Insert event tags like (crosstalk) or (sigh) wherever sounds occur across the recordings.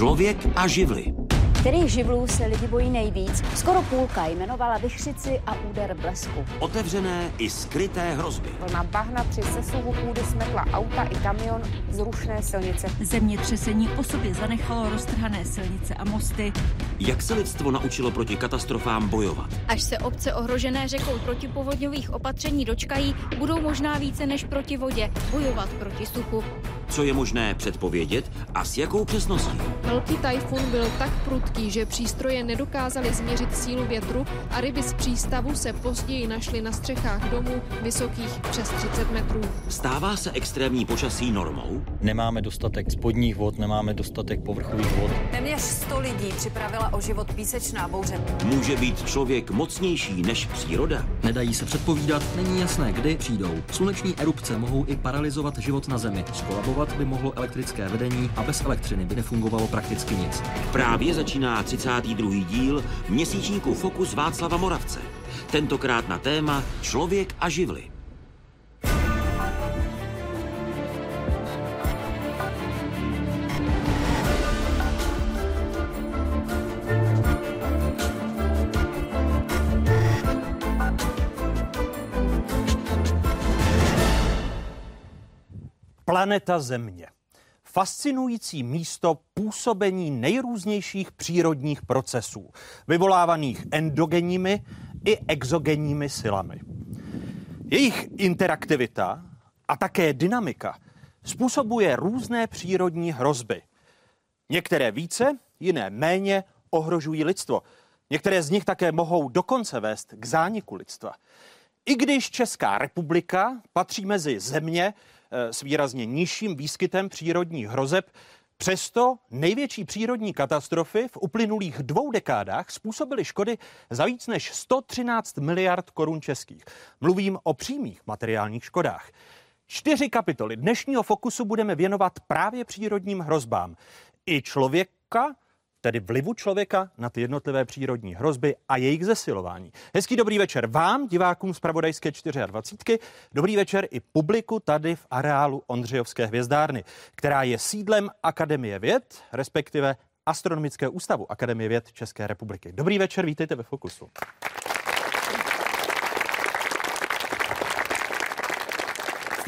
Člověk a živly. Kterých živlů se lidi bojí nejvíc? Skoro půlka jmenovala vychřici a úder blesku. Otevřené i skryté hrozby. Vlna bahna při sesuvu půdy smetla auta i kamion z rušné silnice. Zemětřesení po sobě zanechalo roztrhané silnice a mosty. Jak se lidstvo naučilo proti katastrofám bojovat? Až se obce ohrožené řekou protipovodňových opatření dočkají, budou možná více než proti vodě bojovat proti suchu. Co je možné předpovědět a s jakou přesností? Velký tajfun byl tak prudký, že přístroje nedokázaly změřit sílu větru a ryby z přístavu se později našly na střechách domů vysokých přes 30 metrů. Stává se extrémní počasí normou? Nemáme dostatek spodních vod, nemáme dostatek povrchových vod. Téměř 100 lidí připravila o život písečná bouře. Může být člověk mocnější než příroda? Nedají se předpovídat, není jasné, kdy přijdou. Sluneční erupce mohou i paralyzovat život na Zemi. Skolabovat by mohlo elektrické vedení a bez elektřiny by nefungovalo prakticky nic. Právě začíná 32. díl měsíčníku Fokus Václava Moravce. Tentokrát na téma Člověk a živly. Planeta Země. Fascinující místo působení nejrůznějších přírodních procesů, vyvolávaných endogenními i exogenními silami. Jejich interaktivita a také dynamika způsobuje různé přírodní hrozby. Některé více, jiné méně ohrožují lidstvo. Některé z nich také mohou dokonce vést k zániku lidstva. I když Česká republika patří mezi země, s výrazně nižším výskytem přírodních hrozeb. Přesto největší přírodní katastrofy v uplynulých dvou dekádách způsobily škody za víc než 113 miliard korun českých. Mluvím o přímých materiálních škodách. Čtyři kapitoly dnešního fokusu budeme věnovat právě přírodním hrozbám. I člověka tedy vlivu člověka na ty jednotlivé přírodní hrozby a jejich zesilování. Hezký dobrý večer vám, divákům z Pravodajské 24. Dobrý večer i publiku tady v areálu Ondřejovské hvězdárny, která je sídlem Akademie věd, respektive Astronomické ústavu Akademie věd České republiky. Dobrý večer, vítejte ve Fokusu.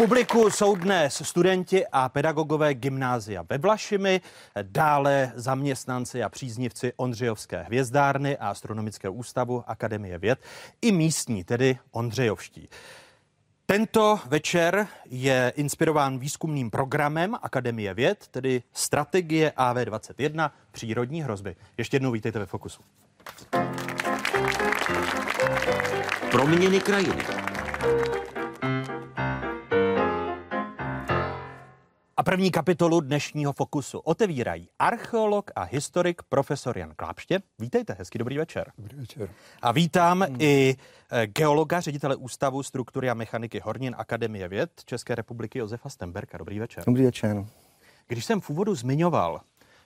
Publiku jsou dnes studenti a pedagogové gymnázia ve Vlašimi, dále zaměstnanci a příznivci Ondřejovské hvězdárny a astronomického ústavu Akademie věd i místní, tedy Ondřejovští. Tento večer je inspirován výzkumným programem Akademie věd, tedy strategie AV21 přírodní hrozby. Ještě jednou vítejte ve Fokusu. Proměny krajiny. A první kapitolu dnešního fokusu otevírají archeolog a historik profesor Jan Klápště. Vítejte, hezký dobrý večer. Dobrý večer. A vítám hmm. i eh, geologa, ředitele Ústavu struktury a mechaniky Hornin Akademie věd České republiky Josefa Stemberka. Dobrý večer. Dobrý večer. Když jsem v úvodu zmiňoval,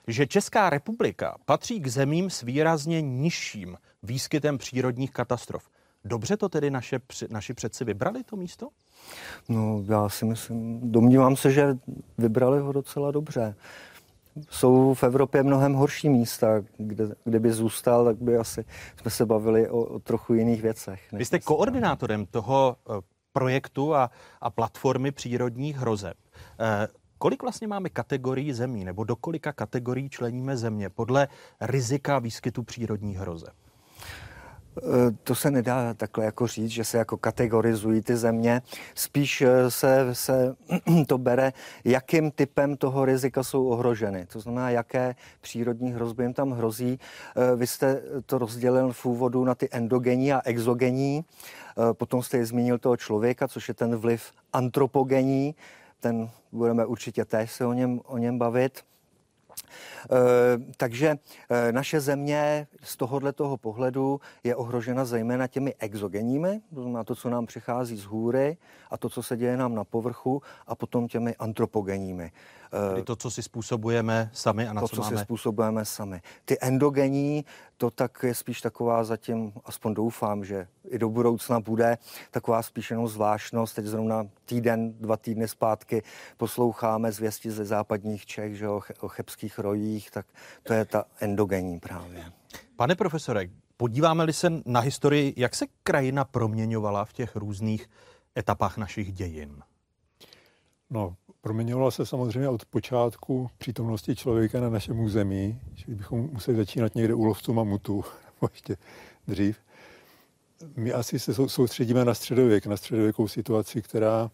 že Česká republika patří k zemím s výrazně nižším výskytem přírodních katastrof, Dobře to tedy naše, naši předci vybrali to místo? No, já si myslím, domnívám se, že vybrali ho docela dobře. Jsou v Evropě mnohem horší místa, kde, kdyby zůstal, tak by asi jsme se bavili o, o trochu jiných věcech. Vy jste koordinátorem toho eh, projektu a, a platformy přírodních hrozeb. Eh, kolik vlastně máme kategorií zemí, nebo do kolika kategorií členíme země podle rizika výskytu přírodních hrozeb? Eh, to se nedá takhle jako říct, že se jako kategorizují ty země. Spíš eh, se, se (clears throat) to bere, jakým typem toho rizika jsou ohroženy. To znamená, jaké přírodní hrozby jim tam hrozí. Eh, vy jste to rozdělil v úvodu na ty endogenní a exogenní. Potom jste zmínil toho člověka, což je ten vliv antropogenní. Ten budeme určitě též se o něm, o něm bavit. Eh, takže eh, naše země z tohohle toho pohledu je ohrožena zejména těmi exogenními, to znamená to, co nám přichází z hůry a to, co se děje nám na povrchu a potom těmi antropogenními. Tedy to, co si způsobujeme sami a na to, co, co máme... si způsobujeme sami. Ty endogenní, to tak je spíš taková zatím, aspoň doufám, že i do budoucna bude taková spíš jenom zvláštnost. Teď zrovna týden, dva týdny zpátky posloucháme zvěsti ze západních Čech, že o, o chebských rojích, tak to je ta endogenní právě. Pane profesore, podíváme-li se na historii, jak se krajina proměňovala v těch různých etapách našich dějin? No, proměňovala se samozřejmě od počátku přítomnosti člověka na našem území, čili bychom museli začínat někde u lovců mamutu, (laughs) nebo ještě dřív. My asi se soustředíme na středověk, na středověkou situaci, která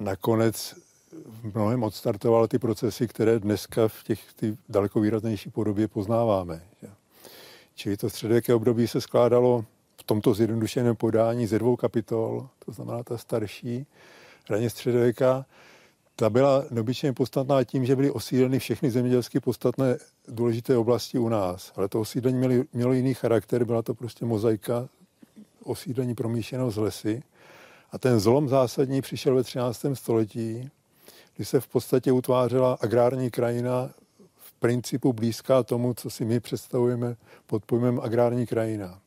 nakonec v mnohem odstartovala ty procesy, které dneska v těch ty daleko výraznější podobě poznáváme. Čili to středověké období se skládalo v tomto zjednodušeném podání ze dvou kapitol, to znamená ta starší, raně středověka, ta byla neobyčejně podstatná tím, že byly osídleny všechny zemědělsky podstatné důležité oblasti u nás. Ale to osídlení mělo, mělo jiný charakter, byla to prostě mozaika osídlení promíšeného z lesy. A ten zlom zásadní přišel ve 13. století, kdy se v podstatě utvářela agrární krajina v principu blízká tomu, co si my představujeme pod pojmem agrární krajina.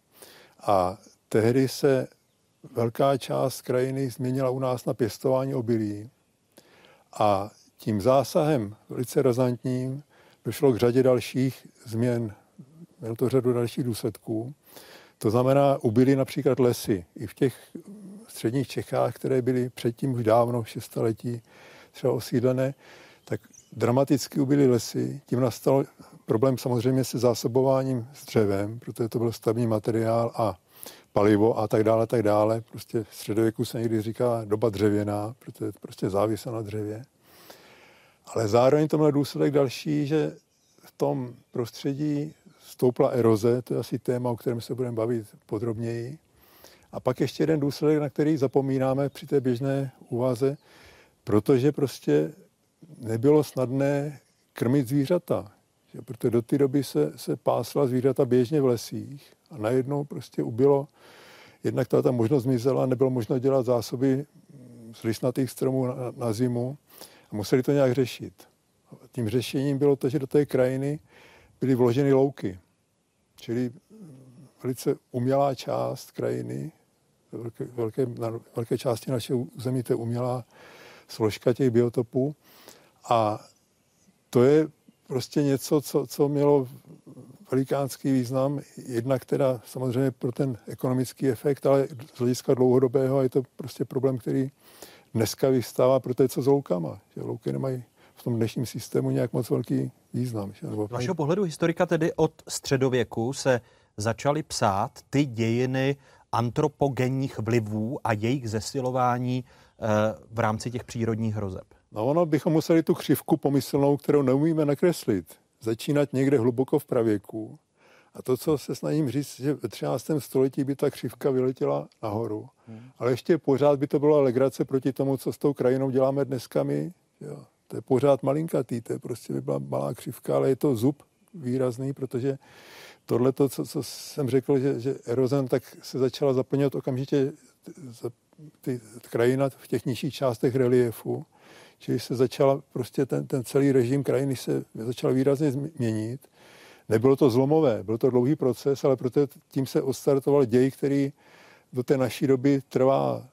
A tehdy se velká část krajiny změnila u nás na pěstování obilí. A tím zásahem velice razantním došlo k řadě dalších změn. Mělo to řadu dalších důsledků. To znamená, ubyly například lesy i v těch středních Čechách, které byly předtím už dávno, v šestaletí třeba osídlené, tak dramaticky ubyly lesy. Tím nastal problém samozřejmě se zásobováním s dřevem, protože to byl stavní materiál a palivo a tak dále, tak dále. Prostě v středověku se někdy říká doba dřevěná, protože prostě závisel na dřevě. Ale zároveň to měl důsledek další, že v tom prostředí stoupla eroze, to je asi téma, o kterém se budeme bavit podrobněji. A pak ještě jeden důsledek, na který zapomínáme při té běžné úvaze, protože prostě nebylo snadné krmit zvířata. Protože do té doby se, se pásla zvířata běžně v lesích a najednou prostě ubylo, jednak ta, možnost zmizela, nebylo možno dělat zásoby z listnatých stromů na, na zimu a museli to nějak řešit. A tím řešením bylo to, že do té krajiny byly vloženy louky. Čili velice umělá část krajiny, velké, velké, na velké části našeho území to je umělá složka těch biotopů. A to je prostě něco, co, co mělo velikánský význam, jednak teda samozřejmě pro ten ekonomický efekt, ale z hlediska dlouhodobého je to prostě problém, který dneska vystává pro to, co s loukama. Že louky nemají v tom dnešním systému nějak moc velký význam. Že? Z vašeho pohledu historika tedy od středověku se začaly psát ty dějiny antropogenních vlivů a jejich zesilování eh, v rámci těch přírodních hrozeb. No ono bychom museli tu křivku pomyslnou, kterou neumíme nakreslit, začínat někde hluboko v pravěku. A to, co se snažím říct, že ve 13. století by ta křivka vyletěla nahoru. Hmm. Ale ještě pořád by to byla legrace proti tomu, co s tou krajinou děláme dneska my. Jo. To je pořád malinkatý, to je prostě by byla malá křivka, ale je to zub výrazný, protože tohle, to, co, co jsem řekl, že, že erozen, tak se začala zaplňovat okamžitě ty, ty krajina v těch nižších částech reliefu. Čili se začala prostě ten, ten celý režim krajiny se začal výrazně změnit. Nebylo to zlomové, byl to dlouhý proces, ale proto tím se odstartoval děj, který do té naší doby trvá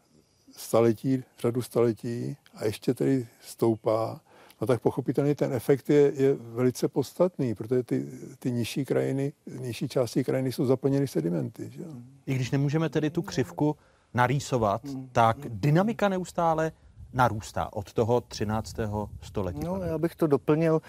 staletí, řadu staletí a ještě tedy stoupá. No tak pochopitelně ten efekt je, je velice podstatný, protože ty, ty nižší krajiny, nižší části krajiny jsou zaplněny sedimenty. Že? I když nemůžeme tedy tu křivku narýsovat, tak dynamika neustále narůstá od toho 13. století. No, já bych to doplnil.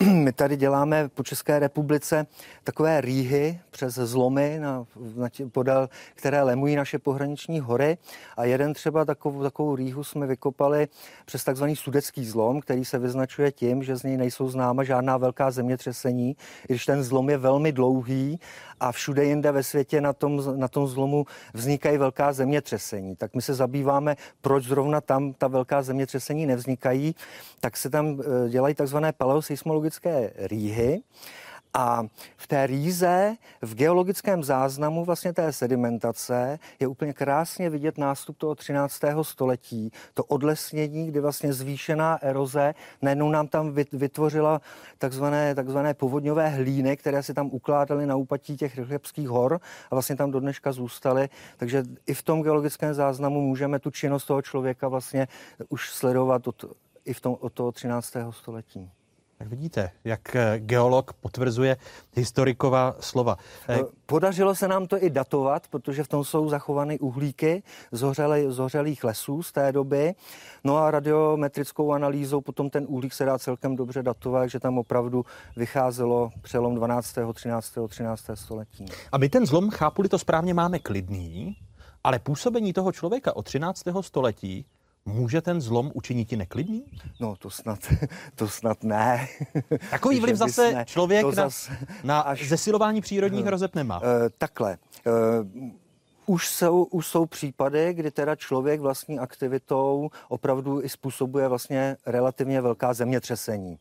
Eh, (clears throat) my tady děláme po České republice takové rýhy přes zlomy, na, na tě, podél, které lemují naše pohraniční hory. A jeden třeba takovou, takovou rýhu jsme vykopali přes takzvaný sudecký zlom, který se vyznačuje tím, že z něj nejsou známa žádná velká zemětřesení, i když ten zlom je velmi dlouhý a všude jinde ve světě na tom, na tom zlomu vznikají velká zemětřesení. Tak my se zabýváme, proč zrovna tam ta velká zemětřesení nevznikají, tak se tam eh, dělají takzvané paleoseismologické rýhy. A v té rýze, v geologickém záznamu vlastně té sedimentace je úplně krásně vidět nástup toho 13. století, to odlesnění, kdy vlastně zvýšená eroze najednou nám tam vytvořila takzvané, takzvané povodňové hlíny, které si tam ukládaly na úpatí těch Rychlebských hor a vlastně tam do dneška zůstaly. Takže i v tom geologickém záznamu můžeme tu činnost toho člověka vlastně už sledovat od, i v tom, od toho 13. století. Tak vidíte, jak eh, geolog potvrzuje historiková slova. Eh, podařilo se nám to i datovat, protože v tom jsou zachovány uhlíky z hořelých lesů z té doby. No a radiometrickou analýzou potom ten uhlík se dá celkem dobře datovat, že tam opravdu vycházelo přelom 12., 13., 13. století. A my ten zlom, chápu to správně, máme klidný, ale působení toho člověka od 13. století Může ten zlom učinit neklidný? No to snad, (laughs) to snad ne. (laughs) Takový vliv zase ne. člověk to na, zas, na až, zesilování přírodních uh, hrozeb nemá. Uh, takhle. Uh, už jsou, už jsou případy, kdy teda člověk vlastní aktivitou opravdu i způsobuje vlastně relativně velká zemětřesení.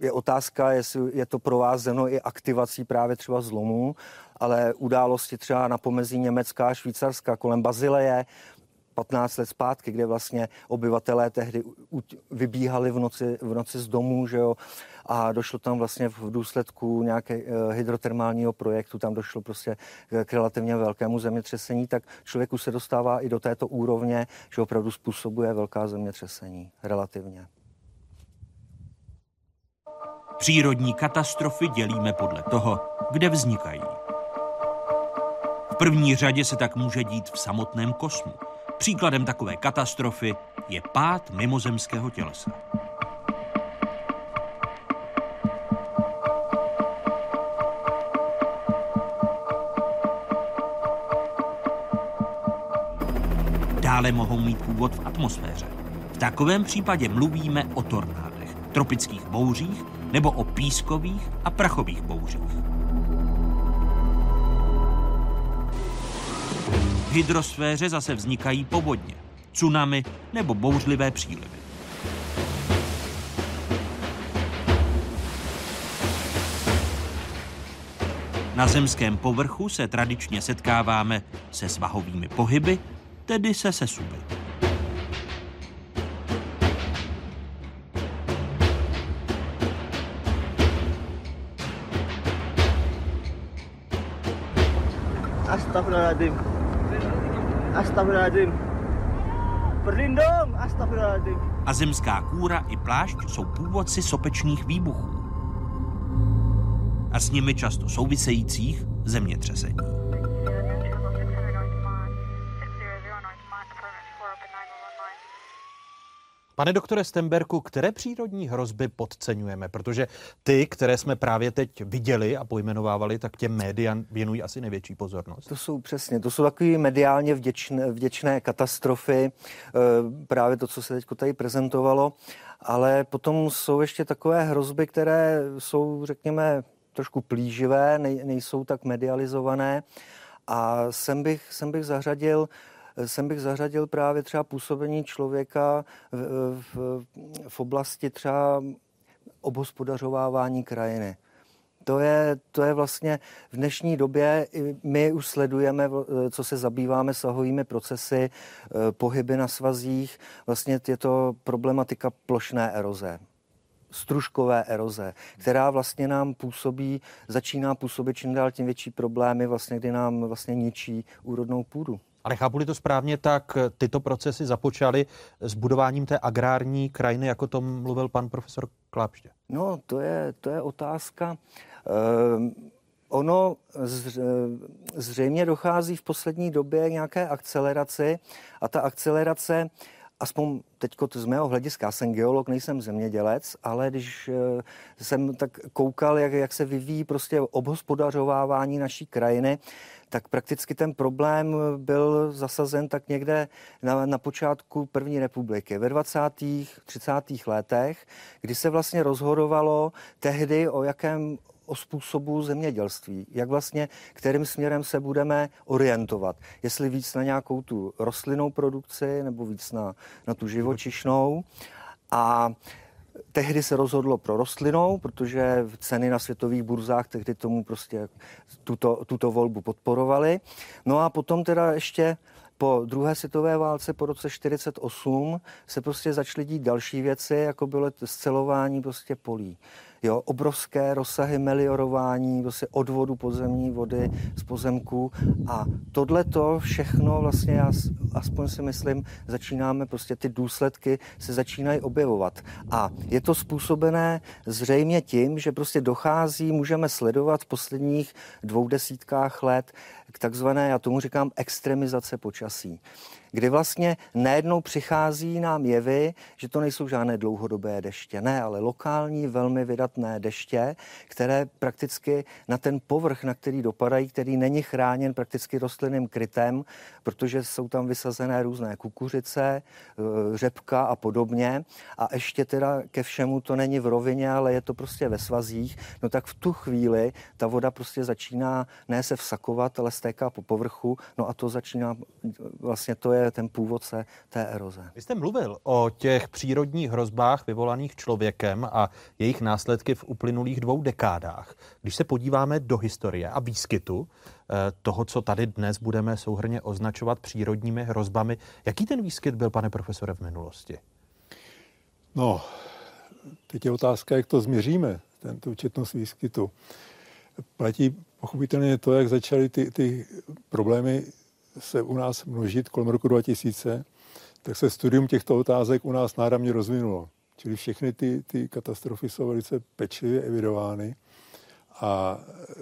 Je otázka, jestli je to provázeno i aktivací právě třeba zlomů, ale události třeba na pomezí Německa a Švýcarska kolem Bazileje, 15 let zpátky, kde vlastně obyvatelé tehdy vybíhali v noci, v noci z domů, že jo, a došlo tam vlastně v důsledku nějaké eh, hydrotermálního projektu, tam došlo prostě k relativně velkému zemětřesení, tak člověku se dostává i do této úrovně, že opravdu způsobuje velká zemětřesení relativně. Přírodní katastrofy dělíme podle toho, kde vznikají. V první řadě se tak může dít v samotném kosmu – Příkladem takové katastrofy je pád mimozemského tělesa. Dále mohou mít původ v atmosféře. V takovém případě mluvíme o tornádech, tropických bouřích nebo o pískových a prachových bouřích. V hydrosféře zase vznikají povodně, tsunami nebo bouřlivé přílivy. Na zemském povrchu se tradičně setkáváme se svahovými pohyby, tedy se sesuvy. Astagfirullahaladzim. Astagfirullahaladzim. Berlindung, astagfirullahaladzim. A zemská kůra i plášť jsou původci sopečných výbuchů. A s nimi často souvisejících zemětřesení. Pane doktore Stemberku, které přírodní hrozby podceňujeme? Protože ty, které jsme právě teď viděli a pojmenovávali, tak těm média věnují asi největší pozornost. To jsou přesně, to jsou takové mediálně vděčné, vděčné katastrofy, eh, právě to, co se teď tady prezentovalo, ale potom jsou ještě takové hrozby, které jsou, řekněme, trošku plíživé, nejsou tak medializované. A sem bych, sem bych zařadil sem bych zařadil právě třeba působení člověka v, v, v oblasti třeba obhospodařovávání krajiny. To je, to je vlastně v dnešní době, my už sledujeme, co se zabýváme sahovými procesy, eh, pohyby na svazích, vlastně je to problematika plošné eroze stružkové eroze, která vlastně nám působí, začíná působit čím dál tím větší problémy, vlastně, kdy nám vlastně ničí úrodnou půdu. Ale chápu to správně, tak tyto procesy započaly s budováním té agrární krajiny, jako to mluvil pan profesor Klápště. No, to je, to je otázka. Ehm, ono zřejmě dochází v poslední době nějaké akceleraci a ta akcelerace aspoň teď z mého hlediska, já jsem geolog, nejsem zemědělec, ale když eh, jsem tak koukal, jak, jak se vyvíjí prostě obhospodařovávání naší krajiny, tak prakticky ten problém byl zasazen tak někde na, na počátku první republiky, ve 20. 30. letech, kdy se vlastně rozhodovalo tehdy, o jakém o způsobu zemědělství, jak vlastně, kterým směrem se budeme orientovat. Jestli víc na nějakou tu rostlinnou produkci nebo víc na, na tu živočišnou. A Tehdy se rozhodlo pro rostlinou, protože ceny na světových burzách tehdy tomu prostě tuto, tuto volbu podporovaly. No a potom teda ještě po druhé světové válce po roce 48 se prostě začaly dít další věci, jako bylo scelování prostě polí. Jo, obrovské rozsahy meliorování, prostě odvodu podzemní vody z pozemků a tohle to všechno vlastně já aspoň si myslím, začínáme prostě ty důsledky se začínají objevovat. A je to způsobené zřejmě tím, že prostě dochází, můžeme sledovat v posledních dvou desítkách let k takzvané, já tomu říkám, extremizace počasí kdy vlastně najednou přichází nám jevy, že to nejsou žádné dlouhodobé deště, ne, ale lokální, velmi vydatné deště, které prakticky na ten povrch, na který dopadají, který není chráněn prakticky rostlinným krytem, protože jsou tam vysazené různé kukuřice, eh, řepka a podobně. A ještě teda ke všemu to není v rovině, ale je to prostě ve svazích, no tak v tu chvíli ta voda prostě začíná ne se vsakovat, ale stéká po povrchu, no a to začíná, vlastně to je je ten původce té eroze. Vy jste mluvil o těch přírodních hrozbách vyvolaných člověkem a jejich následky v uplynulých dvou dekádách. Když se podíváme do historie a výskytu eh, toho, co tady dnes budeme souhrně označovat přírodními hrozbami, jaký ten výskyt byl, pane profesore, v minulosti? No, teď je otázka, jak to změříme, tento četnost výskytu. Platí pochopitelně to, jak začaly ty, ty problémy se u nás množit kolem roku 2000, tak se studium těchto otázek u nás náramně rozvinulo. Čili všechny ty, ty katastrofy jsou velice pečlivě evidovány a e,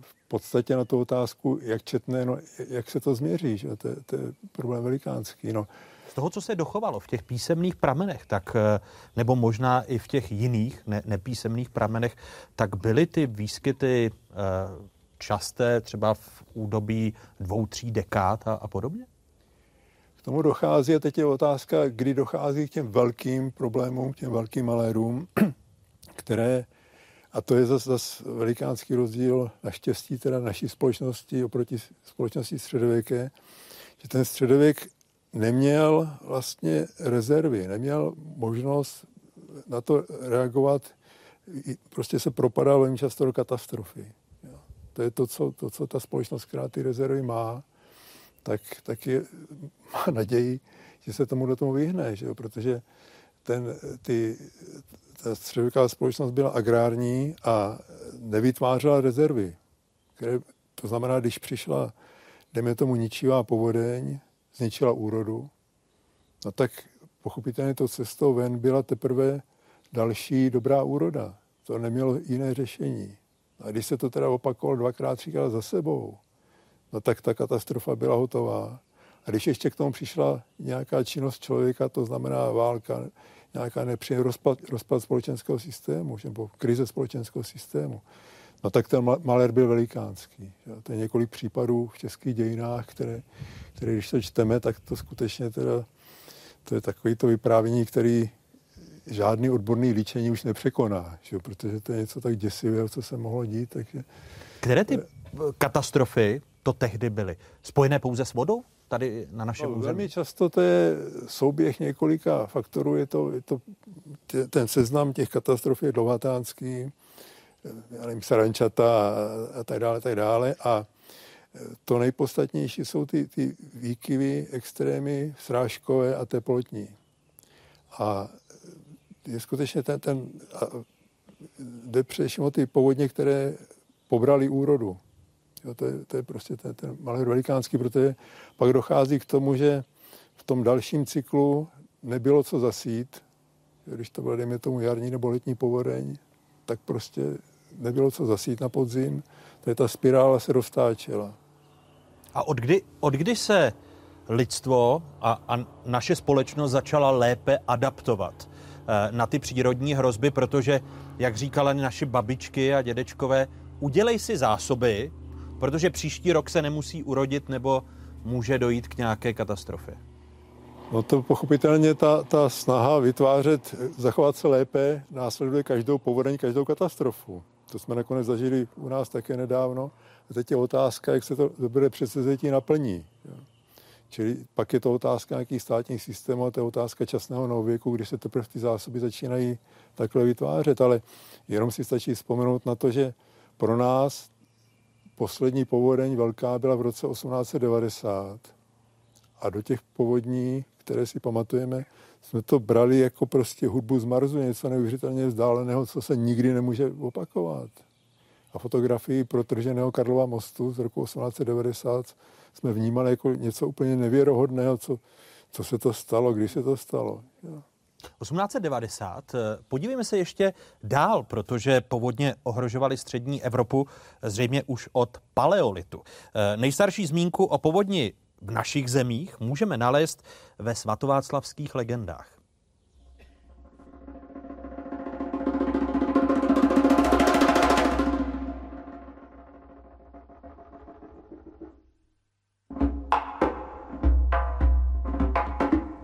v podstatě na tu otázku, jak četné, no, jak se to změří, že? To, to je problém velikánský. No. Z toho, co se dochovalo v těch písemných pramenech, tak, e, nebo možná i v těch jiných ne, nepísemných pramenech, tak byly ty výskyty eh, časté třeba v údobí dvou, tří dekád a, a podobně? K tomu dochází, a teď je otázka, kdy dochází k těm velkým problémům, k těm velkým malérům, (clears throat) které, a to je zase zas velikánský rozdíl naštěstí teda naší společnosti oproti společnosti středověké, že ten středověk neměl vlastně rezervy, neměl možnost na to reagovat, prostě se propadal velmi často do katastrofy to je to, co, to, co ta společnost, která ty rezervy má, tak, tak je, (laughs) má naději, že se tomu do tomu vyhne, že jo? protože ten, ty, ta středověká společnost byla agrární a nevytvářela rezervy. Které, to znamená, když přišla, jdeme tomu, ničivá povodeň, zničila úrodu, no tak pochopitelně to cestou ven byla teprve další dobrá úroda. To nemělo jiné řešení. A když se to teda opakovalo dvakrát, třikrát za sebou, no tak ta katastrofa byla hotová. A když ještě k tomu přišla nějaká činnost člověka, to znamená válka, nějaká nepříjemný rozpad, rozpad společenského systému, nebo krize společenského systému, no tak ten malér byl velikánský. To je několik případů v českých dějinách, které, které když to čteme, tak to skutečně teda, to je takový to vyprávění, který žádný odborný líčení už nepřekoná, že? protože to je něco tak děsivého, co se mohlo dít. Takže... Které ty katastrofy to tehdy byly? Spojené pouze s vodou? tady na našem no, území? Velmi často to je souběh několika faktorů. Je to, je to ten seznam těch katastrof je dlouhatánský, já nevím, sarančata a, a tak dále, tak dále. A to nejpodstatnější jsou ty, ty výkyvy, extrémy, srážkové a teplotní. A je skutečně ten, ten jde především o ty povodně, které pobrali úrodu. Jo, to, je, to je prostě ten, ten malý velikánský, protože pak dochází k tomu, že v tom dalším cyklu nebylo co zasít, když to bylo, dejme tomu, jarní nebo letní povodeň, tak prostě nebylo co zasít na podzim, je ta spirála se roztáčela. A od kdy, od kdy se lidstvo a, a naše společnost začala lépe adaptovat na ty přírodní hrozby, protože, jak říkala naši babičky a dědečkové, udělej si zásoby, protože příští rok se nemusí urodit nebo může dojít k nějaké katastrofě. No to pochopitelně ta, ta snaha vytvářet, zachovat se lépe, následuje každou povodeň, každou katastrofu. To jsme nakonec zažili u nás také nedávno. A teď je otázka, jak se to dobré předsevzetí naplní. Čili pak je to otázka nějakých státních systémů a to je otázka časného nověku, kdy se teprve ty zásoby začínají takhle vytvářet. Ale jenom si stačí vzpomenout na to, že pro nás poslední povodeň velká byla v roce 1890 a do těch povodní, které si pamatujeme, jsme to brali jako prostě hudbu z Marzu, něco neuvěřitelně vzdáleného, co se nikdy nemůže opakovat. A fotografii protrženého Karlova mostu z roku 1890 jsme vnímali jako něco úplně nevěrohodného, co, co se to stalo, kdy se to stalo. 1890. Podívejme se ještě dál, protože povodně ohrožovaly střední Evropu zřejmě už od paleolitu. Nejstarší zmínku o povodni v našich zemích můžeme nalézt ve svatováclavských legendách.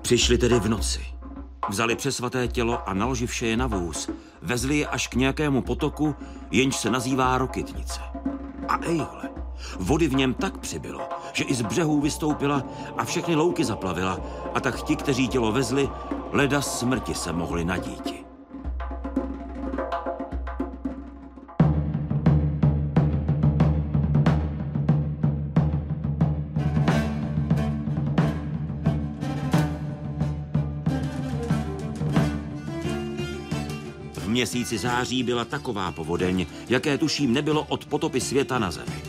Přišli tedy v noci. Vzali přes svaté tělo a naloživše je na vůz, vezli je až k nějakému potoku, jenž se nazývá Rokytnice. A ejhle, vody v něm tak přibylo, že i z břehů vystoupila a všechny louky zaplavila a tak ti, kteří tělo vezli, leda smrti se mohli nadíti. Měsíci září byla taková povodeň, jaké tuším nebylo od potopy světa na zemi.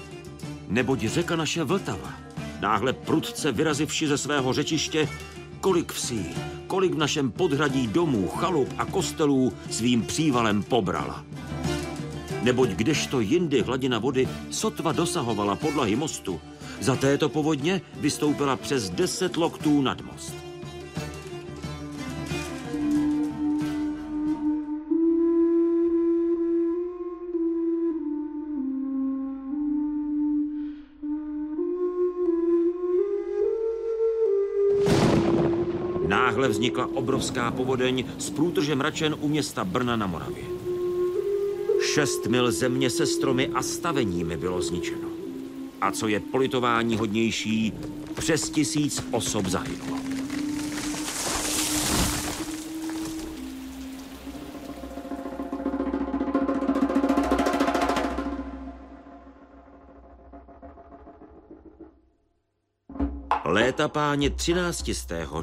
Neboť řeka naše Vltava, náhle prudce vyrazivši ze svého řečiště, kolik vsí, kolik v našem podhradí domů, chalup a kostelů svým přívalem pobrala. Neboť kdežto jindy hladina vody sotva dosahovala podlahy mostu, za této povodně vystoupila přes deset loktů nad most. Náhle vznikla obrovská povodeň s průtržem račen u města Brna na Moravě. Šest mil země se stromy a staveními bylo zničeno. A co je politování hodnější, přes tisíc osob zahynulo. Léta páně 13.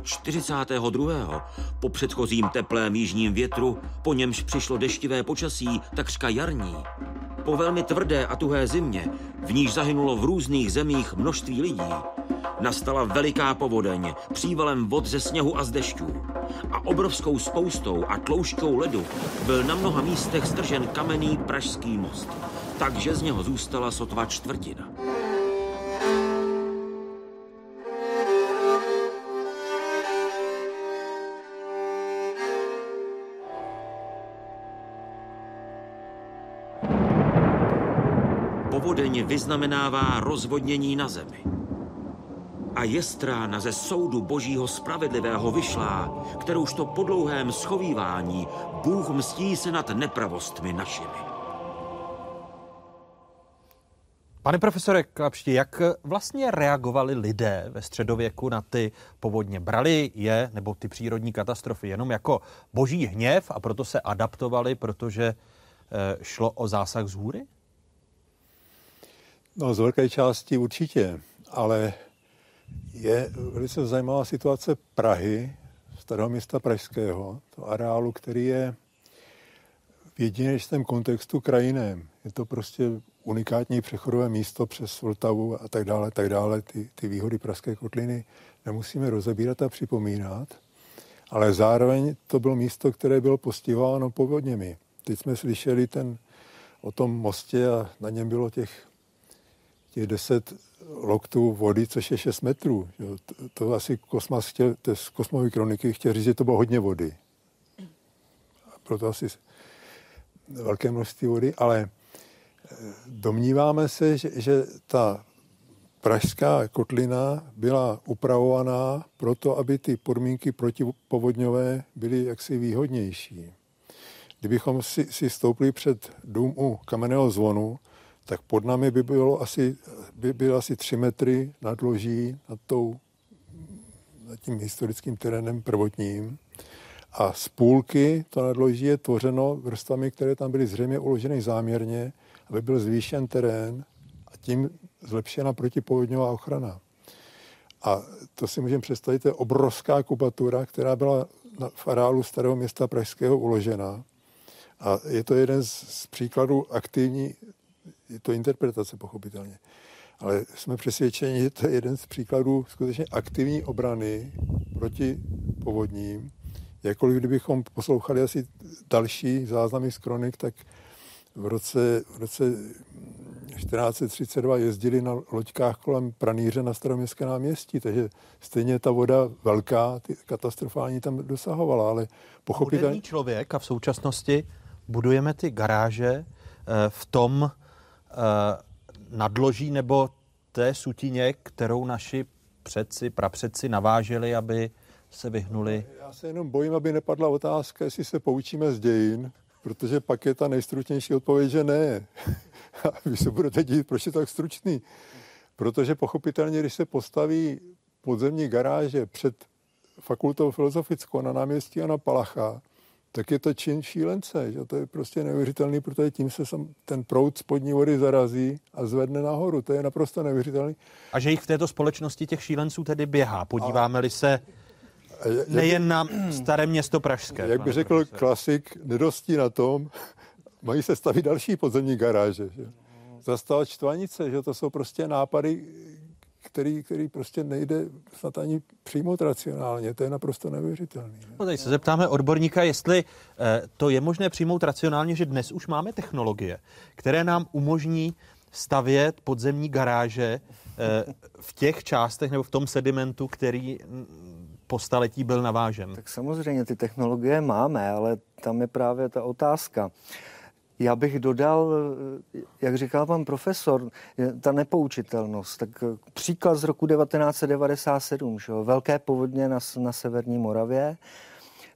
42. po předchozím teplém jižním větru, po němž přišlo deštivé počasí, takřka jarní. Po velmi tvrdé a tuhé zimě, v níž zahynulo v různých zemích množství lidí, nastala veliká povodeň přívalem vod ze sněhu a z dešťů. A obrovskou spoustou a tloušťkou ledu byl na mnoha místech stržen kamenný pražský most, takže z něho zůstala sotva čtvrtina. Povodeň vyznamenává rozvodnění na zemi. A jestrána ze soudu božího spravedlivého vyšlá, kterouž to po dlouhém schovívání Bůh mstí se nad nepravostmi našimi. Pane profesore Klapšti, jak vlastně reagovali lidé ve středověku na ty povodně? Brali je, nebo ty přírodní katastrofy, jenom jako boží hněv a proto se adaptovali, protože eh, šlo o zásah z hůry? No, z velké části určitě, ale je velice zajímavá situace Prahy, starého města pražského, to areálu, který je v jedinečném kontextu krajinem. Je to prostě unikátní přechodové místo přes Vltavu a tak dále, tak dále. Ty, ty výhody Pražské kotliny nemusíme rozebírat a připomínat, ale zároveň to bylo místo, které bylo postihováno povodněmi. Teď jsme slyšeli ten o tom mostě a na něm bylo těch těch 10 loktů vody, což je 6 metrů. To, to asi kosmas chtěl, to z kosmové kroniky chtěl říct, že to bylo hodně vody. A proto asi velké množství vody, ale eh, domníváme se, že, že ta pražská kotlina byla upravovaná proto, aby ty podmínky protipovodňové byly jaksi výhodnější. Kdybychom si, si stoupli před dům u kamenného zvonu, tak pod námi by bylo asi, by bylo asi tři metry nadloží nad tou nad tím historickým terénem prvotním. A z půlky to nadloží je tvořeno vrstvami, které tam byly zřejmě uloženy záměrně, aby byl zvýšen terén a tím zlepšena protipovodňová ochrana. A to si můžeme představit, to je obrovská kubatura, která byla v areálu starého města Pražského uložena. A je to jeden z příkladů aktivní, je to interpretace pochopitelně, ale jsme přesvědčeni, že to je jeden z příkladů skutečně aktivní obrany proti povodním. Jakkoliv kdybychom poslouchali asi další záznamy z kronik, tak v roce, v roce 1432 jezdili na loďkách kolem Praníře na staroměstské náměstí, takže stejně ta voda velká, ty katastrofální tam dosahovala, ale pochopitelně... Člověk a v současnosti budujeme ty garáže eh, v tom nadloží nebo té sutině, kterou naši předci, prapředci naváželi, aby se vyhnuli. Já se jenom bojím, aby nepadla otázka, jestli se poučíme z dějin, protože pak je ta nejstručnější odpověď, že ne. (laughs) A vy se budete dít, proč je tak stručný. Protože pochopitelně, když se postaví podzemní garáže před fakultou filozofickou na náměstí a na Palacha, tak je to čin šílence. Že? To je prostě neuvěřitelný, protože tím se sam, ten proud spodní vody zarazí a zvedne nahoru. To je naprosto neuvěřitelný. A že jich v této společnosti těch šílenců tedy běhá. Podíváme-li se nejen na staré město Pražské. Jak by řekl profesor. klasik, nedostí na tom, (laughs) mají se stavit další podzemní garáže. Že? Zastavovat čtvanice, že to jsou prostě nápady, který, který prostě nejde snad ani přijmout racionálně. To je naprosto neuvěřitelné. No, teď se zeptáme odborníka, jestli eh, to je možné přijmout racionálně, že dnes už máme technologie, které nám umožní stavět podzemní garáže eh, v těch částech nebo v tom sedimentu, který po staletí byl navážen. Tak samozřejmě ty technologie máme, ale tam je právě ta otázka. Já bych dodal, jak říkal pan profesor, ta nepoučitelnost. Tak příklad z roku 1997, že velké povodně na, na severní Moravě.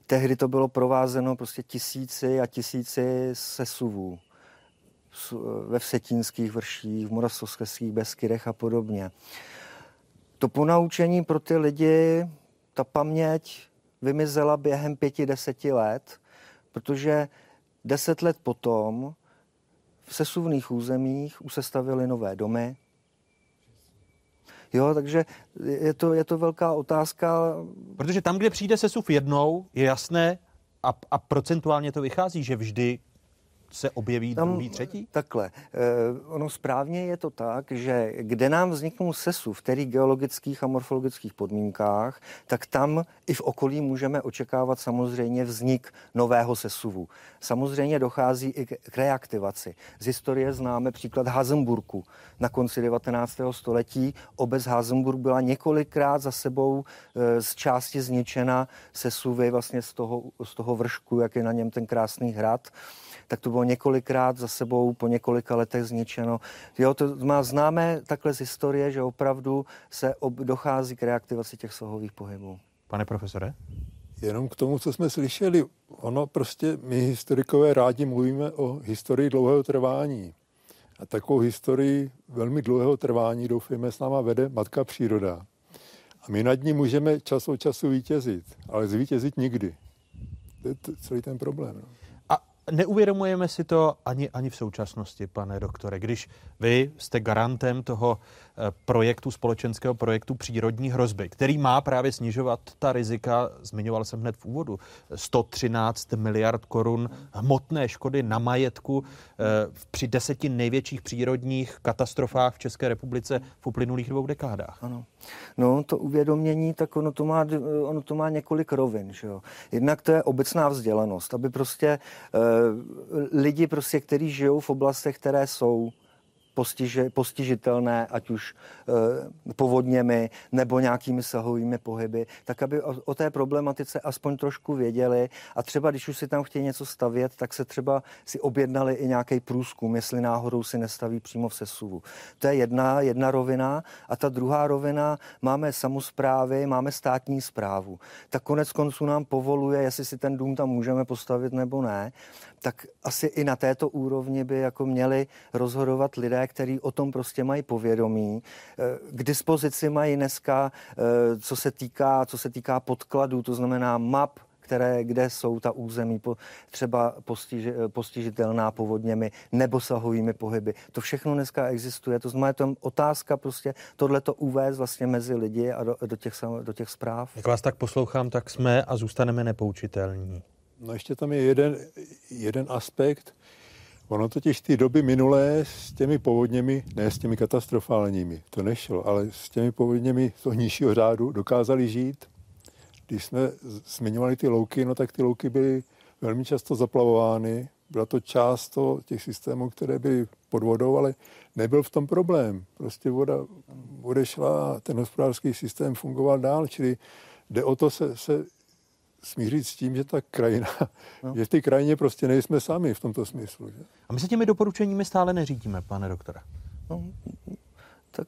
Tehdy to bylo provázeno prostě tisíci a tisíci sesuvů ve Vsetínských vrších, v Moravskoslezských Beskydech a podobně. To ponaučení pro ty lidi ta paměť vymizela během pěti, deseti let, protože deset let potom v sesuvných územích už se nové domy. Jo, takže je to, je to velká otázka. Protože tam, kde přijde sesuv jednou, je jasné, a, a procentuálně to vychází, že vždy se objeví Tam, druhý, třetí? Takhle. Eh, ono správně je to tak, že kde nám vzniknou sesu v kterých geologických a morfologických podmínkách, tak tam i v okolí můžeme očekávat samozřejmě vznik nového sesuvu. Samozřejmě dochází i k reaktivaci. Z historie známe příklad Hazenburku. Na konci 19. století obec Hazenburg byla několikrát za sebou e, z části zničena sesuvy vlastně z toho, z toho vršku, jak je na něm ten krásný hrad tak to bylo několikrát za sebou po několika letech zničeno. Jo, to má známé takhle z historie, že opravdu se ob, dochází k reaktivaci těch slohových pohybů. Pane profesore? Jenom k tomu, co jsme slyšeli, ono prostě, my historikové rádi mluvíme o historii dlouhého trvání. A takovou historii velmi dlouhého trvání, doufejme, s náma vede matka příroda. A my nad ní můžeme čas od času vítězit, ale zvítězit nikdy. To je celý ten problém. No neuvědomujeme si to ani, ani v současnosti, pane doktore. Když vy jste garantem toho projektu, společenského projektu přírodní hrozby, který má právě snižovat ta rizika, zmiňoval jsem hned v úvodu, 113 miliard korun hmotné škody na majetku eh, při deseti největších přírodních katastrofách v České republice v uplynulých dvou dekádách. Ano. No, to uvědomění, tak ono to má, ono to má několik rovin. Že jo? Jednak to je obecná vzdělanost, aby prostě e, lidi, prostě, kteří žijou v oblastech, které jsou postiži, postižitelné, ať už e, povodněmi nebo nějakými sahovými pohyby, tak aby o, o té problematice aspoň trošku věděli a třeba když už si tam chtějí něco stavět, tak se třeba si objednali i nějaký průzkum, jestli náhodou si nestaví přímo v sesuvu. To je jedna, jedna rovina a ta druhá rovina, máme samozprávy, máme státní zprávu. Tak konec konců nám povoluje, jestli si ten dům tam můžeme postavit nebo ne tak asi i na této úrovni by jako měli rozhodovat lidé, který o tom prostě mají povědomí. K dispozici mají dneska, co se týká, co se týká podkladů, to znamená map, které, kde jsou ta území po, třeba postiži, postižitelná povodněmi nebo sahovými pohyby. To všechno dneska existuje. To znamená, to otázka prostě tohleto uvést vlastně mezi lidi a do, do, těch, do těch zpráv. Jak vás tak poslouchám, tak jsme a zůstaneme nepoučitelní. No ještě tam je jeden, jeden aspekt. Ono totiž ty doby minulé s těmi povodněmi, ne s těmi katastrofálními, to nešlo, ale s těmi povodněmi toho nižšího řádu dokázali žít když jsme zmiňovali ty louky, no tak ty louky byly velmi často zaplavovány. Byla to část toho, těch systémů, které byly pod vodou, ale nebyl v tom problém. Prostě voda odešla a ten hospodářský systém fungoval dál, čili jde o to se, se smířit s tím, že ta krajina, (laughs) no. že v té krajině prostě nejsme sami v tomto smyslu. Že? A my se těmi doporučeními stále neřídíme, pane doktore. No, tak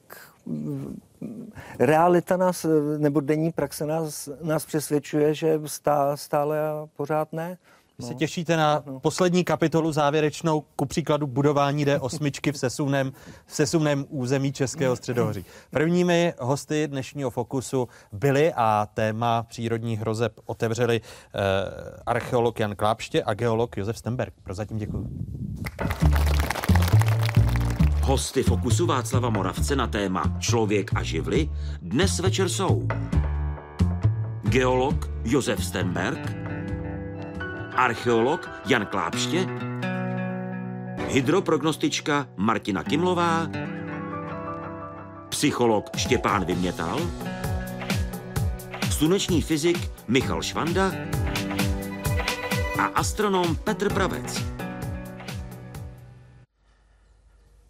realita nás, nebo denní praxe nás, nás přesvědčuje, že stá, stále a pořád ne. Vy se no. těšíte na no. poslední kapitolu závěrečnou, ku příkladu budování D8 v sesuvném, v sesuvném území Českého středohoří. Prvními hosty dnešního Fokusu byli a téma přírodních hrozeb otevřeli eh, archeolog Jan Klápště a geolog Josef Stemberg. Prozatím děkuji. Hosty Fokusu Václava Moravce na téma Člověk a živly dnes večer jsou geolog Josef Stenberg, archeolog Jan Klápště, hydroprognostička Martina Kimlová, psycholog Štěpán Vymětal, sluneční fyzik Michal Švanda a astronom Petr Pravec.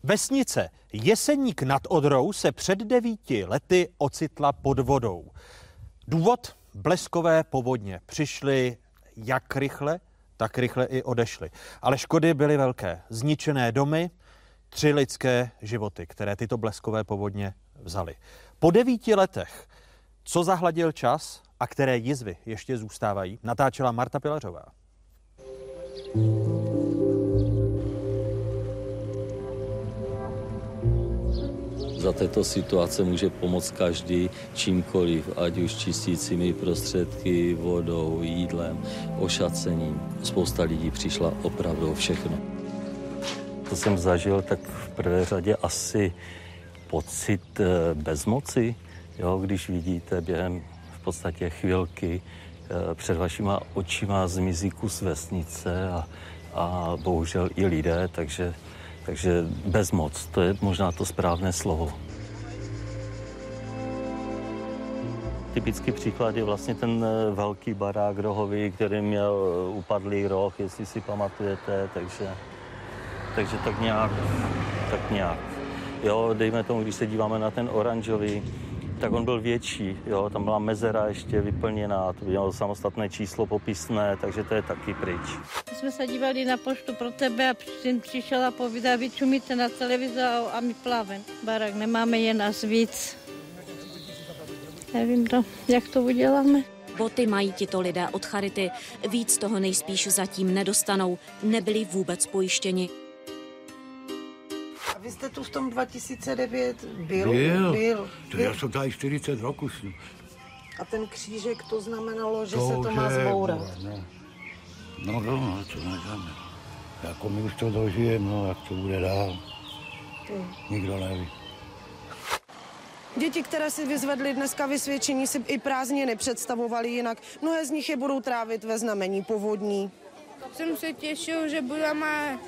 Vesnice Jeseník nad Odrou se před devíti lety ocitla pod vodou. Důvod? Bleskové povodně. Přišly jak rychle, tak rychle i odešly. Ale škody byly velké. Zničené domy, tři lidské životy, které tyto bleskové povodně vzaly. Po devíti letech, co zahladil čas a které jizvy ještě zůstávají, natáčela Marta Pilařová. Za této situace může pomoct každý čímkoliv, ať už čistícími prostředky, vodou, jídlem, ošacením. Spousta lidí přišla opravdu o všechno. Co jsem zažil, tak v prvé řadě asi pocit eh, bezmoci, jo, když vidíte během v podstatě chvilky eh, před vašima očima zmizí kus vesnice a, a bohužel i lidé, takže takže bezmoc, to je možná to správné slovo. Typický příklad je vlastně ten eh, velký barák rohový, který měl eh, upadlý roh, jestli si pamatujete, takže, takže tak nějak, tak nějak. Jo, dejme tomu, když se díváme na ten oranžový, tak on byl větší, jo, tam byla mezera ještě vyplněná, to mělo samostatné číslo popisné, takže to je taky pryč. My jsme se dívali na poštu pro tebe a syn přišel a povídá, vy čumíte na televizi a my plavem. Barak, nemáme je nás víc. Nevím, to, jak to uděláme. Boty mají tito lidé od Charity. Víc toho nejspíš zatím nedostanou. Nebyli vůbec pojištěni. Vy jste tu v tom 2009 byl? Byl. byl. To já jsem tady 40 roků. A ten křížek to znamenalo, že to, se to má zbourat. No, no, no, no to necháme. Jako my už to dožijeme, no, jak to bude dál. Hmm. Nikdo neví. Děti, které si vyzvedly dneska vysvědčení, si i prázdně nepředstavovali jinak. Mnohé z nich je budou trávit ve znamení povodní. Jsem se těšil, že budeme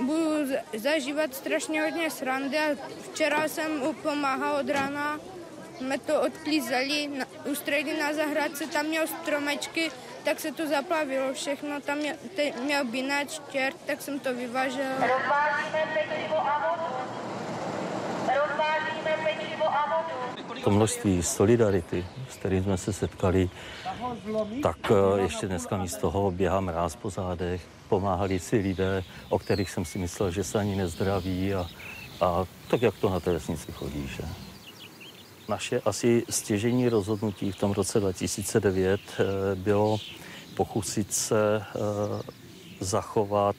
budu zažívat strašně hodně srandy včera jsem pomáhal od rána, jsme to odklízeli, ústředí na zahradce, tam měl stromečky, tak se to zaplavilo všechno, tam měl, měl binač, čert, tak jsem to vyvažel. Rozvážíme pečivo a vodu. Rozvážíme pečivo a vodu. To množství solidarity, s kterým jsme se setkali, tak eh, ještě dneska místo toho běhá mráz po zádech pomáhali si lidé, o kterých jsem si myslel, že se ani nezdraví a, a tak, jak to na té vesnici chodí. Že? Naše asi stěžení rozhodnutí v tom roce 2009 eh, bylo pokusit se eh, zachovat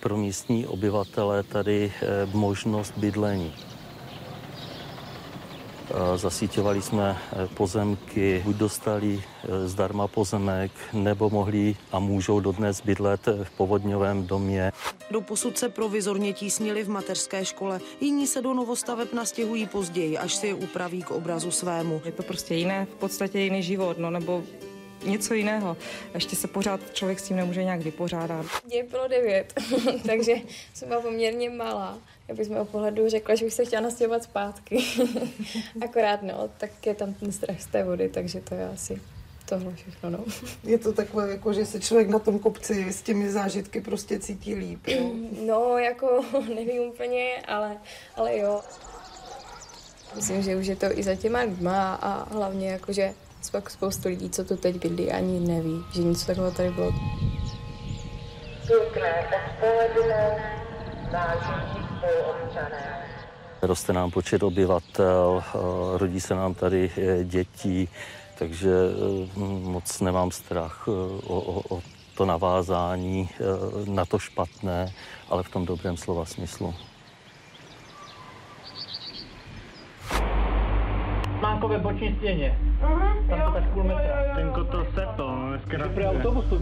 pro místní obyvatele tady možnost bydlení. Zasíťovali jsme pozemky, buď dostali zdarma pozemek, nebo mohli a můžou dodnes bydlet v povodňovém domě. Do posud se provizorně tísnili v mateřské škole. Jiní se do novostaveb nastěhují později, až si je upraví k obrazu svému. Je to prostě jiné, v podstatě jiný život, no nebo něco jiného. Ještě se pořád člověk s tím nemůže nějak vypořádat. Mě bylo devět, (laughs) takže jsem byla poměrně malá. Já bych z mého pohledu řekla, že bych se chtěla nastěhovat zpátky. (laughs) Akorát no, tak je tam ten strach z té vody, takže to je asi tohle všechno, no. Je to takové, jako, že se člověk na tom kopci s těmi zážitky prostě cítí líp, jo? (clears throat) No, jako (laughs) nevím úplně, ale, ale jo. Myslím, že už je to i za těma lidma a hlavně jako, že pak spoustu lidí, co tu teď bydlí, ani neví, že něco takového tady bylo. Pěkné odpoledne, vážení spoluobčané. Roste nám počet obyvatel, eh, rodí se nám tady eh, děti, takže eh, moc nemám strach o, o, o to navázání na to špatné, ale v tom dobrém slova smyslu. Mánkové boční stěně. Uh-huh, Tam jo, to tak půl metra. Tenko to sepl, dneska Dobrý autobus tu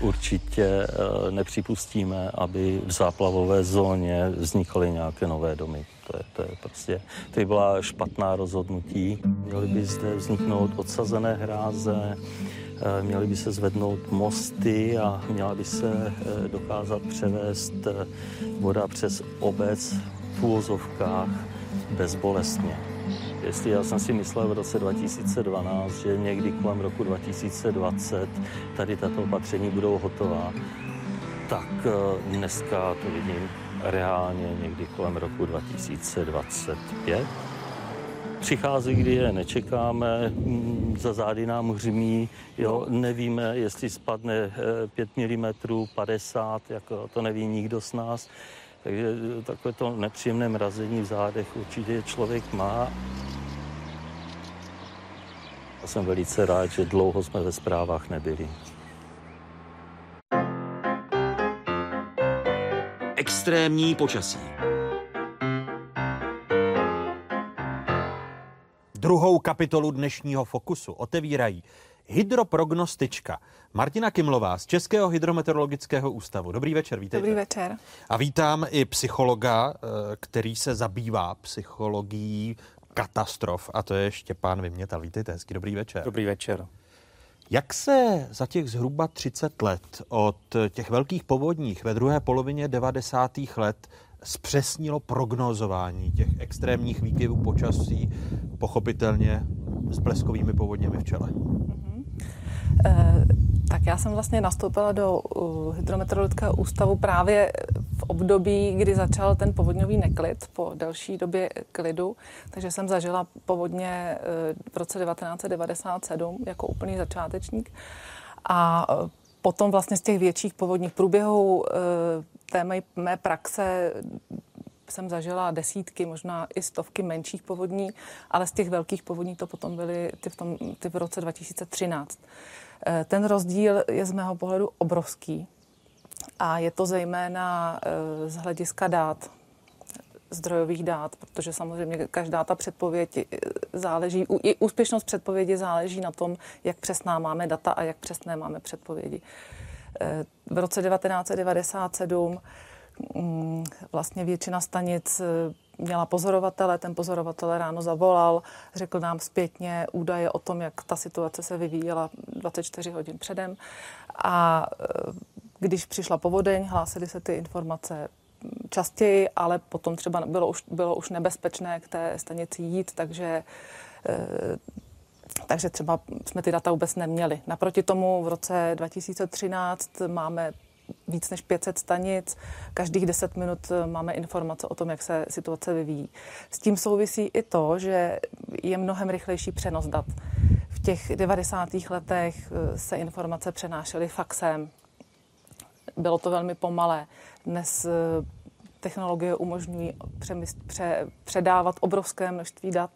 Určitě eh, nepřipustíme, aby v záplavové zóně vznikaly nějaké nové domy. To je, to je prostě, to byla špatná rozhodnutí. Měly by zde vzniknout odsazené hráze, eh, měly by se zvednout mosty a měla by se eh, dokázat převést voda přes obec v úvozovkách bezbolestně. Jestli já jsem si myslel v roce 2012, že někdy kolem roku 2020 tady tato opatření budou hotová, tak eh, dneska to vidím reálně někdy kolem roku 2025. Přichází, kdy je nečekáme, mm, za zády nám hřmí, jo, nevíme, jestli spadne 5 mm, 50, jako to neví nikdo z nás. Takže takové to nepříjemné mrazení v zádech určitě člověk má. Já jsem velice rád, že dlouho jsme ve zprávách nebyli. Extrémní počasí. Druhou kapitolu dnešního Fokusu otevírají hydroprognostička Martina Kimlová z Českého hydrometeorologického ústavu. Dobrý večer, vítejte. Dobrý večer. A vítám i psychologa, eh, který se zabývá psychologií katastrof, a to je Štěpán Vymětal. Vítejte, hezky, dobrý večer. Dobrý večer. Jak se za těch zhruba 30 let od těch velkých povodních ve druhé polovině 90. let zpřesnilo prognozování těch extrémních výkyvů počasí, pochopitelně s bleskovými povodněmi v čele? Mm-hmm. E, tak já jsem vlastně nastoupila do uh, hydrometeorologického ústavu právě v období, kdy začal ten povodňový neklid po delší době klidu, takže jsem zažila povodně uh, v roce 1997 jako úplný začátečník. A potom vlastně z těch větších povodních průběhů té mé, mé praxe jsem zažila desítky, možná i stovky menších povodní, ale z těch velkých povodní to potom byly ty v, tom, ty v roce 2013. Eh, ten rozdíl je z mého pohledu obrovský a je to zejména eh, z hlediska dát, zdrojových dát, protože samozřejmě každá ta předpověď eh, záleží, i úspěšnost předpovědi záleží na tom, jak přesná máme data a jak přesné máme předpovědi. V roce 1997 mm, vlastně většina stanic měla pozorovatele, ten pozorovatel ráno zavolal, řekl nám zpětně údaje o tom, jak ta situace se vyvíjela 24 hodin předem a e, když přišla povodeň, hlásily se ty informace častěji, ale potom třeba bylo už, bylo už nebezpečné k té stanici jít, takže e, takže třeba jsme ty data vůbec neměli. Naproti tomu v roce 2013 máme víc než 500 stanic. Každých 10 minut eh, máme informace o tom, jak se situace vyvíjí. S tím souvisí i to, že je mnohem rychlejší přenos dat. V těch 90. letech eh, se informace přenášely faxem. Bylo to velmi pomalé. Dnes eh, technologie umožňují přemysl, pře, předávat obrovské množství dat,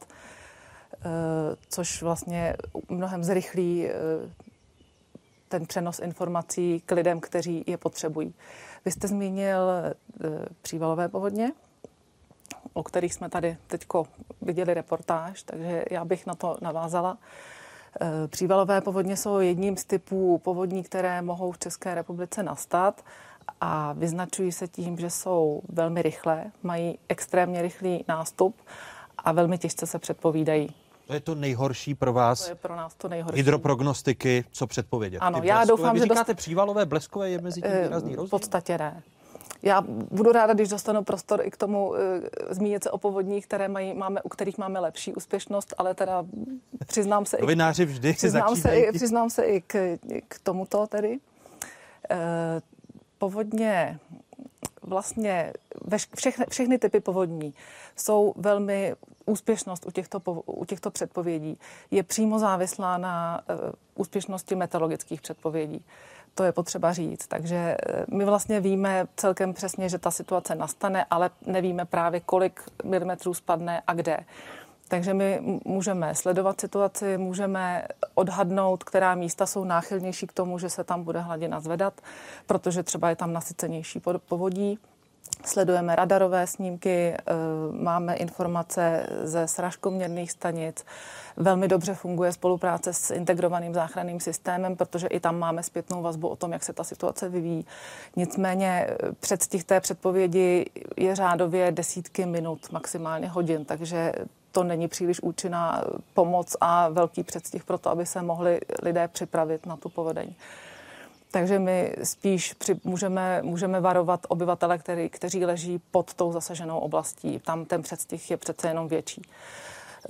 což vlastně mnohem zrychlí ten přenos informací k lidem, kteří je potřebují. Vy jste zmínil přívalové povodně, o kterých jsme tady teď viděli reportáž, takže já bych na to navázala. Přívalové povodně jsou jedním z typů povodní, které mohou v České republice nastat a vyznačují se tím, že jsou velmi rychlé, mají extrémně rychlý nástup a velmi těžce se předpovídají. To je to nejhorší pro vás. To je pro nás to nejhorší. Hydroprognostiky, co předpovědět. Ano, já doufám, Vy že říkáte dost... přívalové, bleskové, je mezi tím eh, výrazný rozdíl? V podstatě ne. Já budu ráda, když dostanu prostor i k tomu uh, zmínit se o povodních, které mají, máme, u kterých máme lepší úspěšnost, ale teda přiznám se... Novináři vždy přiznám se, i, přiznám se i k, k tomuto tedy. Uh, povodně vlastně všechny, všechny typy povodní jsou velmi úspěšnost u těchto, u těchto předpovědí je přímo závislá na uh, úspěšnosti meteorologických předpovědí. To je potřeba říct. Takže my vlastně víme celkem přesně, že ta situace nastane, ale nevíme právě, kolik milimetrů spadne a kde. Takže my můžeme sledovat situaci, můžeme odhadnout, která místa jsou náchylnější k tomu, že se tam bude hladina zvedat, protože třeba je tam nasycenější povodí. Sledujeme radarové snímky, eh, máme informace ze sražkoměrných stanic. Velmi dobře funguje spolupráce s integrovaným záchranným systémem, protože i tam máme zpětnou vazbu o tom, jak se ta situace vyvíjí. Nicméně eh, předstih té předpovědi je řádově desítky minut, maximálně hodin, takže to není příliš účinná pomoc a velký předstih pro to, aby se mohli lidé připravit na tu povodeň. Takže my spíš při, můžeme, můžeme varovat obyvatele, který, kteří leží pod tou zasaženou oblastí. Tam ten předstih je přece jenom větší.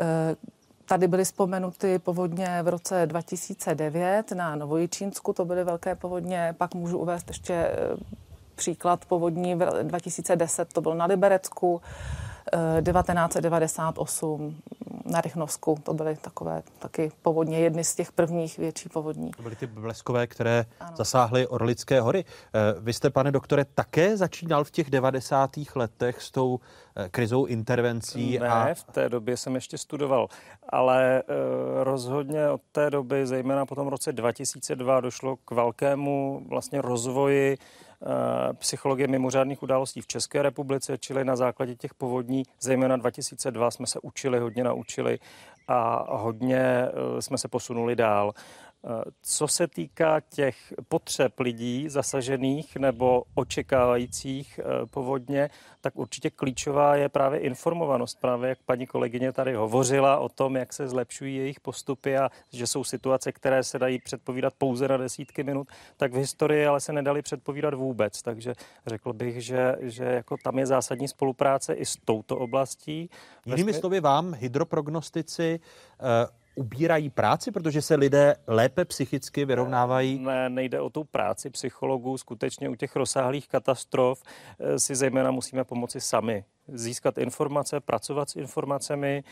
E, tady byly vzpomenuty povodně v roce 2009 na Novojičínsku, to byly velké povodně. Pak můžu uvést ještě e, příklad povodní v 2010, to bylo na Liberecku. 1998 na Rychnovsku. To byly takové taky povodně, jedny z těch prvních větší povodní. To byly ty bleskové, které ano. zasáhly Orlické hory. Eh, vy jste, pane doktore, také začínal v těch 90. letech s tou eh, krizou intervencí? Ne, a... v té době jsem ještě studoval, ale uh, rozhodně od té doby, zejména po tom roce 2002, došlo k velkému vlastně rozvoji Eh, psychologie mimořádných událostí v České republice, čili na základě těch povodní, zejména 2002 jsme se učili, hodně naučili a hodně eh, jsme se posunuli dál. Co se týká těch potřeb lidí zasažených nebo očekávajících eh, povodně, tak určitě klíčová je právě informovanost. Právě jak paní kolegyně tady hovořila o tom, jak se zlepšují jejich postupy a že jsou situace, které se dají předpovídat pouze na desítky minut, tak v historii ale se nedali předpovídat vůbec. Takže řekl bych, že, že jako tam je zásadní spolupráce i s touto oblastí. Jinými slovy vám, hydroprognostici, uh ubírají práci, protože se lidé lépe psychicky vyrovnávají? Ne, nejde o tu práci psychologů. Skutečně u těch rozsáhlých katastrof eh, si zejména musíme pomoci sami. Získat informace, pracovat s informacemi.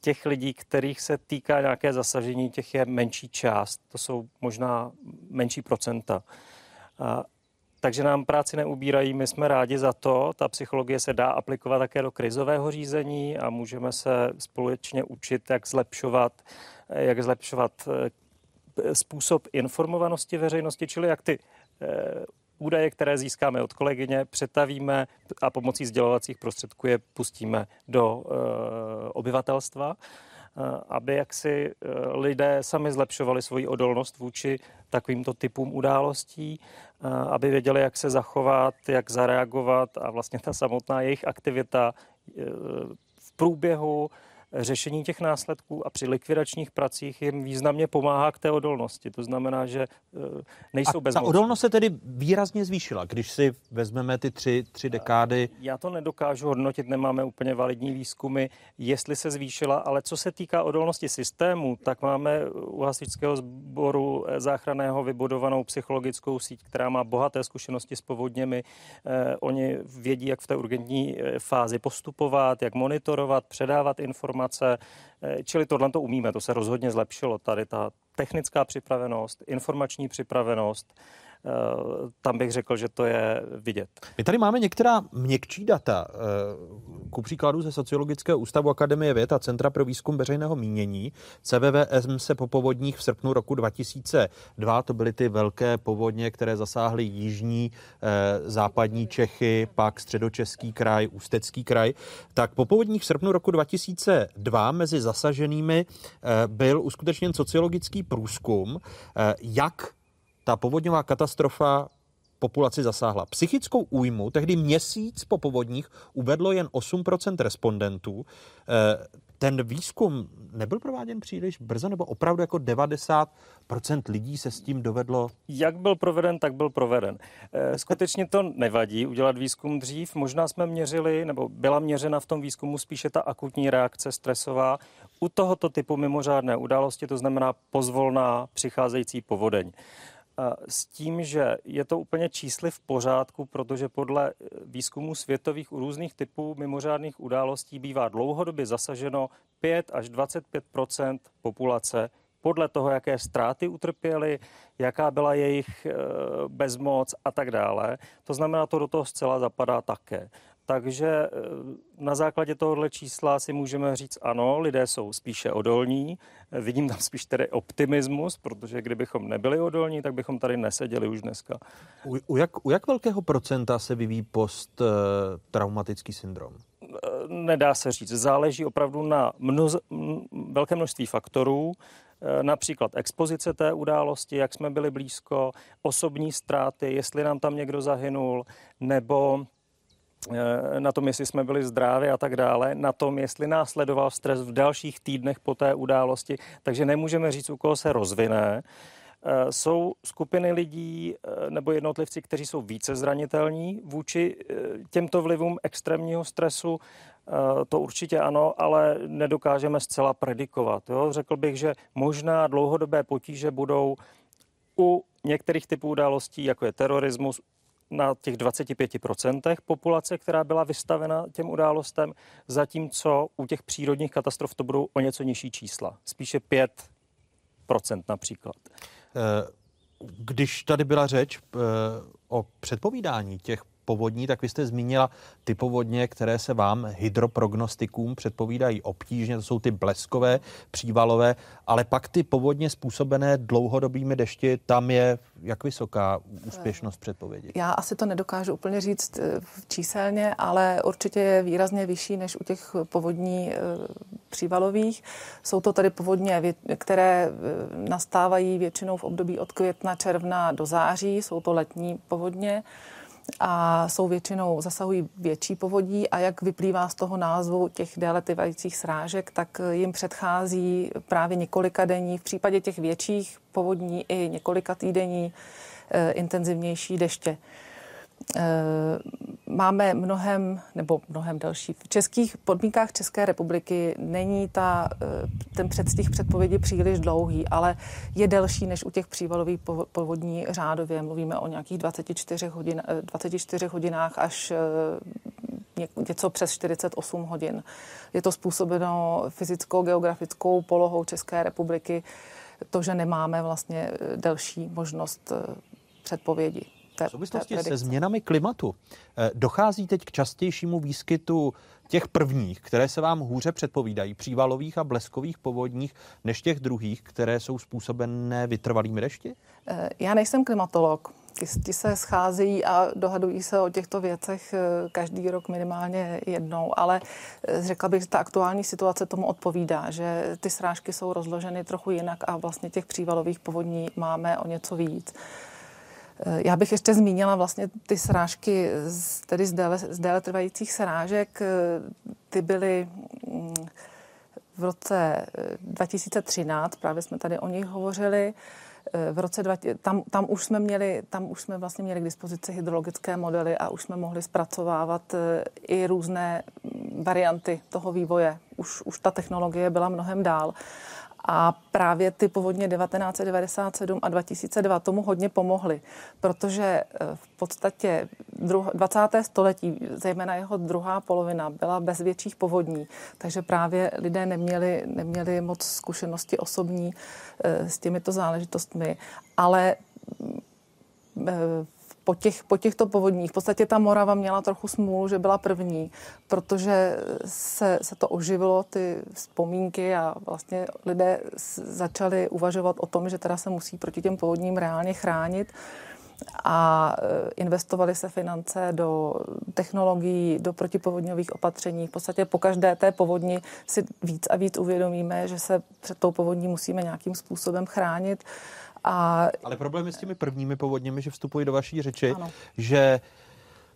Těch lidí, kterých se týká nějaké zasažení, těch je menší část. To jsou možná menší procenta takže nám práci neubírají, my jsme rádi za to. Ta psychologie se dá aplikovat také do krizového řízení a můžeme se společně učit, jak zlepšovat, jak zlepšovat eh, způsob informovanosti veřejnosti, čili jak ty eh, údaje, které získáme od kolegyně, přetavíme a pomocí sdělovacích prostředků je pustíme do eh, obyvatelstva. Eh, aby jaksi eh, lidé sami zlepšovali svoji odolnost vůči takovýmto typům událostí, eh, aby věděli, jak se zachovat, jak zareagovat a vlastně ta samotná jejich aktivita v průběhu řešení těch následků a při likvidačních pracích jim významně pomáhá k té odolnosti. To znamená, že eh, nejsou bez. Ta odolnost se tedy výrazně zvýšila, když si vezmeme ty tři, tři dekády. Já to nedokážu hodnotit, nemáme úplně validní výzkumy, jestli se zvýšila, ale co se týká odolnosti systému, tak máme u hasičského sboru eh, záchranného vybudovanou psychologickou síť, která má bohaté zkušenosti s povodněmi. Oni vědí, jak v té urgentní fázi postupovat, jak monitorovat, předávat informace informace, eh, čili tohle to umíme, to se rozhodně zlepšilo, tady ta technická připravenost, informační připravenost tam bych řekl, že to je vidět. My tady máme některá měkčí data, ku příkladu ze Sociologického ústavu Akademie věd a Centra pro výzkum veřejného mínění. CVVM se po povodních v srpnu roku 2002, to byly ty velké povodně, které zasáhly jižní, západní Čechy, pak středočeský kraj, ústecký kraj, tak po povodních v srpnu roku 2002 mezi zasaženými byl uskutečněn sociologický průzkum, jak ta povodňová katastrofa populaci zasáhla. Psychickou újmu tehdy měsíc po povodních uvedlo jen 8% respondentů. Eh, ten výzkum nebyl prováděn příliš brzo, nebo opravdu jako 90% lidí se s tím dovedlo? Jak byl proveden, tak byl proveden. Eh, skutečně to nevadí udělat výzkum dřív. Možná jsme měřili, nebo byla měřena v tom výzkumu spíše ta akutní reakce stresová u tohoto typu mimořádné události, to znamená pozvolná přicházející povodeň s tím, že je to úplně čísly v pořádku, protože podle eh, výzkumů světových u různých typů mimořádných událostí bývá dlouhodobě zasaženo 5 až 25% populace podle toho, jaké ztráty utrpěli, jaká byla jejich eh, bezmoc a tak dále. To znamená, to do toho zcela zapadá také. Takže eh, na základě tohohle čísla si můžeme říct ano, lidé jsou spíše odolní. Vidím tam spíš tedy optimismus, protože kdybychom nebyli odolní, tak bychom tady neseděli už dneska. U, u, jak, u jak velkého procenta se vyvíjí post-traumatický syndrom? Eh, nedá se říct. Záleží opravdu na mnoz, velké množství faktorů eh, například expozice té události, jak jsme byli blízko, osobní ztráty, jestli nám tam někdo zahynul, nebo Eh, na tom, jestli jsme byli zdraví a tak dále, na tom, jestli následoval stres v dalších týdnech po té události, takže nemůžeme říct, u koho se rozvine. Eh, jsou skupiny lidí eh, nebo jednotlivci, kteří jsou více zranitelní vůči těmto vlivům extrémního stresu. To určitě ano, ale nedokážeme zcela predikovat. Jo? Řekl bych, že možná dlouhodobé potíže budou u některých typů událostí, jako je terorismus, na těch 25% populace, která byla vystavena těm událostem, zatímco u těch přírodních katastrof to budou o něco nižší čísla, spíše 5% například. Eh, když tady byla řeč eh, o předpovídání těch povodní, tak vy jste zmínila ty povodně, které se vám hydroprognostikům předpovídají obtížně, to jsou ty bleskové, přívalové, ale pak ty povodně způsobené dlouhodobými dešti, tam je jak vysoká úspěšnost předpovědi? Já asi to nedokážu úplně říct eh, číselně, ale určitě je výrazně vyšší než u těch povodní eh, přívalových. Jsou to tady povodně, které eh, nastávají většinou v období od května, června do září. Jsou to letní povodně a jsou většinou, zasahují větší povodí a jak vyplývá z toho názvu těch déle trvajících srážek, tak jim předchází právě několika denní, v případě těch větších povodní i několika týdenní e, intenzivnější deště. E, máme mnohem, nebo mnohem další. V českých podmínkách České republiky není ta, eh, ten předstih předpovědi příliš dlouhý, ale je delší než u těch přívalových povodní řádově. Mluvíme o nějakých 24, hodin, 24 hodinách až něco přes 48 hodin. Je to způsobeno fyzickou, geografickou polohou České republiky, to, že nemáme vlastně delší možnost předpovědi té, v souvislosti té se změnami klimatu eh, dochází teď k častějšímu výskytu těch prvních, které se vám hůře předpovídají, přívalových a bleskových povodních, než těch druhých, které jsou způsobené vytrvalými dešti? Eh, já nejsem klimatolog. Ti se scházejí a dohadují se o těchto věcech eh, každý rok minimálně jednou, ale řekla bych, že ta aktuální situace tomu odpovídá, že ty srážky jsou rozloženy trochu jinak a vlastně těch přívalových povodní máme o něco víc. Eh, já bych ještě zmínila vlastně ty srážky, tedy z déle, z déle trvajících srážek. Eh, ty byly mm, v roce 2013, eh, právě jsme tady o nich hovořili. V roce dva, tam, tam, už jsme měli, tam už jsme vlastně měli k dispozici hydrologické modely a už jsme mohli zpracovávat i různé mm, varianty toho vývoje. Už, už ta technologie byla mnohem dál. A právě ty povodně 1997 a 2002 tomu hodně pomohly, protože eh, v podstatě 20. století, zejména jeho druhá polovina, byla bez větších povodní, takže právě lidé neměli, neměli moc zkušenosti osobní eh, s těmito záležitostmi, ale po, těch, po těchto povodních. V podstatě ta Morava měla trochu smůlu, že byla první, protože se, se to oživilo, ty vzpomínky a vlastně lidé začali uvažovat o tom, že teda se musí proti těm povodním reálně chránit a e, investovali se finance do technologií, do protipovodňových opatření. V podstatě po každé té povodni si víc a víc uvědomíme, že se před tou povodní musíme nějakým způsobem chránit. A... Ale problém je s těmi prvními povodněmi, že vstupují do vaší řeči, ano. že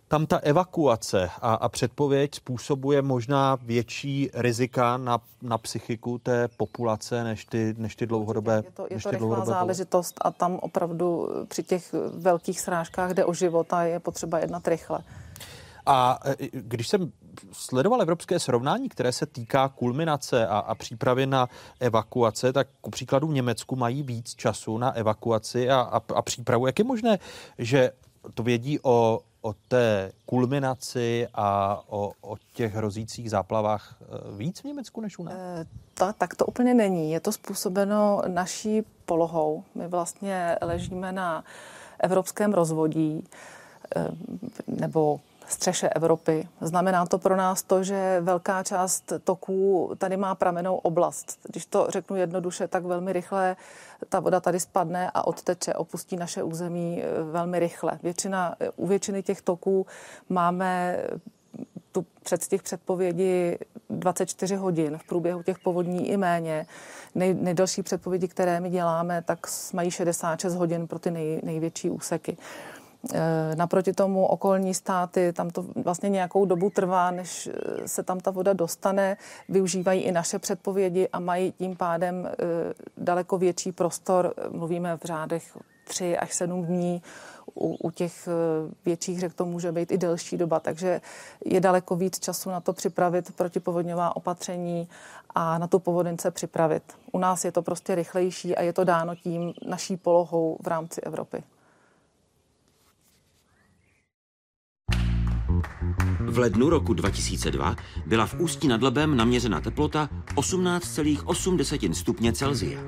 tam ta evakuace a, a předpověď způsobuje možná větší rizika na, na psychiku té populace než ty, než ty dlouhodobé Je to, je než to ty rychlá záležitost a tam opravdu při těch velkých srážkách jde o život a je potřeba jednat rychle. A e, když jsem sledoval evropské srovnání, které se týká kulminace a, a přípravy na evakuace, tak ku příkladu v Německu mají víc času na evakuaci a, a, a přípravu. Jak je možné, že to vědí o, o té kulminaci a o, o těch hrozících záplavách e, víc v Německu než u nás? E, ta, tak to úplně není. Je to způsobeno naší polohou. My vlastně ležíme na evropském rozvodí e, nebo střeše Evropy. Znamená to pro nás to, že velká část toků tady má pramenou oblast. Když to řeknu jednoduše, tak velmi rychle ta voda tady spadne a odteče, opustí naše území eh, velmi rychle. Většina, u většiny těch toků máme tu před těch předpovědí 24 hodin, v průběhu těch povodní i méně. Nej, nejdelší předpovědi, které my děláme, tak mají 66 hodin pro ty nej, největší úseky. Eh, naproti tomu okolní státy, tam to vlastně nějakou dobu trvá, než eh, se tam ta voda dostane, využívají i naše předpovědi a mají tím pádem eh, daleko větší prostor, mluvíme v řádech 3 až 7 dní, u, u těch větších řek to může být i delší doba, takže je daleko víc času na to připravit protipovodňová opatření a na tu povodence připravit. U nás je to prostě rychlejší a je to dáno tím naší polohou v rámci Evropy. V lednu roku 2002 byla v Ústí nad Labem naměřena teplota 18,8 stupně Celsia.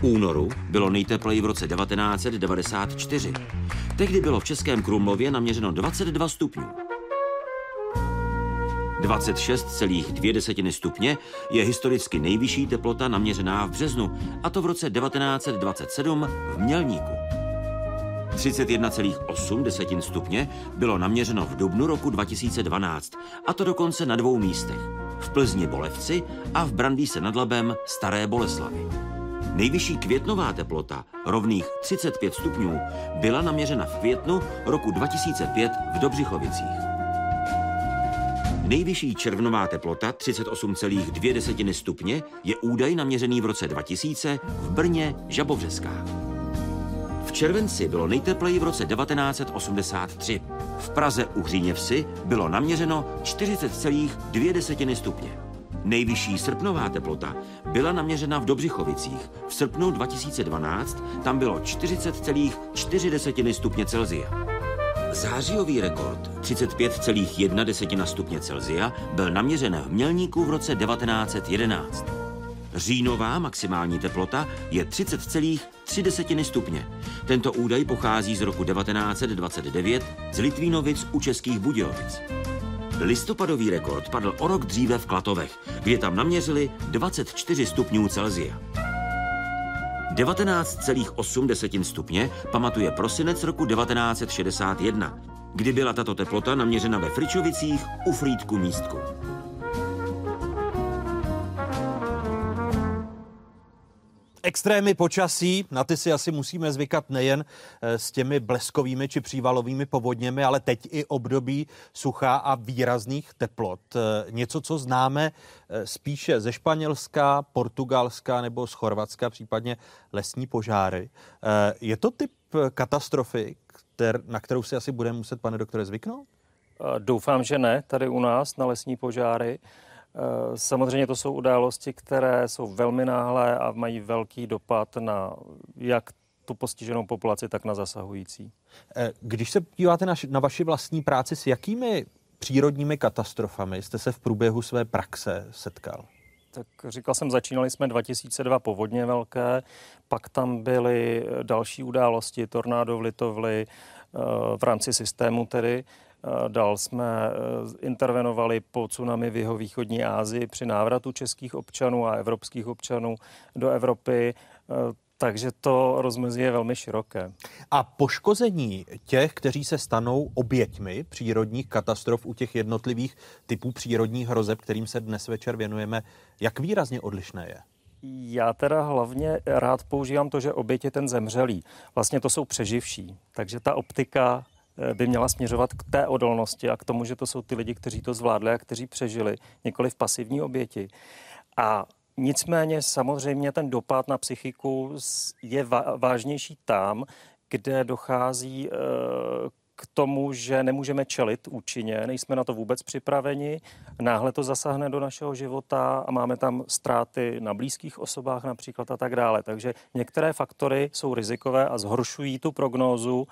V únoru bylo nejtepleji v roce 1994. Tehdy bylo v Českém Krumlově naměřeno 22 stupňů. 26,2 stupně je historicky nejvyšší teplota naměřená v březnu, a to v roce 1927 v Mělníku. 31,8 stupně bylo naměřeno v dubnu roku 2012, a to dokonce na dvou místech. V Plzni Bolevci a v Brandýse nad Labem Staré Boleslavy. Nejvyšší květnová teplota, rovných 35 stupňů, byla naměřena v květnu roku 2005 v Dobřichovicích. Nejvyšší červnová teplota 38,2 stupně je údaj naměřený v roce 2000 v Brně Žabovřeskách. V červenci bylo nejtepleji v roce 1983. V Praze u Hříněvsi bylo naměřeno 40,2 stupně. Nejvyšší srpnová teplota byla naměřena v Dobřichovicích. V srpnu 2012 tam bylo 40,4 stupně Celzia. Zářijový rekord 35,1 stupně Celzia byl naměřen v Mělníku v roce 1911. Říjnová maximální teplota je 30,3 stupně. Tento údaj pochází z roku 1929 z Litvínovic u Českých Budějovic. Listopadový rekord padl o rok dříve v Klatovech, kde tam naměřili 24 stupňů Celzia. 19,8 stupně pamatuje prosinec roku 1961, kdy byla tato teplota naměřena ve Fričovicích u Frýdku místku. Extrémy počasí, na ty si asi musíme zvykat nejen eh, s těmi bleskovými či přívalovými povodněmi, ale teď i období sucha a výrazných teplot. Eh, něco, co známe eh, spíše ze Španělska, Portugalska nebo z Chorvatska, případně lesní požáry. Je to typ katastrofy, na kterou si asi budeme muset, pane doktore, zvyknout? Doufám, že ne, tady u nás na lesní požáry. Eh, samozřejmě to jsou události, které jsou velmi náhlé a mají velký dopad na jak tu postiženou populaci, tak na zasahující. Eh, když se díváte na, na vaši vlastní práci, s jakými přírodními katastrofami jste se v průběhu své praxe setkal? Tak říkal jsem, začínali jsme 2002 povodně velké, pak tam byly další události, tornádo v Litovli, eh, v rámci systému tedy. Eh, dál jsme eh, intervenovali po tsunami v jeho východní Asii při návratu českých občanů a evropských občanů do Evropy. Takže to rozmezí je velmi široké. A poškození těch, kteří se stanou oběťmi přírodních katastrof u těch jednotlivých typů přírodních hrozeb, kterým se dnes večer věnujeme, jak výrazně odlišné je? Já teda hlavně rád používám to, že oběť je ten zemřelý. Vlastně to jsou přeživší. Takže ta optika eh, by měla směřovat k té odolnosti a k tomu, že to jsou ty lidi, kteří to zvládli a kteří přežili, nikoli v pasivní oběti. A Nicméně samozřejmě ten dopad na psychiku je vážnější tam, kde dochází eh, k tomu, že nemůžeme čelit účinně, nejsme na to vůbec připraveni, náhle to zasáhne do našeho života a máme tam ztráty na blízkých osobách například a tak dále. Takže některé faktory jsou rizikové a zhoršují tu prognózu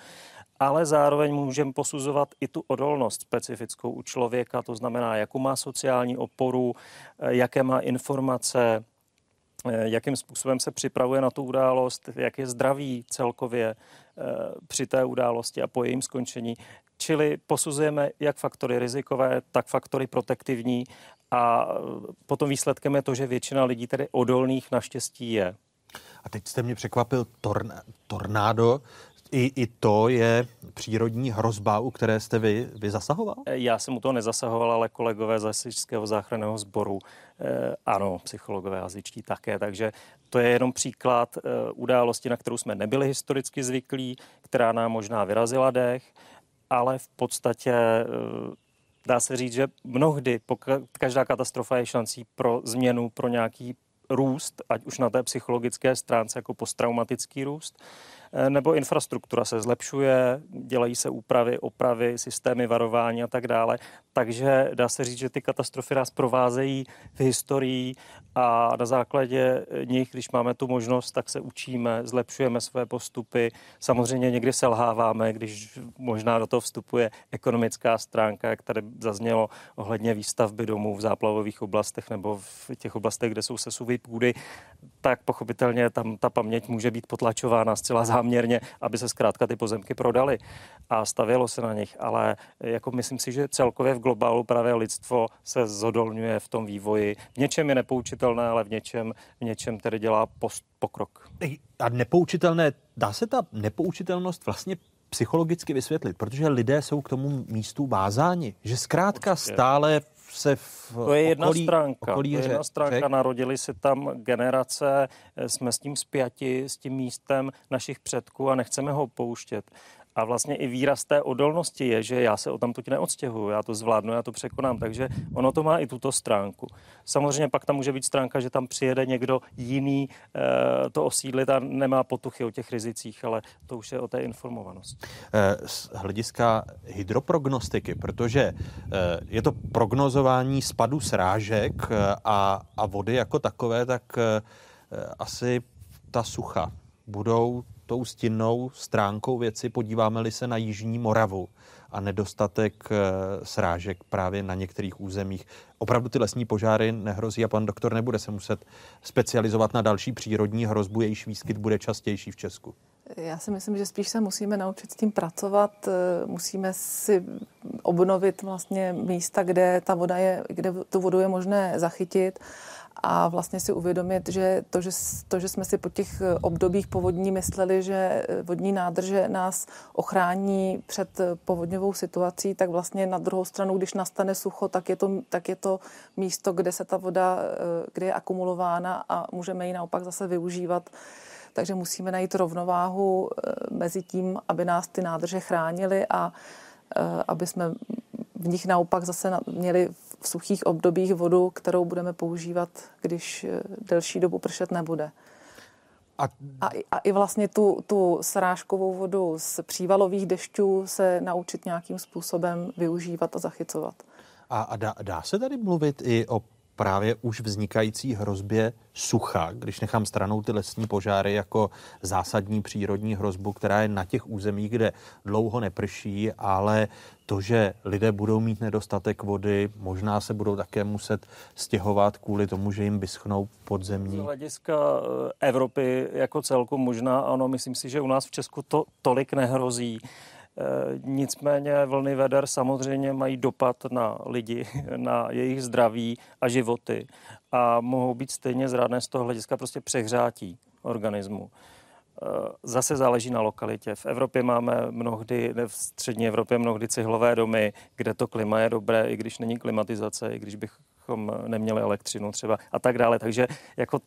ale zároveň můžeme posuzovat i tu odolnost specifickou u člověka, to znamená, jakou má sociální oporu, eh, jaké má informace, eh, jakým způsobem se připravuje na tu událost, jak je zdraví celkově eh, při té události a po jejím skončení. Čili posuzujeme jak faktory rizikové, tak faktory protektivní a potom výsledkem je to, že většina lidí tedy odolných naštěstí je. A teď jste mě překvapil tornádo. I, I to je přírodní hrozba, u které jste vy, vy zasahoval? Já jsem u toho nezasahoval, ale kolegové z Hasičského záchranného sboru, eh, ano, psychologové jazyčtí také, takže to je jenom příklad eh, události, na kterou jsme nebyli historicky zvyklí, která nám možná vyrazila dech, ale v podstatě eh, dá se říct, že mnohdy každá katastrofa je šancí pro změnu, pro nějaký růst, ať už na té psychologické stránce jako posttraumatický růst, Eh, nebo infrastruktura se zlepšuje, dělají se úpravy, opravy, systémy varování a tak dále. Takže dá se říct, že ty katastrofy nás provázejí v historii a na základě nich, když máme tu možnost, tak se učíme, zlepšujeme své postupy. Samozřejmě někdy selháváme, když možná do toho vstupuje ekonomická stránka, jak tady zaznělo ohledně výstavby domů v záplavových oblastech nebo v těch oblastech, kde jsou sesuvy půdy, tak pochopitelně tam ta paměť může být potlačována zcela záměrně, aby se zkrátka ty pozemky prodaly a stavělo se na nich. Ale jako myslím si, že celkově v globálu právě lidstvo se zodolňuje v tom vývoji. V něčem je nepoučitelné, ale v něčem, v něčem tedy dělá post, pokrok. A nepoučitelné, dá se ta nepoučitelnost vlastně psychologicky vysvětlit, protože lidé jsou k tomu místu vázáni, že zkrátka stále se v To je jedna okolí, stránka. Okolí to je jedna stránka. Řek. Narodili se tam generace, eh, jsme s tím spjati, s tím místem našich předků a nechceme ho pouštět. A vlastně i výraz té odolnosti je, že já se o tam tuď neodstěhuju, já to zvládnu, já to překonám, takže ono to má i tuto stránku. Samozřejmě pak tam může být stránka, že tam přijede někdo jiný e, to osídlit a nemá potuchy o těch rizicích, ale to už je o té informovanosti. Eh, z hlediska hydroprognostiky, protože e, je to prognozování spadu srážek a, a vody jako takové, tak asi ta sucha budou tou stinnou stránkou věci, podíváme-li se na Jižní Moravu a nedostatek eh, srážek právě na některých územích. Opravdu ty lesní požáry nehrozí a pan doktor nebude se muset specializovat na další přírodní hrozbu, jejíž výskyt bude častější v Česku. Já si myslím, že spíš se musíme naučit s tím pracovat, eh, musíme si obnovit vlastně místa, kde ta voda je, kde tu vodu je možné zachytit a vlastně si uvědomit, že to, že to, že jsme si po těch eh, obdobích povodní mysleli, že eh, vodní nádrže nás ochrání před eh, povodňovou situací, tak vlastně na druhou stranu, když nastane sucho, tak je to, tak je to místo, kde se ta voda, kde je akumulována a můžeme ji naopak zase využívat. Takže musíme najít rovnováhu mezi tím, aby nás ty nádrže chránily a aby jsme v nich naopak zase měli v suchých obdobích vodu, kterou budeme používat, když eh, delší dobu pršet nebude. A, a, a i vlastně tu, tu srážkovou vodu z přívalových dešťů se naučit nějakým způsobem využívat a zachycovat. A, a dá, dá se tady mluvit i o právě už vznikající hrozbě sucha, když nechám stranou ty lesní požáry jako zásadní přírodní hrozbu, která je na těch územích, kde dlouho neprší, ale to, že lidé budou mít nedostatek vody, možná se budou také muset stěhovat kvůli tomu, že jim vyschnou podzemní. Z hlediska eh, Evropy jako celku možná ano, myslím si, že u nás v Česku to tolik nehrozí. Eh, nicméně vlny veder samozřejmě mají dopad na lidi, (laughs) na jejich zdraví a životy a mohou být stejně zrádné z toho hlediska prostě přehřátí organismu. Eh, zase záleží na lokalitě. V Evropě máme mnohdy, v střední Evropě mnohdy cihlové domy, kde to klima je dobré, i když není klimatizace, i když bychom neměli elektřinu třeba a tak dále. Takže jako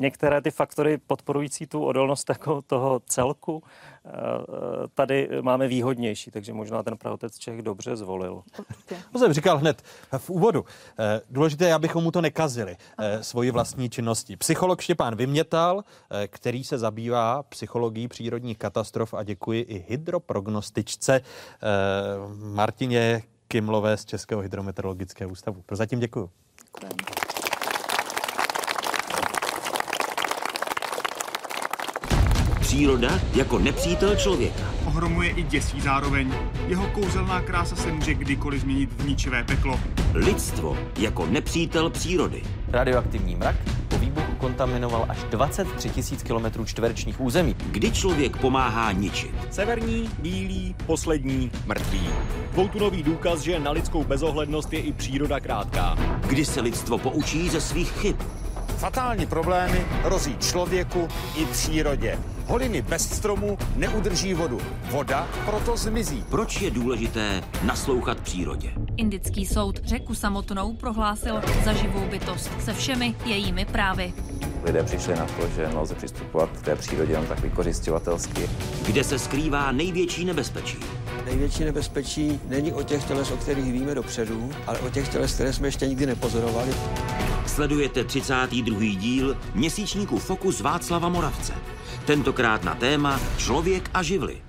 některé ty faktory podporující tu odolnost jako toho celku eh, tady máme výhodnější, takže možná ten pravotec Čech dobře zvolil. To jsem říkal hned v úvodu. Eh, důležité je, abychom mu to nekazili eh, svoji vlastní činnosti. Psycholog Štěpán Vymětal, který se zabývá psychologií přírodních katastrof a děkuji i hydroprognostičce Martině Kimlové z Českého hydrometeorologického ústavu. Prozatím děkuji. Děkujeme. Příroda jako nepřítel člověka. Ohromuje i děsí zároveň. Jeho kouzelná krása se může kdykoliv změnit v ničivé peklo. Lidstvo jako nepřítel přírody. Radioaktivní mrak po výbuchu kontaminoval až 23 000 km čtverečních území. Kdy člověk pomáhá ničit. Severní, bílý, poslední, mrtvý. Dvoutunový důkaz, že na lidskou bezohlednost je i příroda krátká. Kdy se lidstvo poučí ze svých chyb. Fatální problémy hrozí člověku i přírodě. Holiny bez stromů neudrží vodu. Voda proto zmizí. Proč je důležité naslouchat přírodě? Indický soud řeku samotnou prohlásil za živou bytost se všemi jejími právy. Lidé přišli na to, že nelze přistupovat k té přírodě jen tak vykořišťovatelsky. Kde se skrývá největší nebezpečí? Největší nebezpečí není o těch těles, o kterých víme dopředu, ale o těch těles, které jsme ještě nikdy nepozorovali. Sledujete 32. díl měsíčníku Fokus Václava Moravce. Tentokrát na téma Člověk a živly.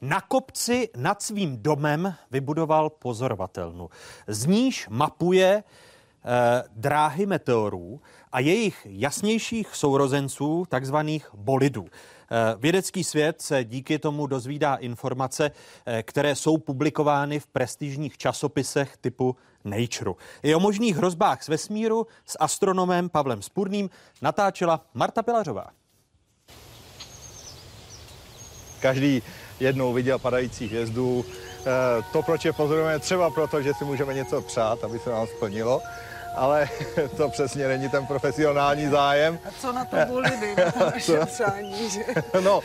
Na kopci nad svým domem vybudoval pozorovatelnu. Z níž mapuje eh, dráhy meteorů a jejich jasnějších sourozenců, takzvaných bolidů. Eh, vědecký svět se díky tomu dozvídá informace, eh, které jsou publikovány v prestižních časopisech typu Nature. I o možných hrozbách z vesmíru s astronomem Pavlem Spurným natáčela Marta Pilařová. Každý jednou viděl padající hvězdu. Eh, to, proč je pozorujeme, třeba proto, že si můžeme něco přát, aby se nám splnilo, ale (laughs) to přesně není ten profesionální zájem. A co na to bulidy, na to (laughs) naše přání, že? (laughs) No,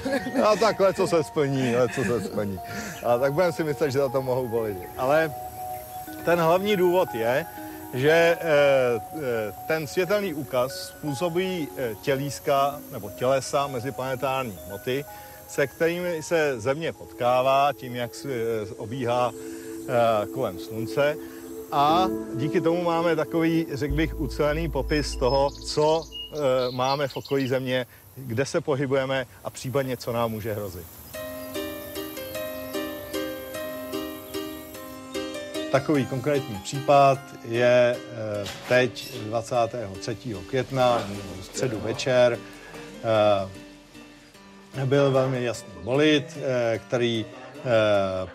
a takhle, co se splní, co se splní. A tak budeme si myslet, že za to mohou bolit. Ale ten hlavní důvod je, že eh, eh, ten světelný úkaz způsobí tělíska nebo tělesa meziplanetární hmoty, se kterými se Země potkává tím, jak se obíhá eh, kolem Slunce. A díky tomu máme takový, řekl bych, ucelený popis toho, co eh, máme v okolí Země, kde se pohybujeme a případně, co nám může hrozit. Takový konkrétní případ je eh, teď 23. května, středu večer, byl velmi jasný bolid, eh, který eh,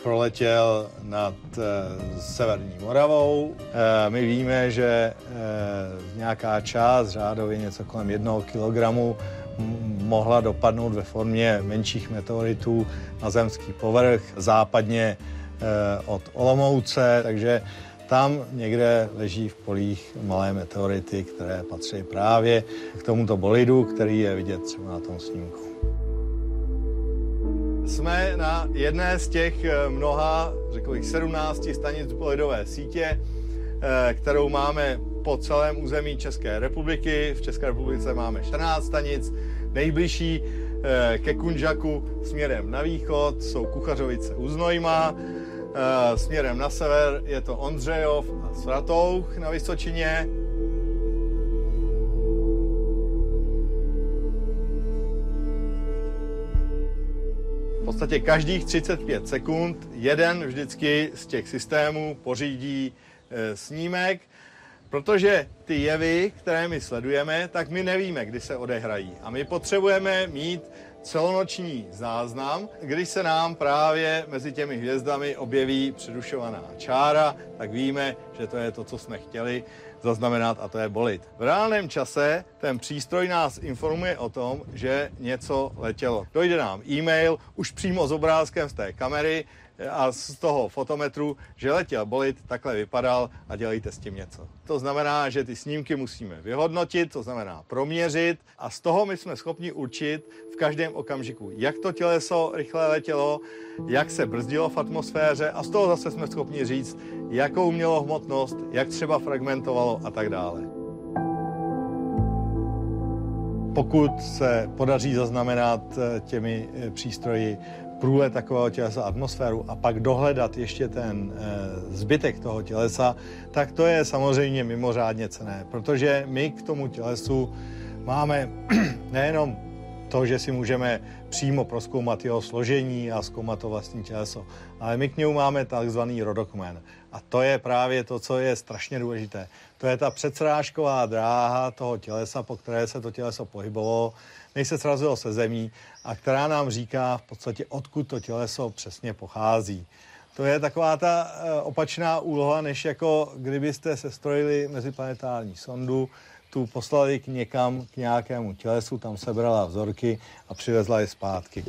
proletěl nad eh, severní Moravou. My víme, že nějaká část, řádově něco kolem jednoho kilogramu, mohla dopadnout ve formě menších meteoritů na zemský povrch západně od Olomouce, takže tam někde leží v polích malé meteority, které patří právě k tomuto bolidu, který je vidět třeba na tom snímku. Jsme na jedné z těch eh, mnoha, řekl bych, 17 stanic polidové sítě, eh, kterou máme po celém území České republiky. V České republice máme 14 stanic. Nejbližší eh, ke Kunžaku směrem na východ jsou Kuchařovice u Znojma, směrem na sever je to Ondřejov a Svatouch na Vysočině. Podstatě každých 35 sekund jeden vždycky z těch systémů pořídí e, snímek. Protože ty jevy, které my sledujeme, tak my nevíme, kdy se odehrají. A my potřebujeme mít celonoční záznam, když se nám právě mezi těmi hvězdami objeví předušovaná čára, tak víme, že to je to, co jsme chtěli zaznamenat a to je bolit. V reálném čase ten přístroj nás informuje o tom, že něco letělo. Dojde nám e-mail už přímo s obrázkem z té kamery, a z toho fotometru, že letěl bolit, takhle vypadal a dělejte s tím něco. To znamená, že ty snímky musíme vyhodnotit, to znamená proměřit a z toho my jsme schopni určit v každém okamžiku, jak to těleso rychle letělo, jak se brzdilo v atmosféře a z toho zase jsme schopni říct, jakou mělo hmotnost, jak třeba fragmentovalo a tak dále. Pokud se podaří zaznamenat eh, těmi eh, přístroji průlet takového tělesa, atmosféru a pak dohledat ještě ten e, zbytek toho tělesa, tak to je samozřejmě mimořádně cené, protože my k tomu tělesu máme (clears throat) nejenom to, že si můžeme přímo proskoumat jeho složení a zkoumat to vlastní těleso, ale my k němu máme takzvaný rodokmen. A to je právě to, co je strašně důležité. To je ta předsrážková dráha toho tělesa, po které se to těleso pohybovalo, než se srazilo se zemí a která nám říká v podstatě, odkud to těleso přesně pochází. To je taková ta eh, opačná úloha, než jako kdybyste se strojili meziplanetární sondu, tu poslali k někam, k nějakému tělesu, tam sebrala vzorky a přivezla je zpátky.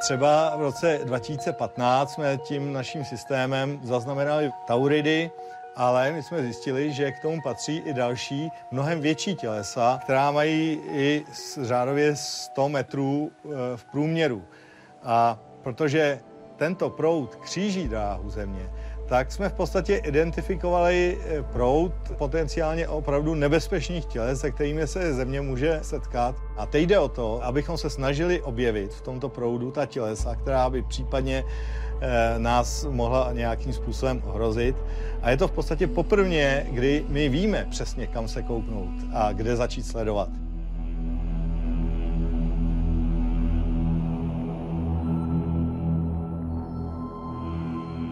Třeba v roce 2015 jsme tím naším systémem zaznamenali tauridy, ale my jsme zjistili, že k tomu patří i další, mnohem větší tělesa, která mají i řádově 100 metrů e, v průměru. A protože tento proud kříží dráhu Země, tak jsme v podstatě identifikovali eh, proud potenciálně opravdu nebezpečných těles, se kterými se země může setkat. A teď jde o to, abychom se snažili objevit v tomto proudu ta tělesa, která by případně eh, nás mohla nějakým způsobem ohrozit. A je to v podstatě poprvé, kdy my víme přesně, kam se kouknout a kde začít sledovat.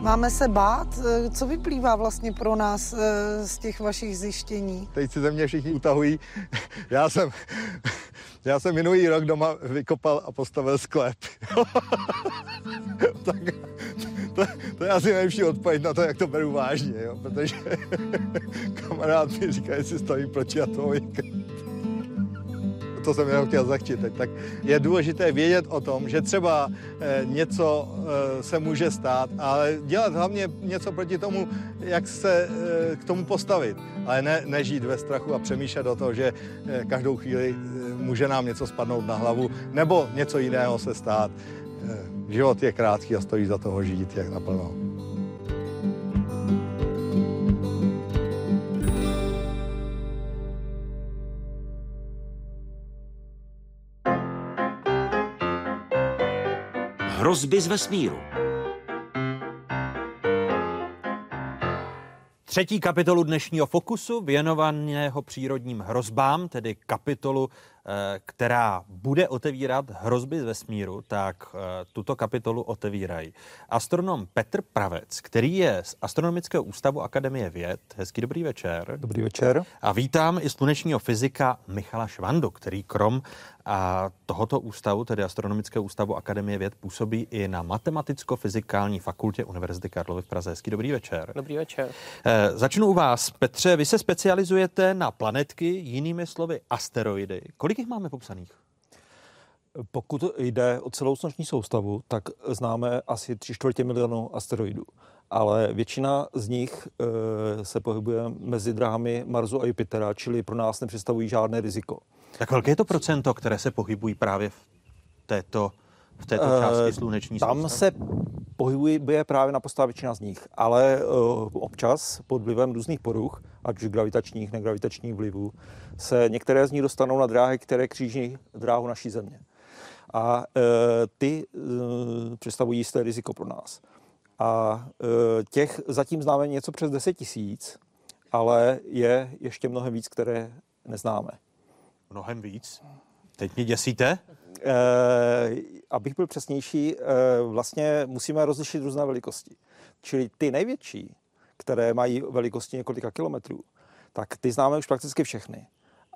Máme se bát? Eh, co vyplývá vlastně pro nás eh, z těch vašich zjištění? Teď si ze mě všichni utahují. (laughs) Já jsem, (laughs) já jsem minulý rok doma vykopal a postavil sklep. (laughs) tak to, to je asi nejlepší odpověď na to, jak to beru vážně, jo? protože kamarád mi říká, jestli stojím proti atomovým to jsem jenom chtěl zachčit. Tak je důležité vědět o tom, že třeba eh, něco eh, se může stát, ale dělat hlavně něco proti tomu, jak se eh, k tomu postavit. Ale ne, nežít ve strachu a přemýšlet o toho, že každou chvíli může nám něco spadnout na hlavu nebo něco jiného se stát. Život je krátký a stojí za toho žít jak naplno. Hrozby z vesmíru. Třetí kapitolu dnešního Fokusu, věnovaného přírodním hrozbám, tedy kapitolu která bude otevírat hrozby z vesmíru, tak eh, tuto kapitolu otevírají astronom Petr Pravec, který je z Astronomického ústavu Akademie věd. Hezký dobrý večer. Dobrý večer. A vítám i slunečního fyzika Michala Švandu, který krom a tohoto ústavu, tedy Astronomického ústavu Akademie věd, působí i na Matematicko-fyzikální fakultě Univerzity Karlovy v Praze. Hezký dobrý večer. Dobrý večer. Eh, začnu u vás. Petře, vy se specializujete na planetky, jinými slovy asteroidy. Kolik Kolik jich máme popsaných? Pokud jde o celou sluneční soustavu, tak známe asi tři čtvrtě milionu asteroidů. Ale většina z nich e, se pohybuje mezi dráhami Marsu a Jupitera, čili pro nás nepředstavují žádné riziko. Tak velké je to procento, které se pohybují právě v této, v této eh, části sluneční soustavy? Tam se pohybuje právě na většina z nich, ale e, občas pod vlivem různých poruch, ať už gravitačních, negravitačních vlivů, se některé z nich dostanou na dráhy, které kříží dráhu naší země. A e, ty e, představují jisté riziko pro nás. A e, těch zatím známe něco přes 10 tisíc, ale je ještě mnohem víc, které neznáme. Mnohem víc? Teď mě děsíte? Eh, abych byl přesnější, eh, vlastně musíme rozlišit různé velikosti. Čili ty největší, které mají velikosti několika kilometrů, tak ty známe už prakticky všechny.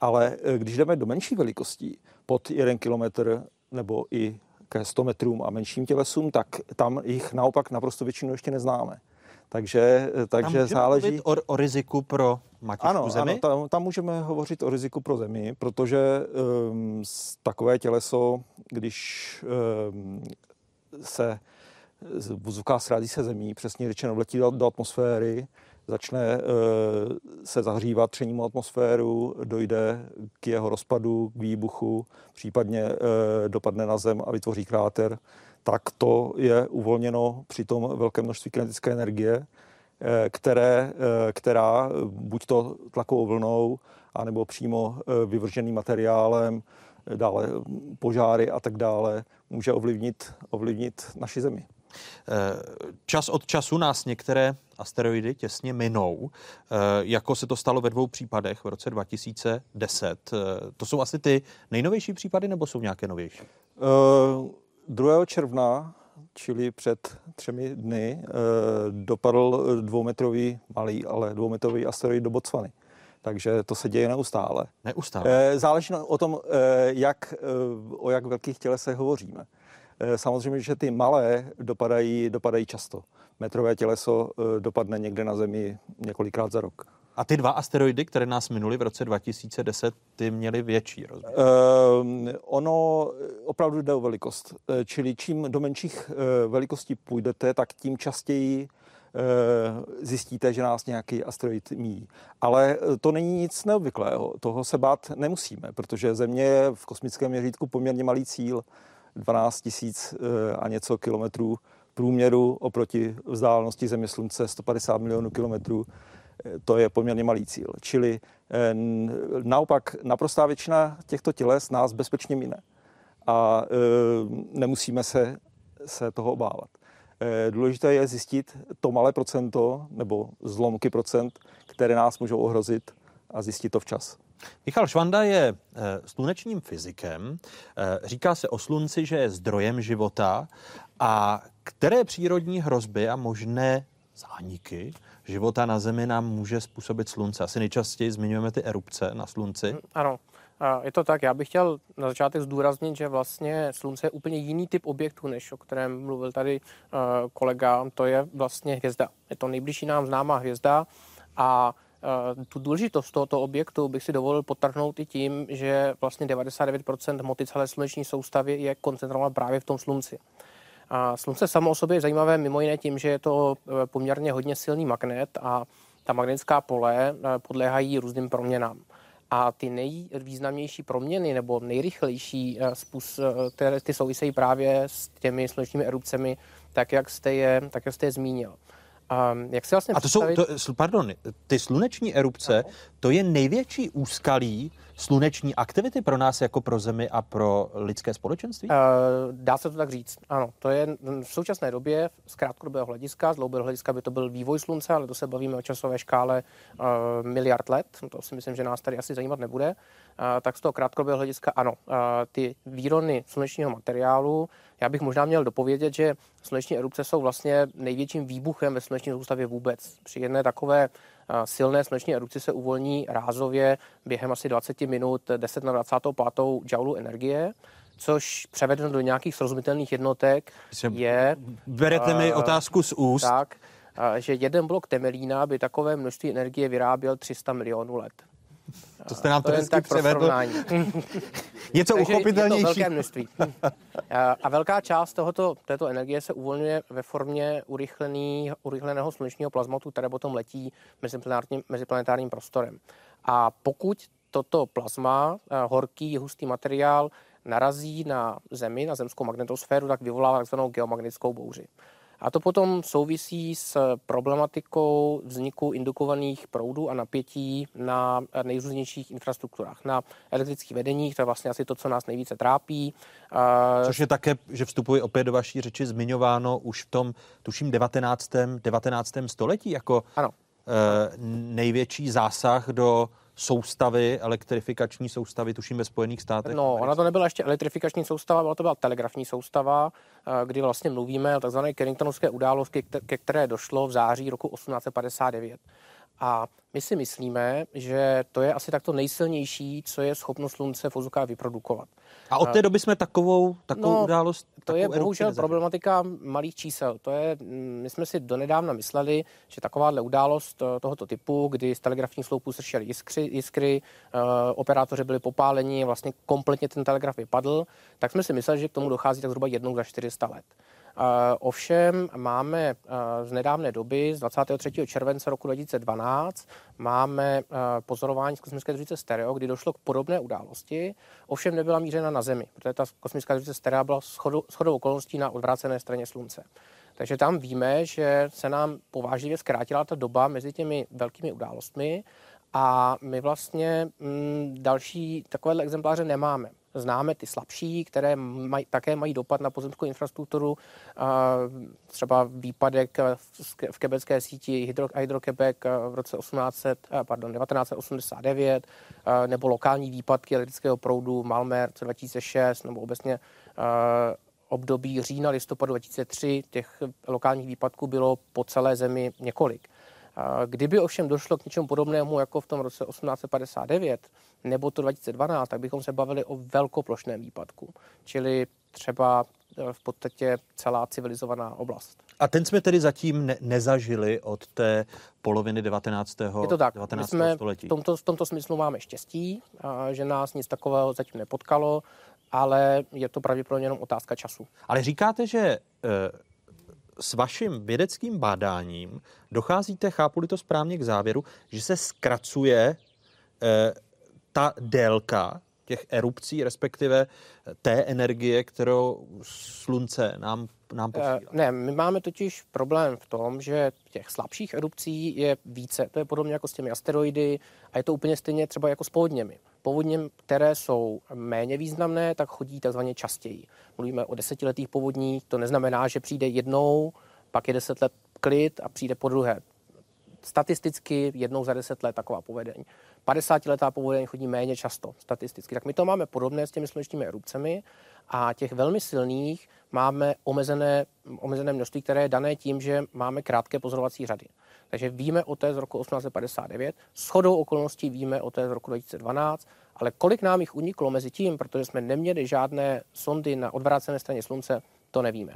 Ale eh, když jdeme do menší velikostí, pod jeden kilometr nebo i ke 100 metrům a menším tělesům, tak tam jich naopak naprosto většinu ještě neznáme. Takže, takže tam záleží... O, o riziku pro matičku ano, zemi? Ano, tam, tam můžeme hovořit o riziku pro zemi, protože um, takové těleso, když um, se vzduká srází se zemí, přesně řečeno vletí do, do atmosféry, začne uh, se zahřívat třením atmosféru, dojde k jeho rozpadu, k výbuchu, případně uh, dopadne na zem a vytvoří kráter, tak to je uvolněno při tom velké množství kinetické energie, eh, které, eh, která buď to tlakovou vlnou, anebo přímo eh, vyvrženým materiálem, dále požáry a tak dále, může ovlivnit, ovlivnit naši zemi. Čas od času nás některé asteroidy těsně minou, jako se to stalo ve dvou případech v roce 2010. To jsou asi ty nejnovější případy, nebo jsou nějaké novější? 2. června, čili před třemi dny, dopadl dvoumetrový, malý, ale dvoumetrový asteroid do Botswany. Takže to se děje neustále. Neustále. Záleží o tom, jak, o jak velkých tělesech hovoříme. Samozřejmě, že ty malé dopadají, dopadají často. Metrové těleso dopadne někde na Zemi několikrát za rok. A ty dva asteroidy, které nás minuli v roce 2010, ty měly větší rozměr? Uh, ono opravdu jde o velikost. Čili čím do menších uh, velikostí půjdete, tak tím častěji uh, zjistíte, že nás nějaký asteroid míjí. Ale to není nic neobvyklého. Toho se bát nemusíme, protože Země je v kosmickém měřítku poměrně malý cíl. 12 tisíc a něco kilometrů průměru oproti vzdálenosti Země Slunce 150 milionů kilometrů to je poměrně malý cíl. Čili eh, naopak naprostá většina těchto těles nás bezpečně mine a eh, nemusíme se, se toho obávat. Eh, důležité je zjistit to malé procento nebo zlomky procent, které nás můžou ohrozit a zjistit to včas. Michal Švanda je slunečním fyzikem. Říká se o slunci, že je zdrojem života. A které přírodní hrozby a možné zániky života na Zemi nám může způsobit slunce. Asi nejčastěji zmiňujeme ty erupce na slunci. Hm, ano, je to tak. Já bych chtěl na začátek zdůraznit, že vlastně slunce je úplně jiný typ objektu, než o kterém mluvil tady kolega. To je vlastně hvězda. Je to nejbližší nám známá hvězda a tu důležitost tohoto objektu bych si dovolil potrhnout i tím, že vlastně 99% hmoty celé sluneční soustavy je koncentrována právě v tom slunci. A slunce samo o sobě je zajímavé mimo jiné tím, že je to e, poměrně hodně silný magnet a ta magnetická pole e, podléhají různým proměnám. A ty nejvýznamnější proměny nebo nejrychlejší e, způsob, které ty souvisejí právě s těmi slunečními erupcemi, tak jak jste je, tak jak jste je zmínil. A, jak se vlastně a to představit... jsou, to, pardon, ty sluneční erupce, ano. to je největší úskalí sluneční aktivity pro nás jako pro Zemi a pro lidské společenství? Uh, dá se to tak říct, ano. To je v současné době z krátkodobého hlediska, z dlouhodobého hlediska by to byl vývoj Slunce, ale to se bavíme o časové škále uh, miliard let, to si myslím, že nás tady asi zajímat nebude. Uh, tak z toho krátkodobého hlediska ano. Ty výrony slunečního materiálu, já bych možná měl dopovědět, že sluneční erupce jsou vlastně největším výbuchem ve sluneční soustavě vůbec. Při jedné takové silné sluneční erupci se uvolní rázově během asi 20 minut 10 na 25 joulů energie což převedeno do nějakých srozumitelných jednotek je... Berete mi otázku z úst. Tak, že jeden blok temelína by takové množství energie vyráběl 300 milionů let. To jste nám to, to hezky převedl. (laughs) Něco Takže uchopitelnější. Je to velké množství. A velká část tohoto, této energie se uvolňuje ve formě urychlený, urychleného slunečního plazmatu, které potom letí meziplanetárním, meziplanetárním prostorem. A pokud toto plazma, eh, horký, hustý materiál, narazí na Zemi, na zemskou magnetosféru, tak vyvolává takzvanou geomagnetickou bouři. A to potom souvisí s problematikou vzniku indukovaných proudů a napětí na nejrůznějších infrastrukturách, na elektrických vedeních, to je vlastně asi to, co nás nejvíce trápí. Což je také, že vstupuje opět do vaší řeči, zmiňováno už v tom, tuším, 19. 19. století jako ano. největší zásah do soustavy, elektrifikační soustavy, tuším ve Spojených státech. No, ona to nebyla ještě elektrifikační soustava, byla to byla telegrafní soustava, eh, kdy vlastně mluvíme o tzv. Carringtonovské události, ke které došlo v září roku 1859. A my si myslíme, že to je asi takto nejsilnější, co je schopnost slunce v vyprodukovat. A od té doby jsme takovou, takovou No, událost. To je bohužel problematika malých čísel. To je, mm, my jsme si donedávna mysleli, že takováhle událost eh, tohoto typu, kdy z telegrafních sloupů sršely jiskry, jiskry eh, operátoři byli popáleni, vlastně kompletně ten telegraf vypadl, tak jsme si mysleli, že k tomu dochází tak zhruba jednou za 400 let. Ovšem máme z nedávné doby, z 23. července roku 2012, máme pozorování z kosmické družice Stereo, kdy došlo k podobné události, ovšem nebyla mířena na Zemi, protože ta kosmická družice Stereo byla shodou, shodou okolností na odvrácené straně Slunce. Takže tam víme, že se nám povážlivě zkrátila ta doba mezi těmi velkými událostmi a my vlastně mm, další takovéhle exempláře nemáme. Známe ty slabší, které maj, také mají dopad na pozemskou infrastrukturu, třeba výpadek v, kebecké síti Hydro, Hydro-Quebec v roce 1800, eh, pardon, 1989, eh, nebo lokální výpadky elektrického proudu Malmer v roce 2006, nebo obecně období října, listopadu 2003 těch lokálních výpadků bylo po celé zemi několik. Kdyby ovšem došlo k něčemu podobnému jako v tom roce 1859 nebo to 2012, tak bychom se bavili o velkoplošném výpadku, čili třeba eh, v podstatě celá civilizovaná oblast. A ten jsme tedy zatím ne- nezažili od té poloviny 19. Je to tak. My 19. jsme století. v tomto, v tomto smyslu máme štěstí, že nás nic takového zatím nepotkalo, ale je to pravděpodobně jenom otázka času. Ale říkáte, že eh, s vaším vědeckým bádáním docházíte, chápu-li to správně, k závěru, že se zkracuje eh, ta délka těch erupcí, respektive té energie, kterou slunce nám, nám posílá. Eh, Ne, my máme totiž problém v tom, že těch slabších erupcí je více. To je podobně jako s těmi asteroidy a je to úplně stejně třeba jako s povodněmi. Povodně, které jsou méně významné, tak chodí takzvaně častěji. Mluvíme o desetiletých povodních, to neznamená, že přijde jednou, pak je deset let klid a přijde po druhé. Statisticky jednou za deset let taková povedeň. 50-letá povodeň chodí méně často statisticky. Tak my to máme podobné s těmi slunečními erupcemi a těch velmi silných máme omezené, omezené množství, které je dané tím, že máme krátké pozorovací řady. Takže víme o té z roku 1859, s chodou okolností víme o té z roku 2012, ale kolik nám jich uniklo mezi tím, protože jsme neměli žádné sondy na odvrácené straně Slunce, to nevíme.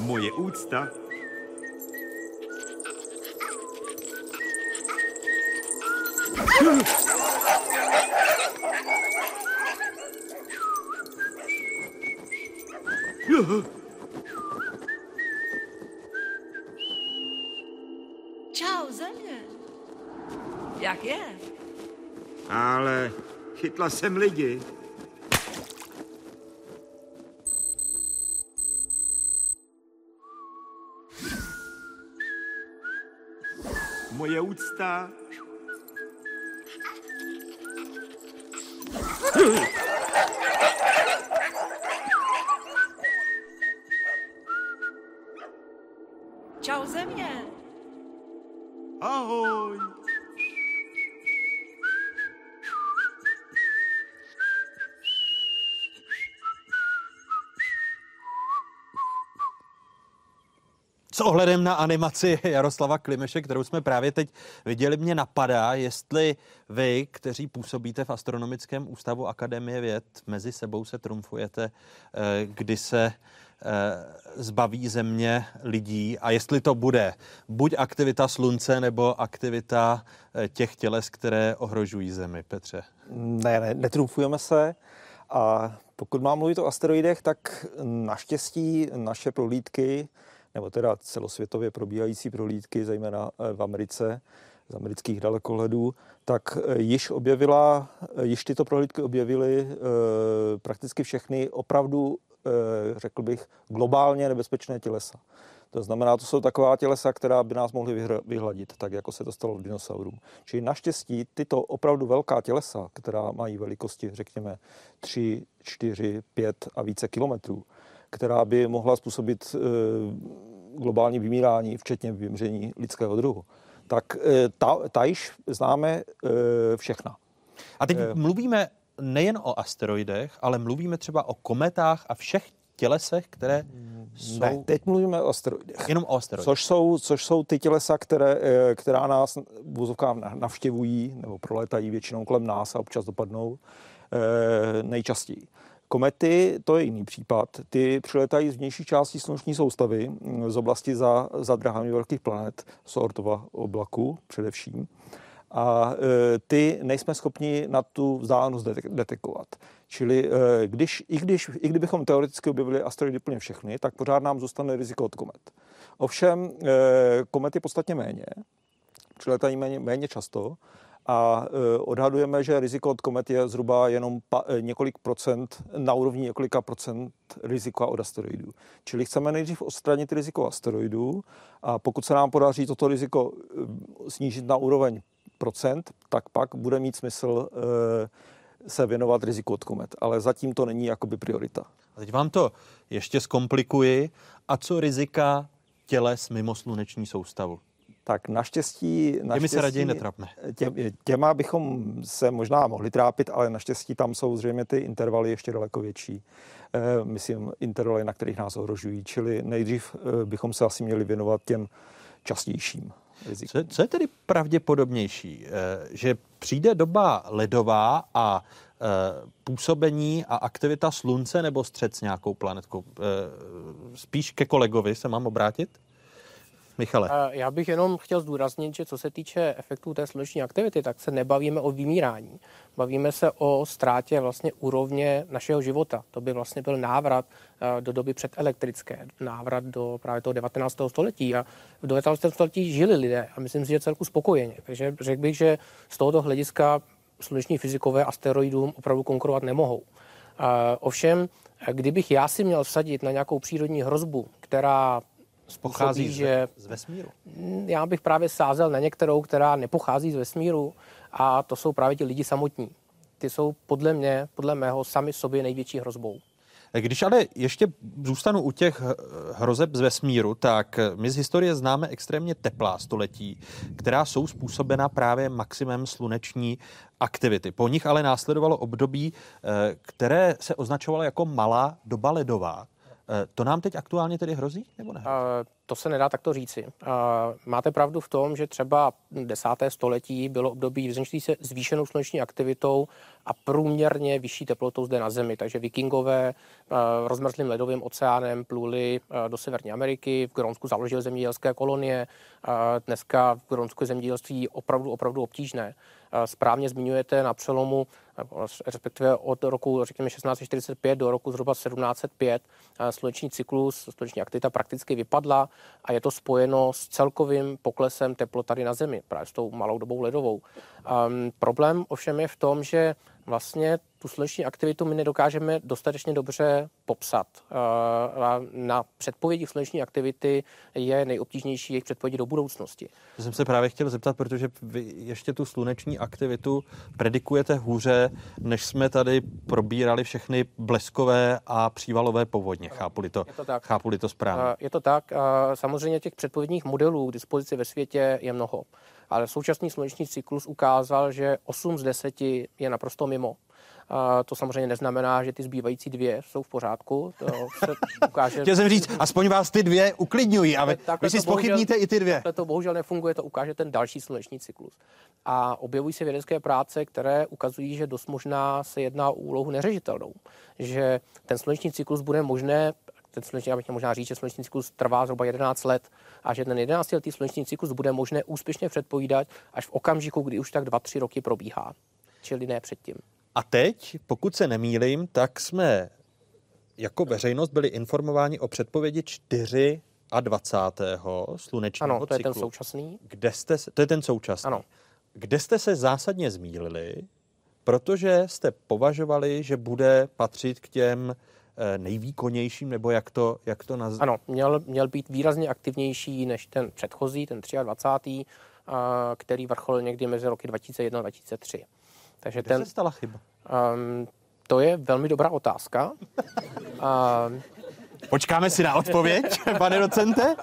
Moje úcta. Čau, země. Jak je? Ale chytla jsem lidi. Moje úcta. Ugh! (laughs) ohledem na animaci Jaroslava Klimeše, kterou jsme právě teď viděli, mě napadá, jestli vy, kteří působíte v Astronomickém ústavu Akademie věd, mezi sebou se trumfujete, eh, kdy se eh, zbaví země lidí a jestli to bude buď aktivita slunce nebo aktivita eh, těch těles, které ohrožují zemi. Petře. Ne, ne, netrumfujeme se. A pokud mám mluvit o asteroidech, tak naštěstí naše prohlídky, nebo teda celosvětově probíhající prohlídky, zejména eh, v Americe, z amerických dalekohledů, tak eh, již objevila, eh, již tyto prohlídky objevily prakticky všechny opravdu, řekl bych, globálně nebezpečné tělesa. To znamená, to jsou taková tělesa, která by nás mohly vyhladit, tak jako se to stalo v dinosaurům. Čili naštěstí tyto opravdu velká tělesa, která mají velikosti, řekněme, 3, 4, 5 a více kilometrů, která by mohla způsobit e, globální vymírání, včetně vymření lidského druhu, tak e, ta, ta již známe e, všechna. A teď mluvíme nejen o asteroidech, ale mluvíme třeba o kometách a všech tělesech, které jsou... Ne, teď mluvíme o asteroidech. Jenom o asteroidech. Což jsou, což jsou ty tělesa, které, eh, která nás v navštěvují nebo proletají většinou kolem nás a občas dopadnou eh, nejčastěji. Komety, to je jiný případ. Ty přiletají z vnější části sluneční soustavy, mm, z oblasti za, za drahami velkých planet, z Oortova oblaku především. A e, ty nejsme schopni na tu vzdálenost detekovat. Čili e, když, i, když, i kdybychom teoreticky objevili asteroidy úplně všechny, tak pořád nám zůstane riziko od komet. Ovšem, e, komety podstatně méně, přiletají méně, méně často a odhadujeme, že riziko od komet je zhruba jenom pa, několik procent, na úrovni několika procent rizika od asteroidů. Čili chceme nejdřív odstranit riziko asteroidů a pokud se nám podaří toto riziko snížit na úroveň procent, tak pak bude mít smysl se věnovat riziku od komet. Ale zatím to není jakoby priorita. A teď vám to ještě zkomplikuji. A co rizika těles mimo sluneční soustavu? Tak naštěstí... naštěstí těmi se raději netrapme. Tě, těma bychom se možná mohli trápit, ale naštěstí tam jsou zřejmě ty intervaly ještě daleko větší. E, myslím, intervaly, na kterých nás ohrožují. Čili nejdřív e, bychom se asi měli věnovat těm častějším. Co, co je tedy pravděpodobnější? Že přijde doba ledová a působení a aktivita slunce nebo střed s nějakou planetkou? Spíš ke kolegovi se mám obrátit? Michale. Já bych jenom chtěl zdůraznit, že co se týče efektů té sluneční aktivity, tak se nebavíme o vymírání. Bavíme se o ztrátě vlastně úrovně našeho života. To by vlastně byl návrat do doby předelektrické, návrat do právě toho 19. století. A v 19. století žili lidé a myslím si, že celku spokojeně. Takže řekl bych, že z tohoto hlediska sluneční fyzikové asteroidům opravdu konkurovat nemohou. Ovšem, kdybych já si měl vsadit na nějakou přírodní hrozbu, která pochází že z vesmíru? Já bych právě sázel na některou, která nepochází z vesmíru a to jsou právě ti lidi samotní. Ty jsou podle mě, podle mého, sami sobě největší hrozbou. Když ale ještě zůstanu u těch hrozeb z vesmíru, tak my z historie známe extrémně teplá století, která jsou způsobena právě maximem sluneční aktivity. Po nich ale následovalo období, které se označovalo jako malá doba ledová. To nám teď aktuálně tedy hrozí, nebo ne? To se nedá takto říci. Máte pravdu v tom, že třeba desáté století bylo období vyznačující se zvýšenou sluneční aktivitou a průměrně vyšší teplotou zde na Zemi. Takže vikingové rozmrzlým ledovým oceánem pluli do Severní Ameriky, v Grónsku založili zemědělské kolonie, dneska v Grónsku zemědělství opravdu, opravdu obtížné. Správně zmiňujete na přelomu, respektive od roku, řekněme, 1645 do roku zhruba 1705, sluneční cyklus, sluneční aktivita prakticky vypadla a je to spojeno s celkovým poklesem teplot tady na Zemi, právě s tou malou dobou ledovou. Um, problém ovšem je v tom, že vlastně tu sluneční aktivitu my nedokážeme dostatečně dobře popsat. Na předpovědi sluneční aktivity je nejobtížnější jejich předpovědi do budoucnosti. To jsem se právě chtěl zeptat, protože vy ještě tu sluneční aktivitu predikujete hůře, než jsme tady probírali všechny bleskové a přívalové povodně. Chápu-li to, to, tak. chápu to správně? Je to tak. Samozřejmě těch předpovědních modelů k dispozici ve světě je mnoho ale současný sluneční cyklus ukázal, že 8 z 10 je naprosto mimo. A to samozřejmě neznamená, že ty zbývající dvě jsou v pořádku. To se ukáže... (laughs) Chtěl jsem říct, aspoň vás ty dvě uklidňují, ale vy si spochybníte i ty dvě. To bohužel nefunguje, to ukáže ten další sluneční cyklus. A objevují se vědecké práce, které ukazují, že dost možná se jedná o úlohu neřešitelnou. Že ten sluneční cyklus bude možné ten sluneční, já bych možná říct, že sluneční cyklus trvá zhruba 11 let a že ten 11 letý sluneční cyklus bude možné úspěšně předpovídat až v okamžiku, kdy už tak 2-3 roky probíhá. Čili ne předtím. A teď, pokud se nemýlím, tak jsme jako veřejnost byli informováni o předpovědi 4 a 20. slunečního Ano, to cyklu. je ten současný. Kde jste, to je ten současný. Ano. Kde jste se zásadně zmílili, protože jste považovali, že bude patřit k těm eh, nejvýkonnějším, nebo jak to, jak to naz... Ano, měl, měl být výrazně aktivnější než ten předchozí, ten 23., který vrcholil někdy mezi roky 2001 a 2003. Takže Kde ten, se stala chyba? Um, to je velmi dobrá otázka. um, Počkáme si na odpověď, pane docente.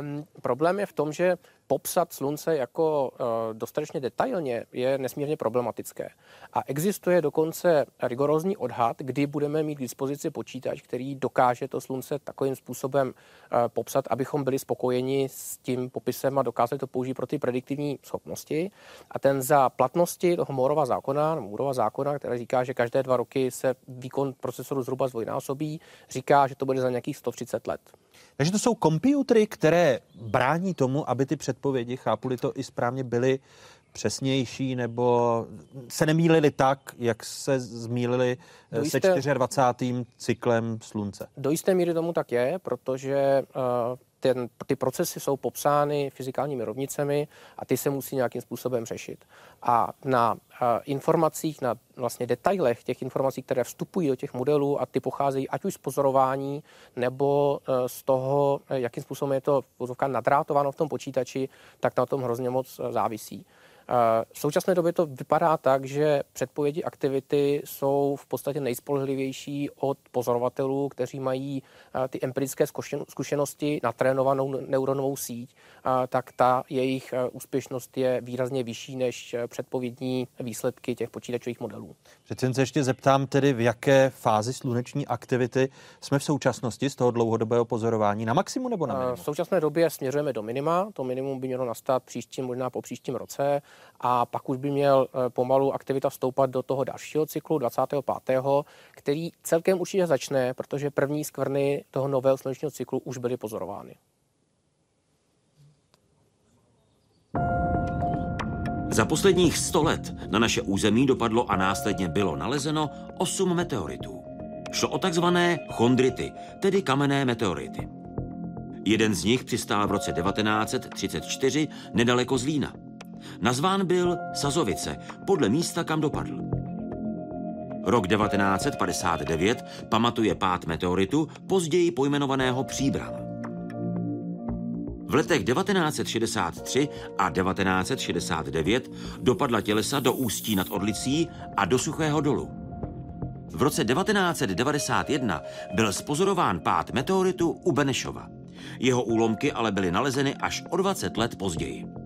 um, problém je v tom, že popsat slunce jako uh, dostatečně detailně je nesmírně problematické. A existuje dokonce rigorózní odhad, kdy budeme mít k dispozici počítač, který dokáže to slunce takovým způsobem uh, popsat, abychom byli spokojeni s tím popisem a dokázali to použít pro ty prediktivní schopnosti. A ten za platnosti toho Moorova zákona, Moorova zákona, který říká, že každé dva roky se výkon procesoru zhruba zdvojnásobí, říká, že to bude za nějakých 130 let. Takže to jsou komputery, které brání tomu, aby ty předpovědi, chápu to i správně, byly přesnější nebo se nemýlili tak, jak se zmýlili eh, jisté, se 24. cyklem slunce? Do jisté míry tomu tak je, protože uh, ten, ty procesy jsou popsány fyzikálními rovnicemi a ty se musí nějakým způsobem řešit. A na uh, informacích, na vlastně detailech těch informací, které vstupují do těch modelů a ty pocházejí ať už z pozorování nebo uh, z toho, jakým způsobem je to nadrátováno v tom počítači, tak na tom hrozně moc závisí. V současné době to vypadá tak, že předpovědi aktivity jsou v podstatě nejspolehlivější od pozorovatelů, kteří mají ty empirické zkušenosti na trénovanou neuronovou síť, tak ta jejich úspěšnost je výrazně vyšší než předpovědní výsledky těch počítačových modelů. Přece se ještě zeptám tedy, v jaké fázi sluneční aktivity jsme v současnosti z toho dlouhodobého pozorování na maximu nebo na minimum? V současné době směřujeme do minima. To minimum by mělo nastat příštím, možná po příštím roce a pak už by měl eh, pomalu aktivita vstoupat do toho dalšího cyklu 25., který celkem určitě začne, protože první skvrny toho nového slunečního cyklu už byly pozorovány. Za posledních 100 let na naše území dopadlo a následně bylo nalezeno 8 meteoritů. Šlo o takzvané chondrity, tedy kamenné meteority. Jeden z nich přistál v roce 1934 nedaleko Zlína. Nazván byl Sazovice, podle místa, kam dopadl. Rok 1959 pamatuje pád meteoritu, později pojmenovaného Příbram. V letech 1963 a 1969 dopadla tělesa do Ústí nad Orlicí a do Suchého dolu. V roce 1991 byl spozorován pád meteoritu u Benešova. Jeho úlomky ale byly nalezeny až o 20 let později.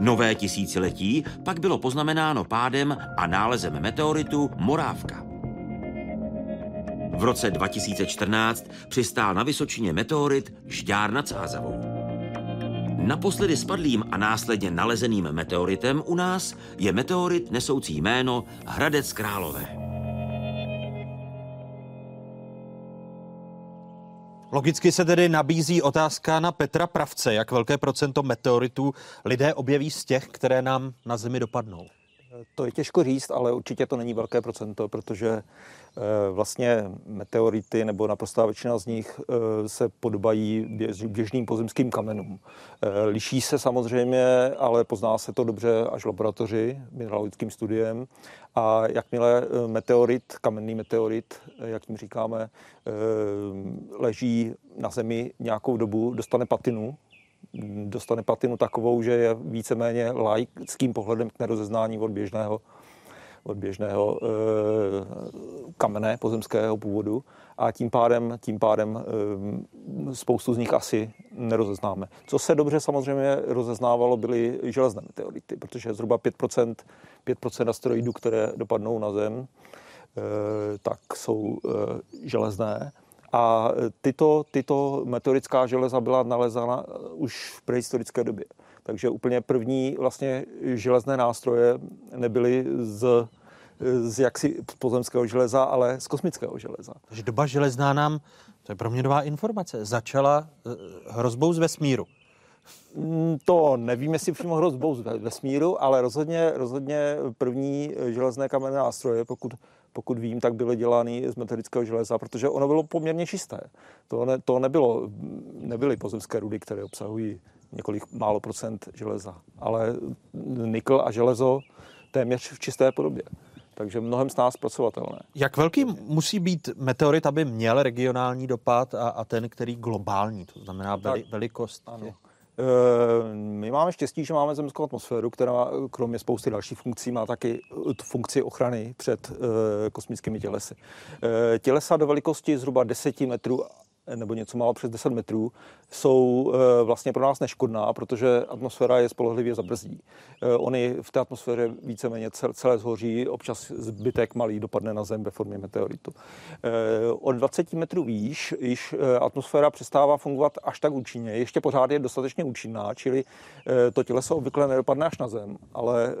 Nové tisíciletí pak bylo poznamenáno pádem a nálezem meteoritu Morávka. V roce 2014 přistál na Vysočině meteorit Žďár nad Sázavou. Naposledy spadlým a následně nalezeným meteoritem u nás je meteorit nesoucí jméno Hradec Králové. Logicky se tedy nabízí otázka na Petra Pravce, jak velké procento meteoritů lidé objeví z těch, které nám na Zemi dopadnou. To je těžko říct, ale určitě to není velké procento, protože eh, vlastně meteority nebo naprostá většina z nich eh, se podobají běžným pozemským kamenům. Eh, liší se samozřejmě, ale pozná se to dobře až v laboratoři, mineralogickým studiem. A jakmile meteorit, kamenný meteorit, jak jim říkáme, leží na Zemi nějakou dobu, dostane patinu, dostane patinu takovou, že je víceméně laickým pohledem k nerozeznání od běžného, od běžného e, kamene pozemského původu a tím pádem, tím pádem e, spoustu z nich asi nerozeznáme. Co se dobře samozřejmě rozeznávalo, byly železné meteority, protože zhruba 5%, 5% asteroidů, které dopadnou na Zem, e, tak jsou e, železné a tyto, tyto meteorická železa byla nalezena už v prehistorické době. Takže úplně první vlastně železné nástroje nebyly z, z jaksi pozemského železa, ale z kosmického železa. Takže doba železná nám, to je pro mě nová informace, začala hrozbou z vesmíru. Mm, to nevím, jestli přímo hrozbou z vesmíru, ale rozhodně, rozhodně první železné kamenné nástroje, pokud pokud vím, tak byly dělány z metodického železa, protože ono bylo poměrně čisté. To, ne, to nebylo, nebyly pozemské rudy, které obsahují několik málo procent železa, ale nikl a železo téměř v čisté podobě. takže mnohem s nás pracovatelné. Jak velký musí být meteorit, aby měl regionální dopad a, a ten, který globální, to znamená veli, velikost? Ano. Eh, my máme štěstí, že máme zemskou atmosféru, která kromě spousty dalších funkcí má taky funkci ochrany před kosmickými tělesy. Tělesa do velikosti zhruba 10 metrů nebo něco málo přes 10 metrů, jsou eh, vlastně pro nás neškodná, protože atmosféra je spolehlivě zabrzdí. Eh, oni v té atmosféře víceméně celé zhoří, občas zbytek malý dopadne na Zem ve formě meteoritu. Eh, od 20 metrů výš již atmosféra přestává fungovat až tak účinně. Ještě pořád je dostatečně účinná, čili to těleso obvykle nedopadne až na Zem, ale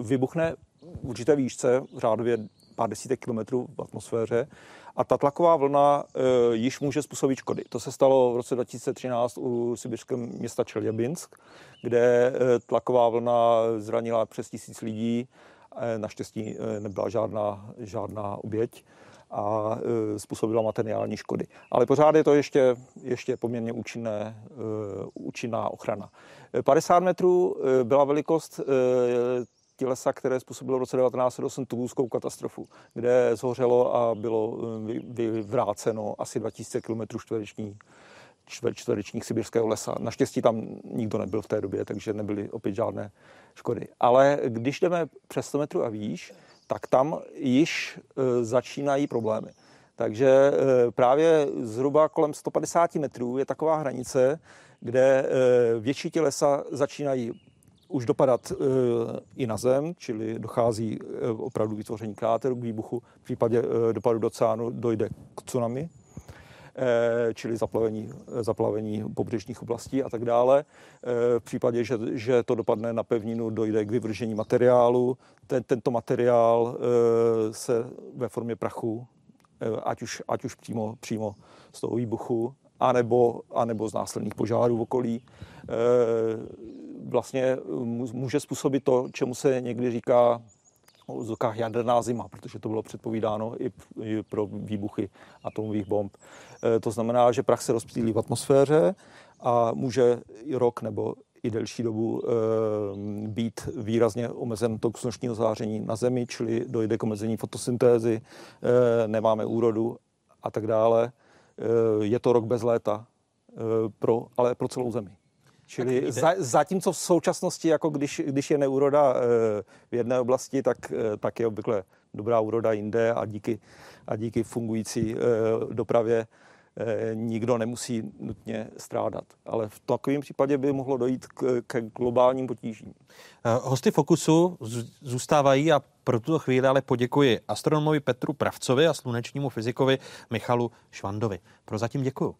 vybuchne v určité výšce, řádově pár desítek kilometrů v atmosféře a ta tlaková vlna e, již může způsobit škody. To se stalo v roce 2013 u sibirského města Čeljabinsk, kde e, tlaková vlna zranila přes tisíc lidí. E, naštěstí e, nebyla žádná, žádná oběť a e, způsobila materiální škody. Ale pořád je to ještě, ještě poměrně účinné, e, účinná ochrana. 50 metrů byla velikost tělesa, které způsobilo v roce 1908 Toulouskou katastrofu, kde zhořelo a bylo eh, vyvráceno asi 2000 km čtvereční čtverečních sibirského lesa. Naštěstí tam nikdo nebyl v té době, takže nebyly opět žádné škody. Ale když jdeme přes 100 metrů a výš, tak tam již e, začínají problémy. Takže e, právě zhruba kolem 150 metrů je taková hranice, kde větší tělesa začínají už dopadat e, i na zem, čili dochází e, opravdu vytvoření kráteru k výbuchu. V případě e, dopadu do oceánu dojde k tsunami, čili zaplavení, zaplavení pobřežních oblastí a tak dále. V případě, že, že to dopadne na pevninu, dojde k vyvržení materiálu. Ten, tento materiál se ve formě prachu, ať už, ať už přímo, přímo z toho výbuchu, anebo, anebo z následných požárů v okolí, vlastně eh, může způsobit to, čemu se někdy říká o zvukách jaderná zima, protože to bylo předpovídáno i, pro výbuchy atomových bomb. Eh, to znamená, že prach se rozptýlí v atmosféře a může i rok nebo i delší dobu e, být výrazně omezen tok slunečního záření na Zemi, čili dojde k omezení fotosyntézy, nemáme úrodu a tak dále. Je to rok bez léta, pro, ale pro celou Zemi. Čili za, zatímco v současnosti, jako když, když je neúroda eh, v jedné oblasti, tak, eh, tak je obvykle dobrá úroda jinde a díky, a díky fungující eh, dopravě nikdo nemusí nutně strádat. Ale v takovém případě by mohlo dojít k, k globálním potížím. Hosty Fokusu zůstávají a pro tuto chvíli ale poděkuji astronomovi Petru Pravcovi a slunečnímu fyzikovi Michalu Švandovi. Prozatím děkuji.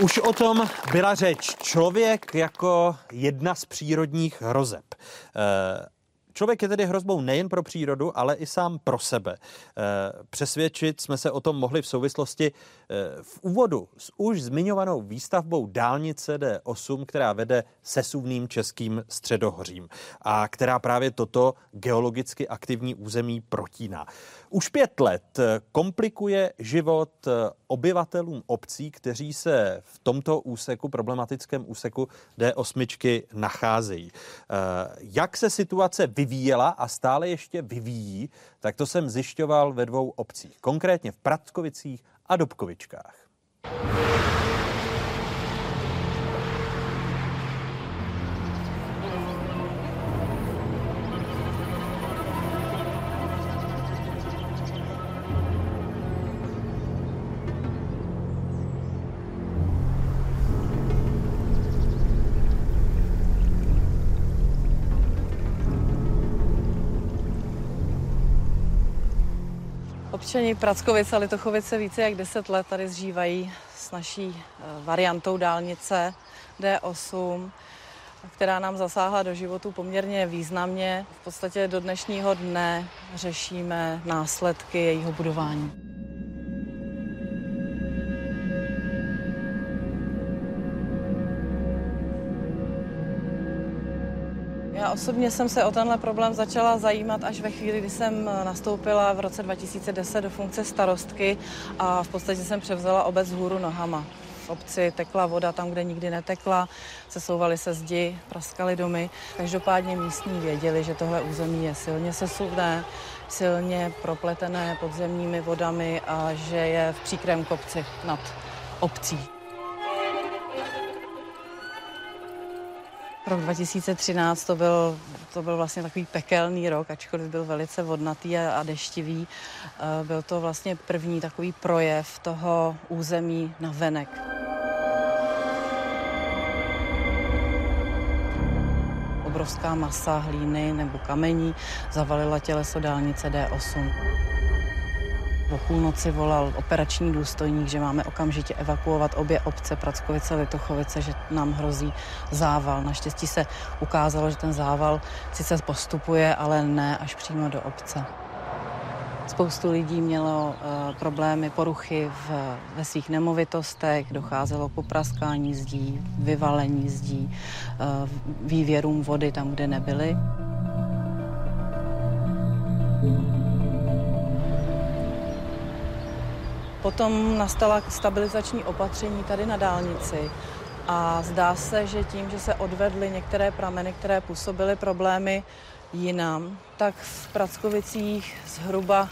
Už o tom byla řeč. Člověk jako jedna z přírodních hrozeb. Eh, člověk je tedy hrozbou nejen pro přírodu, ale i sám pro sebe. Eh, přesvědčit jsme se o tom mohli v souvislosti eh, v úvodu s už zmiňovanou výstavbou dálnice D8, která vede sesuvným českým středohořím a která právě toto geologicky aktivní území protíná. Už pět let komplikuje život obyvatelům obcí, kteří se v tomto úseku, problematickém úseku D8 nacházejí. Eh, jak se situace vyvíjela a stále ještě vyvíjí, tak to jsem zjišťoval ve dvou obcích, konkrétně v Prackovicích a Dobkovičkách. Občani Prackovice a Litochovice více jak 10 let tady zžívají s naší eh, variantou dálnice D8, která nám zasáhla do životu poměrně významně. V podstatě do dnešního dne řešíme následky jejího budování. Já osobně jsem se o tenhle problém začala zajímat až ve chvíli, kdy jsem nastoupila v roce 2010 do funkce starostky a v podstatě jsem převzala obec z hůru nohama. V v obci tekla voda tam, kde nikdy netekla, sesouvaly se zdi, praskaly domy. Každopádně místní věděli, že tohle území je silně sesuvné, silně propletené podzemními vodami a že je v příkrém kopci nad obcí. Rok 2013 to byl, to byl vlastně takový pekelný rok, ačkoliv byl velice vodnatý a, a deštivý. Eh, byl to vlastně první takový projev toho území na venek. Obrovská masa hlíny nebo kamení zavalila těleso dálnice D8. O půlnoci volal operační důstojník, že máme okamžitě evakuovat obě obce Prackovice, Litochovice, že nám hrozí zával. Naštěstí se ukázalo, že ten zával sice postupuje, ale ne až přímo do obce. Spoustu lidí mělo uh, problémy, poruchy v, ve svých nemovitostech, docházelo k popraskání zdí, vyvalení zdí, uh, vývěrům vody tam, kde nebyly. Potom nastala stabilizační opatření tady na dálnici a zdá se, že tím, že se odvedly některé prameny, které působily problémy jinam, tak v Prackovicích zhruba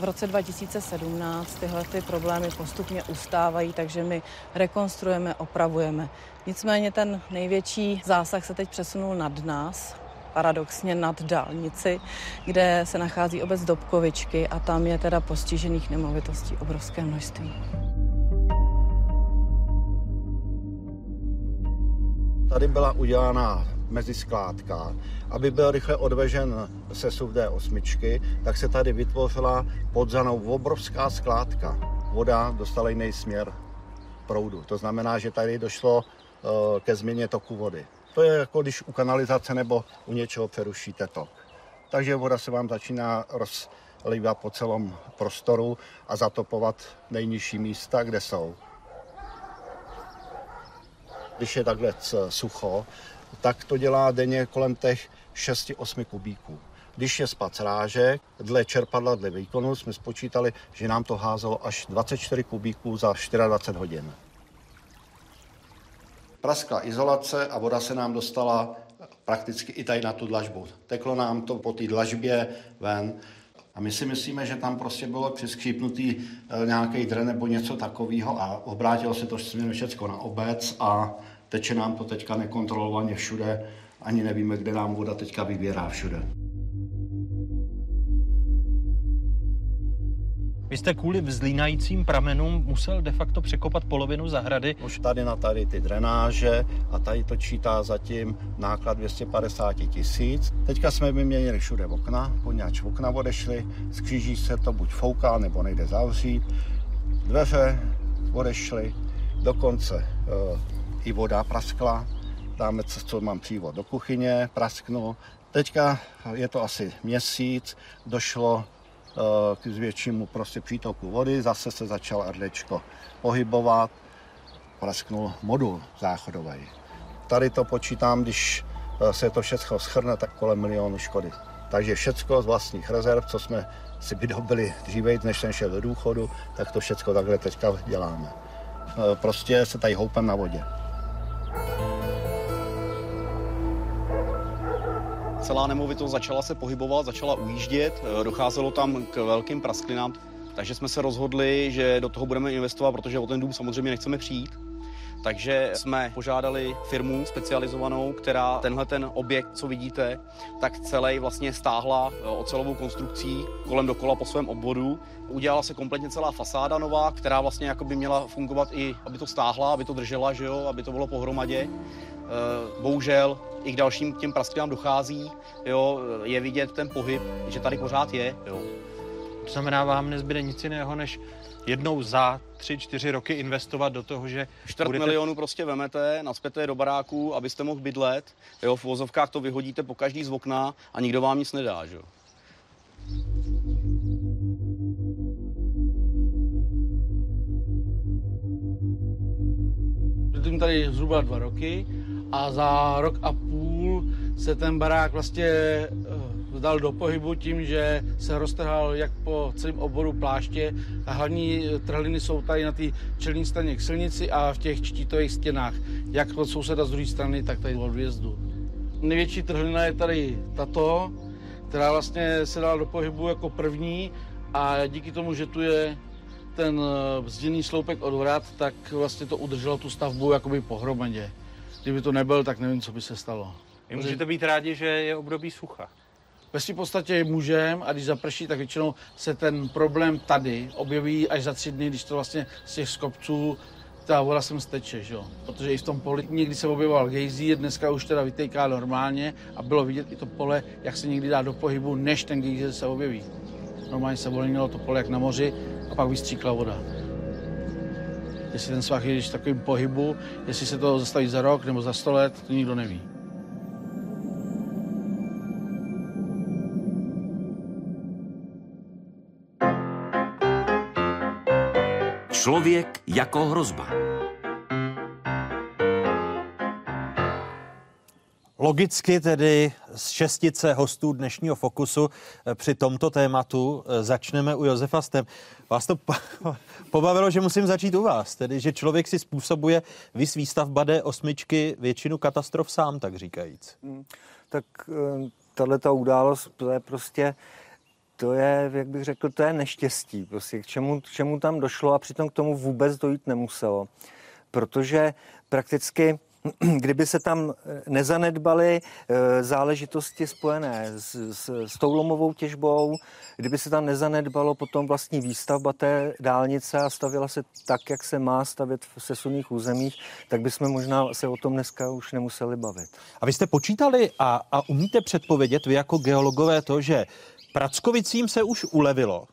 v roce 2017 tyhle ty problémy postupně ustávají, takže my rekonstruujeme, opravujeme. Nicméně ten největší zásah se teď přesunul nad nás, paradoxně nad dálnici, kde se nachází obec Dobkovičky a tam je teda postižených nemovitostí obrovské množství. Tady byla udělána meziskládka. Aby byl rychle odvežen sesuv D8, tak se tady vytvořila podzanou obrovská skládka. Voda dostala jiný směr proudu. To znamená, že tady došlo eh, ke změně toku vody. To je jako když u kanalizace nebo u něčeho přerušíte tok. Takže voda se vám začíná rozlívat po celém prostoru a zatopovat nejnižší místa, kde jsou. Když je takhle sucho, tak to dělá denně kolem těch 6-8 kubíků. Když je spad dle čerpadla, dle výkonu, jsme spočítali, že nám to házelo až 24 kubíků za 24 hodin praskla izolace a voda se nám dostala prakticky i tady na tu dlažbu. Teklo nám to po té dlažbě ven a my si myslíme, že tam prostě bylo přeskřípnutý eh, nějaký dren nebo něco takového a obrátilo se to všechno na obec a teče nám to teďka nekontrolovaně všude. Ani nevíme, kde nám voda teďka vyběrá všude. Vy jste kvůli vzlínajícím pramenům musel de facto překopat polovinu zahrady. Už tady na tady ty drenáže a tady to čítá zatím náklad 250 tisíc. Teďka jsme vyměnili všude okna, poněvadž okna odešly, skříží se to buď fouká nebo nejde zavřít. Dveře odešly, dokonce e, i voda praskla, dáme, co mám přívod do kuchyně, prasknul. Teďka je to asi měsíc, došlo k většímu prostě přítoku vody, zase se začal Ardečko pohybovat, prasknul modul záchodový. Tady to počítám, když eh, se to všechno schrne, tak kolem milionu škody. Takže všechno z vlastních rezerv, co jsme si vydobili dříve, než jsem šel do důchodu, tak to všechno takhle teďka děláme. Eh, prostě se tady houpem na vodě. Celá nemovitost začala se pohybovat, začala ujíždět, eh, docházelo tam k velkým prasklinám, takže jsme se rozhodli, že do toho budeme investovat, protože o ten dům samozřejmě nechceme přijít. Takže jsme požádali firmu specializovanou, která tenhle ten objekt, co vidíte, tak celý vlastně stáhla eh, ocelovou konstrukcí kolem dokola po svém obvodu. Udělala se kompletně celá fasáda nová, která vlastně jako by měla fungovat i, aby to stáhla, aby to držela, že jo, aby to bylo pohromadě. Eh, bohužel i k dalším těm prasklinám dochází, jo, je vidět ten pohyb, že tady pořád je. Jo. To znamená, vám nezbyde nic jiného, než jednou za tři, čtyři roky investovat do toho, že Čtvrt budete... milionu prostě vemete, naspěte je do baráku, abyste mohl bydlet. Jo, v vozovkách to vyhodíte po každý z okna a nikdo vám nic nedá. Že? Bydlím tady zhruba dva roky a za rok a půl se ten barák vlastně dal do pohybu tím, že se roztrhal jak po celém oboru pláště a hlavní trhliny jsou tady na té čelní straně k silnici a v těch čtítových stěnách, jak od souseda z druhé strany, tak tady od vjezdu. Největší trhlina je tady tato, která vlastně se dala do pohybu jako první a díky tomu, že tu je ten vzděný sloupek od vrat, tak vlastně to udrželo tu stavbu jakoby pohromadě. Kdyby to nebyl, tak nevím, co by se stalo. Vy můžete být rádi, že je období sucha. Ve svým podstatě můžem a když zaprší, tak většinou se ten problém tady objeví až za tři dny, když to vlastně z těch skopců ta voda sem steče, že jo? Protože i v tom poli někdy se objevoval gejzír, dneska už teda vytejká normálně a bylo vidět i to pole, jak se někdy dá do pohybu, než ten gejzír se objeví. Normálně se volnilo to pole jak na moři a pak vystříkla voda. Jestli ten svah je v takovém pohybu, jestli se to zastaví za rok nebo za sto let, to nikdo neví. Člověk jako hrozba. Logicky tedy z šestice hostů dnešního Fokusu eh, při tomto tématu eh, začneme u Josefa Stem. Vás to (laughs) pobavilo, že musím začít u vás, tedy že člověk si způsobuje vys výstavba D8 většinu katastrof sám, tak říkajíc. Hmm, tak eh, tahle ta událost to je prostě to je, jak bych řekl, to je neštěstí, prostě k čemu, k čemu tam došlo a přitom k tomu vůbec dojít nemuselo. Protože prakticky (clears throat) kdyby se tam nezanedbaly eh, záležitosti spojené s, s, s tou lomovou těžbou, kdyby se tam nezanedbalo potom vlastní výstavba té dálnice a stavila se tak, jak se má stavět v sesuných územích, tak bychom možná se o tom dneska už nemuseli bavit. A vy jste počítali a, a umíte předpovědět vy jako geologové to, že Prackovicím se už ulevilo,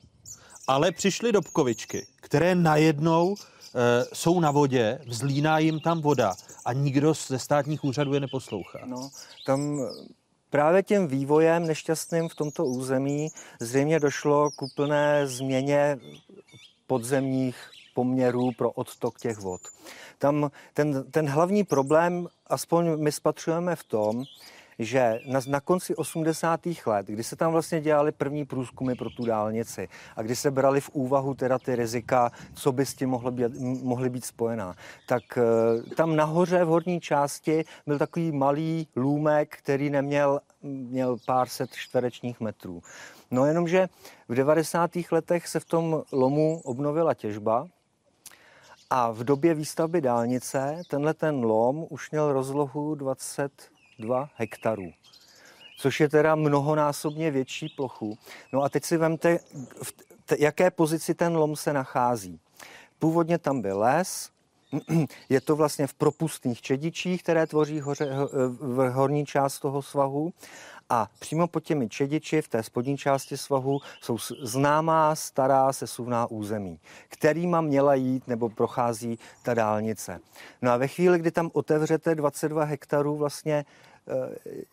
ale přišly Dobkovičky, které najednou e, jsou na vodě, vzlíná jim tam voda a nikdo ze státních úřadů je neposlouchá. No, tam právě tím vývojem nešťastným v tomto území zřejmě došlo k úplné změně podzemních poměrů pro odtok těch vod. Tam ten, ten hlavní problém, aspoň my spatřujeme v tom, že na, na konci 80. let, kdy se tam vlastně dělali první průzkumy pro tu dálnici a kdy se brali v úvahu teda ty rizika, co by s tím mohlo být, mohly být spojená, tak eh, tam nahoře v horní části byl takový malý lůmek, který neměl měl pár set čtverečních metrů. No jenomže v 90. letech se v tom lomu obnovila těžba, a v době výstavby dálnice tenhle ten lom už měl rozlohu 20 2 hektarů, což je teda mnohonásobně větší plochu. No a teď si vemte, v t- jaké pozici ten lom se nachází. Původně tam byl les, (clears throat) je to vlastně v propustných čedičích, které tvoří hoře, v horní část toho svahu. A přímo pod těmi čediči v té spodní části svahu jsou známá stará sesuvná území, kterýma měla jít nebo prochází ta dálnice. No a ve chvíli, kdy tam otevřete 22 hektarů vlastně eh,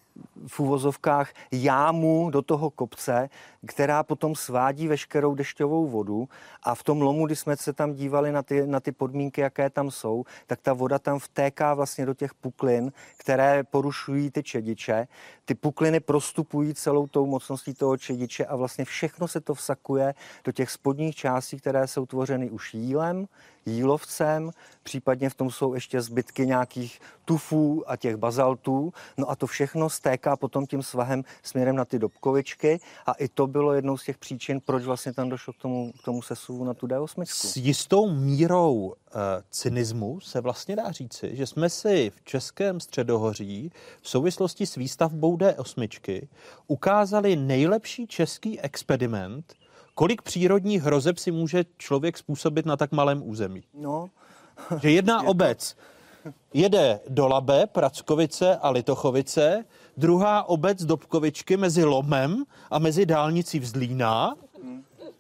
v úvozovkách jámu do toho kopce, která potom svádí veškerou dešťovou vodu a v tom lomu, kdy jsme se tam dívali na ty, na ty podmínky, jaké tam jsou, tak ta voda tam vtéká vlastně do těch puklin, které porušují ty čediče. Ty pukliny prostupují celou tou mocností toho čediče a vlastně všechno se to vsakuje do těch spodních částí, které jsou tvořeny už jílem, jílovcem, případně v tom jsou ještě zbytky nějakých tufů a těch bazaltů. No a to všechno stéká potom tím svahem směrem na ty dobkovičky a i to bylo jednou z těch příčin, proč vlastně tam došlo k tomu, k tomu sesuvu na tu D8. S jistou mírou uh, cynismu se vlastně dá říci, že jsme si v Českém středohoří v souvislosti s výstavbou D8 ukázali nejlepší český experiment, kolik přírodních hrozeb si může člověk způsobit na tak malém území. No. Že jedna (laughs) obec jede do Labe, Prackovice a Litochovice, druhá obec Dobkovičky mezi Lomem a mezi dálnicí Vzlíná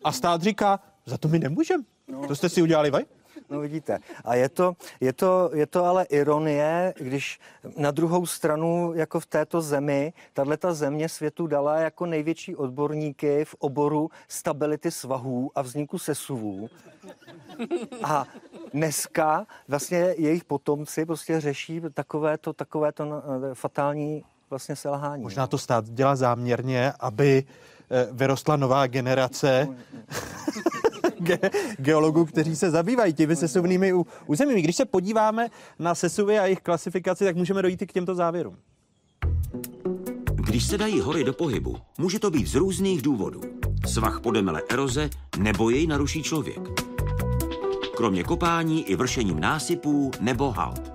a stát říká, za to my nemůžeme. No. To jste si udělali vy? No vidíte. A je to, je, to, je to ale ironie, když na druhou stranu, jako v této zemi, tato země světu dala jako největší odborníky v oboru stability svahů a vzniku sesuvů. A dneska vlastně jejich potomci prostě řeší takovéto, takovéto fatální vlastně selhání. Možná to stát dělá záměrně, aby eh, vyrostla nová generace ge- geologů, kteří se zabývají těmi sesuvnými územími. Když se podíváme na sesuvy a jejich klasifikaci, tak můžeme dojít i k těmto závěrům. Když se dají hory do pohybu, může to být z různých důvodů. Svah podemele eroze nebo jej naruší člověk. Kromě kopání i vršením násypů nebo halt.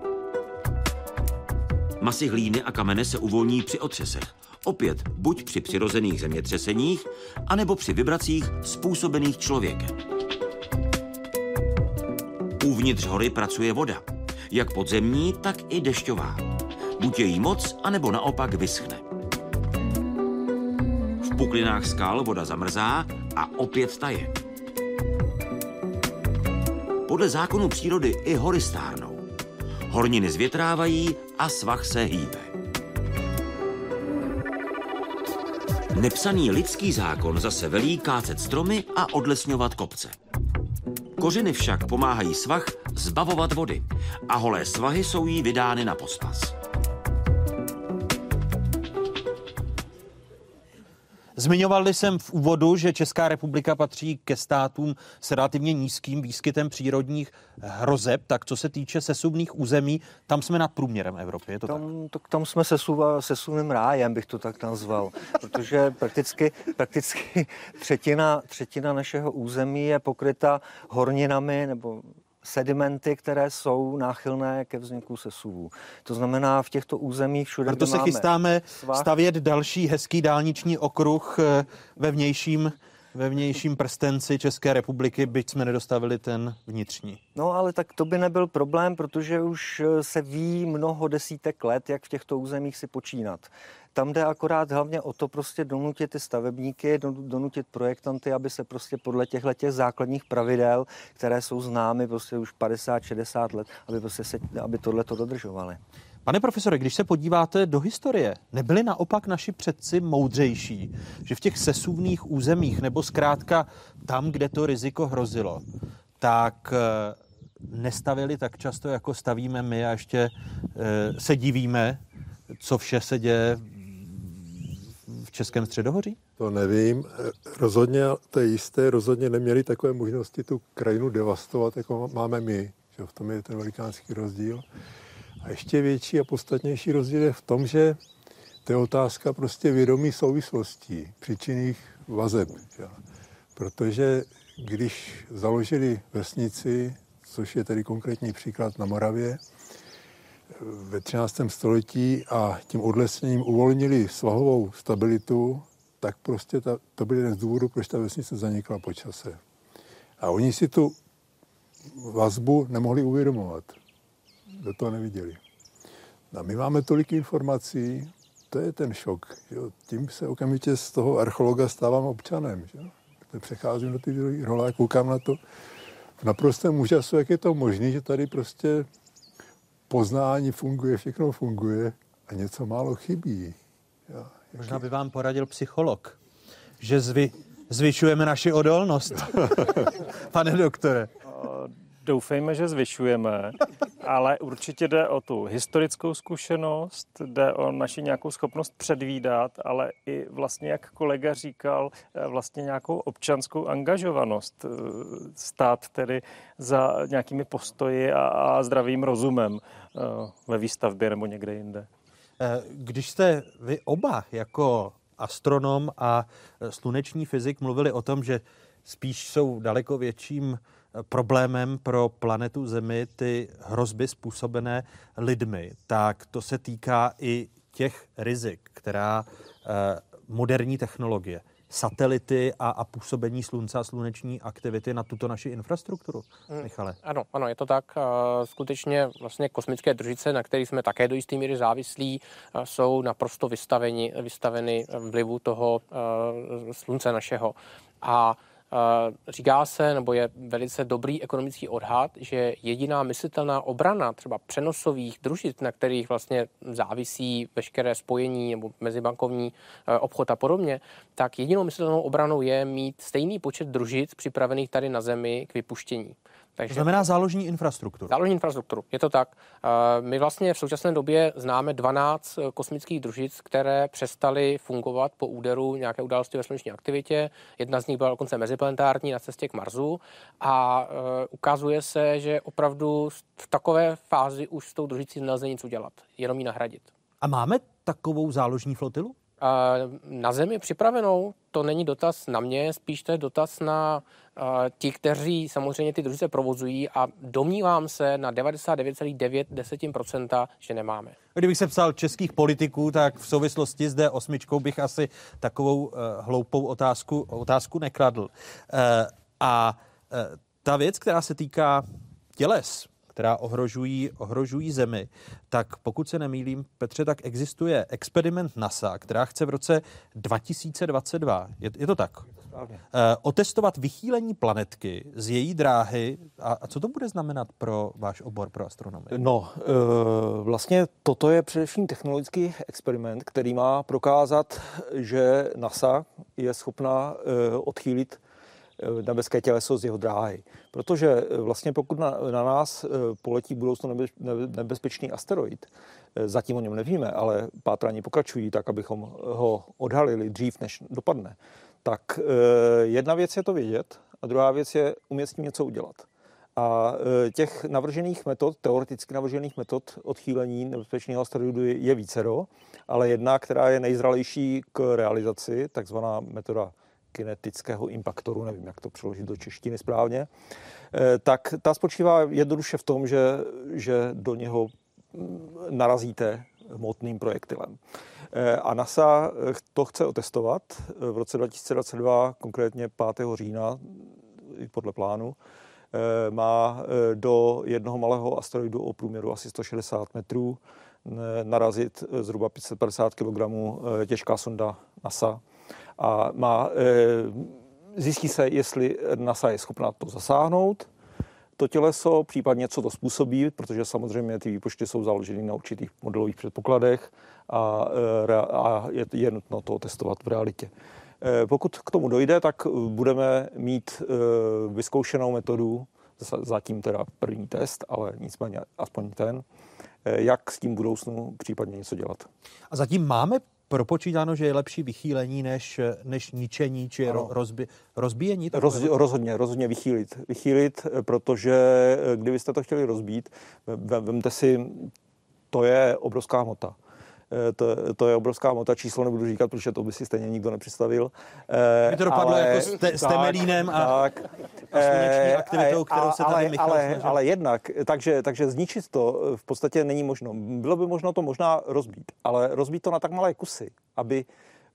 Masy hlíny a kamene se uvolní při otřesech. Opět buď při přirozených zemětřeseních, anebo při vibracích způsobených člověkem. Uvnitř hory pracuje voda, jak podzemní, tak i dešťová. Buď je jí moc, anebo naopak vyschne. V puklinách skal voda zamrzá a opět taje. Podle zákonu přírody i hory stárnou. Horniny zvětrávají a svah se hýbe. Nepsaný lidský zákon zase velí kácet stromy a odlesňovat kopce. Kořeny však pomáhají svah zbavovat vody a holé svahy jsou jí vydány na pospas. Zmiňoval jsem v úvodu, že Česká republika patří ke státům s relativně nízkým výskytem přírodních hrozeb, tak co se týče sesuvných území, tam jsme nad průměrem Evropy, je to tam, tak? tak? Tam jsme sesuva, sesuvným rájem, bych to tak nazval, protože prakticky, prakticky třetina, třetina našeho území je pokryta horninami nebo sedimenty, které jsou náchylné ke vzniku sesuvů. To znamená v těchto územích všude, Proto se chystáme svah, stavět další hezký dálniční okruh eh, ve vnějším ve vnějším prstenci České republiky, byť jsme nedostavili ten vnitřní. No ale tak to by nebyl problém, protože už eh, se ví mnoho desítek let, jak v těchto územích si počínat. Tam jde akorát hlavně o to prostě donutit ty stavebníky, donutit projektanty, aby se prostě podle těchto těch základních pravidel, které jsou známy prostě už 50-60 let, aby, prostě se, aby tohle to dodržovali. Pane profesore, když se podíváte do historie, nebyli naopak naši předci moudřejší, že v těch sesuvných územích nebo zkrátka tam, kde to riziko hrozilo, tak eh, nestavili tak často, jako stavíme my a ještě eh, se divíme, co vše se děje v Českém středohoří? To nevím. Rozhodně, to je jisté, rozhodně neměli takové možnosti tu krajinu devastovat, jako máme my. V tom je ten velikánský rozdíl. A ještě větší a podstatnější rozdíl je v tom, že to je otázka prostě vědomí souvislostí, příčinných vazeb. Že? Protože když založili vesnici, což je tedy konkrétní příklad na Moravě, ve 13. století a tím odlesněním uvolnili svahovou stabilitu, tak prostě ta, to byl jeden z důvodů, proč ta vesnice zanikla po čase. A oni si tu vazbu nemohli uvědomovat. Do toho neviděli. A my máme tolik informací, to je ten šok. Jo. Tím se okamžitě z toho archeologa stávám občanem. Že? Přecházím do ty role a koukám na to v naprostém úžasu, jak je to možné, že tady prostě poznání funguje, všechno funguje a něco málo chybí. Ja, Možná by vám poradil psycholog, že zvy, zvyšujeme naši odolnost, (laughs) pane doktore. Doufejme, že zvyšujeme, ale určitě jde o tu historickou zkušenost, jde o naši nějakou schopnost předvídat, ale i vlastně, jak kolega říkal, vlastně nějakou občanskou angažovanost. Stát tedy za nějakými postoji a, a zdravým rozumem eh, ve výstavbě nebo někde jinde. Eh, když jste vy oba jako astronom a sluneční fyzik mluvili o tom, že spíš jsou daleko větším problémem pro planetu Zemi ty hrozby způsobené lidmi, tak to se týká i těch rizik, která eh, moderní technologie, satelity a, a působení slunce a sluneční aktivity na tuto naši infrastrukturu, hmm. Michale? Ano, ano, je to tak. Skutečně vlastně kosmické družice, na kterých jsme také do jisté míry závislí, jsou naprosto vystaveni, vystaveny vlivu toho eh, slunce našeho. A Říká se, nebo je velice dobrý ekonomický odhad, že jediná myslitelná obrana třeba přenosových družic, na kterých vlastně závisí veškeré spojení nebo mezibankovní e, obchod a podobně, tak jedinou myslitelnou obranou je mít stejný počet družic připravených tady na Zemi k vypuštění. Takže to znamená záložní infrastrukturu. Záložní infrastrukturu, je to tak. My vlastně v současné době známe 12 kosmických družic, které přestaly fungovat po úderu nějaké události ve sluneční aktivitě. Jedna z nich byla dokonce meziplanetární na cestě k Marsu a ukazuje se, že opravdu v takové fázi už s tou družicí nelze nic udělat, jenom ji nahradit. A máme takovou záložní flotilu? Na zemi připravenou, to není dotaz na mě, spíš to je dotaz na ti, kteří samozřejmě ty družice provozují a domnívám se na 99,9% že nemáme. Kdybych se psal českých politiků, tak v souvislosti s D8 bych asi takovou uh, hloupou otázku, otázku nekladl. Uh, a uh, ta věc, která se týká těles, která ohrožují, ohrožují Zemi, tak pokud se nemýlím, Petře, tak existuje experiment NASA, která chce v roce 2022, je, je to tak? Uh, otestovat vychýlení planetky z její dráhy. A, a co to bude znamenat pro váš obor, pro astronomii? No, uh, vlastně toto je především technologický experiment, který má prokázat, že NASA je schopna uh, odchýlit Eh, nebeské těleso z jeho dráhy. Protože eh, vlastně pokud na, na nás eh, poletí budoucnu nebe, nebezpečný asteroid, zatím o něm nevíme, ale pátrání pokračují tak, abychom ho odhalili dřív, než dopadne, tak jedna věc je to vědět a druhá věc je umět s tím něco udělat. A těch navržených metod, teoreticky navržených metod odchýlení nebezpečného asteroidu je vícero, ale jedna, která je nejzralejší k realizaci, takzvaná metoda kinetického impaktoru, nevím, jak to přeložit do češtiny správně, eh, tak ta spočívá jednoduše v tom, že, že do něho mm, narazíte hmotným projektilem. Eh, a NASA to chce otestovat v roce 2022, konkrétně 5. října, podle plánu, eh, má do jednoho malého asteroidu o průměru asi 160 metrů narazit zhruba 550 kg těžká sonda NASA a má, eh, zjistí se, jestli NASA je schopná to zasáhnout, to těleso, případně co to způsobí, protože samozřejmě ty výpočty jsou založeny na určitých modelových předpokladech a, eh, a je, je nutno to testovat v realitě. Eh, pokud k tomu dojde, tak budeme mít vyzkoušenou metodu, zatím teda první test, ale nicméně aspoň ten, jak s tím budoucnu případně něco dělat. A zatím máme propočítáno, že je lepší vychýlení než, než ničení či ano. rozbi, rozbíjení? Roz, rozhodně, rozhodně vychýlit. Vychýlit, protože eh, kdybyste to chtěli rozbít, vemte si, to je obrovská hmota. Eh, to, to je obrovská mota, číslo nebudu říkat, protože to by si stejně nikdo nepředstavil. Eh, by to dopadlo ale, jako s, te, s Temelínem a, tak, a sluneční aktivitou, kterou se tady ale, Michal ale, ale jednak, takže, takže zničit to v podstatě není možno. Bylo by možno to možná rozbít, ale rozbít to na tak malé kusy, aby,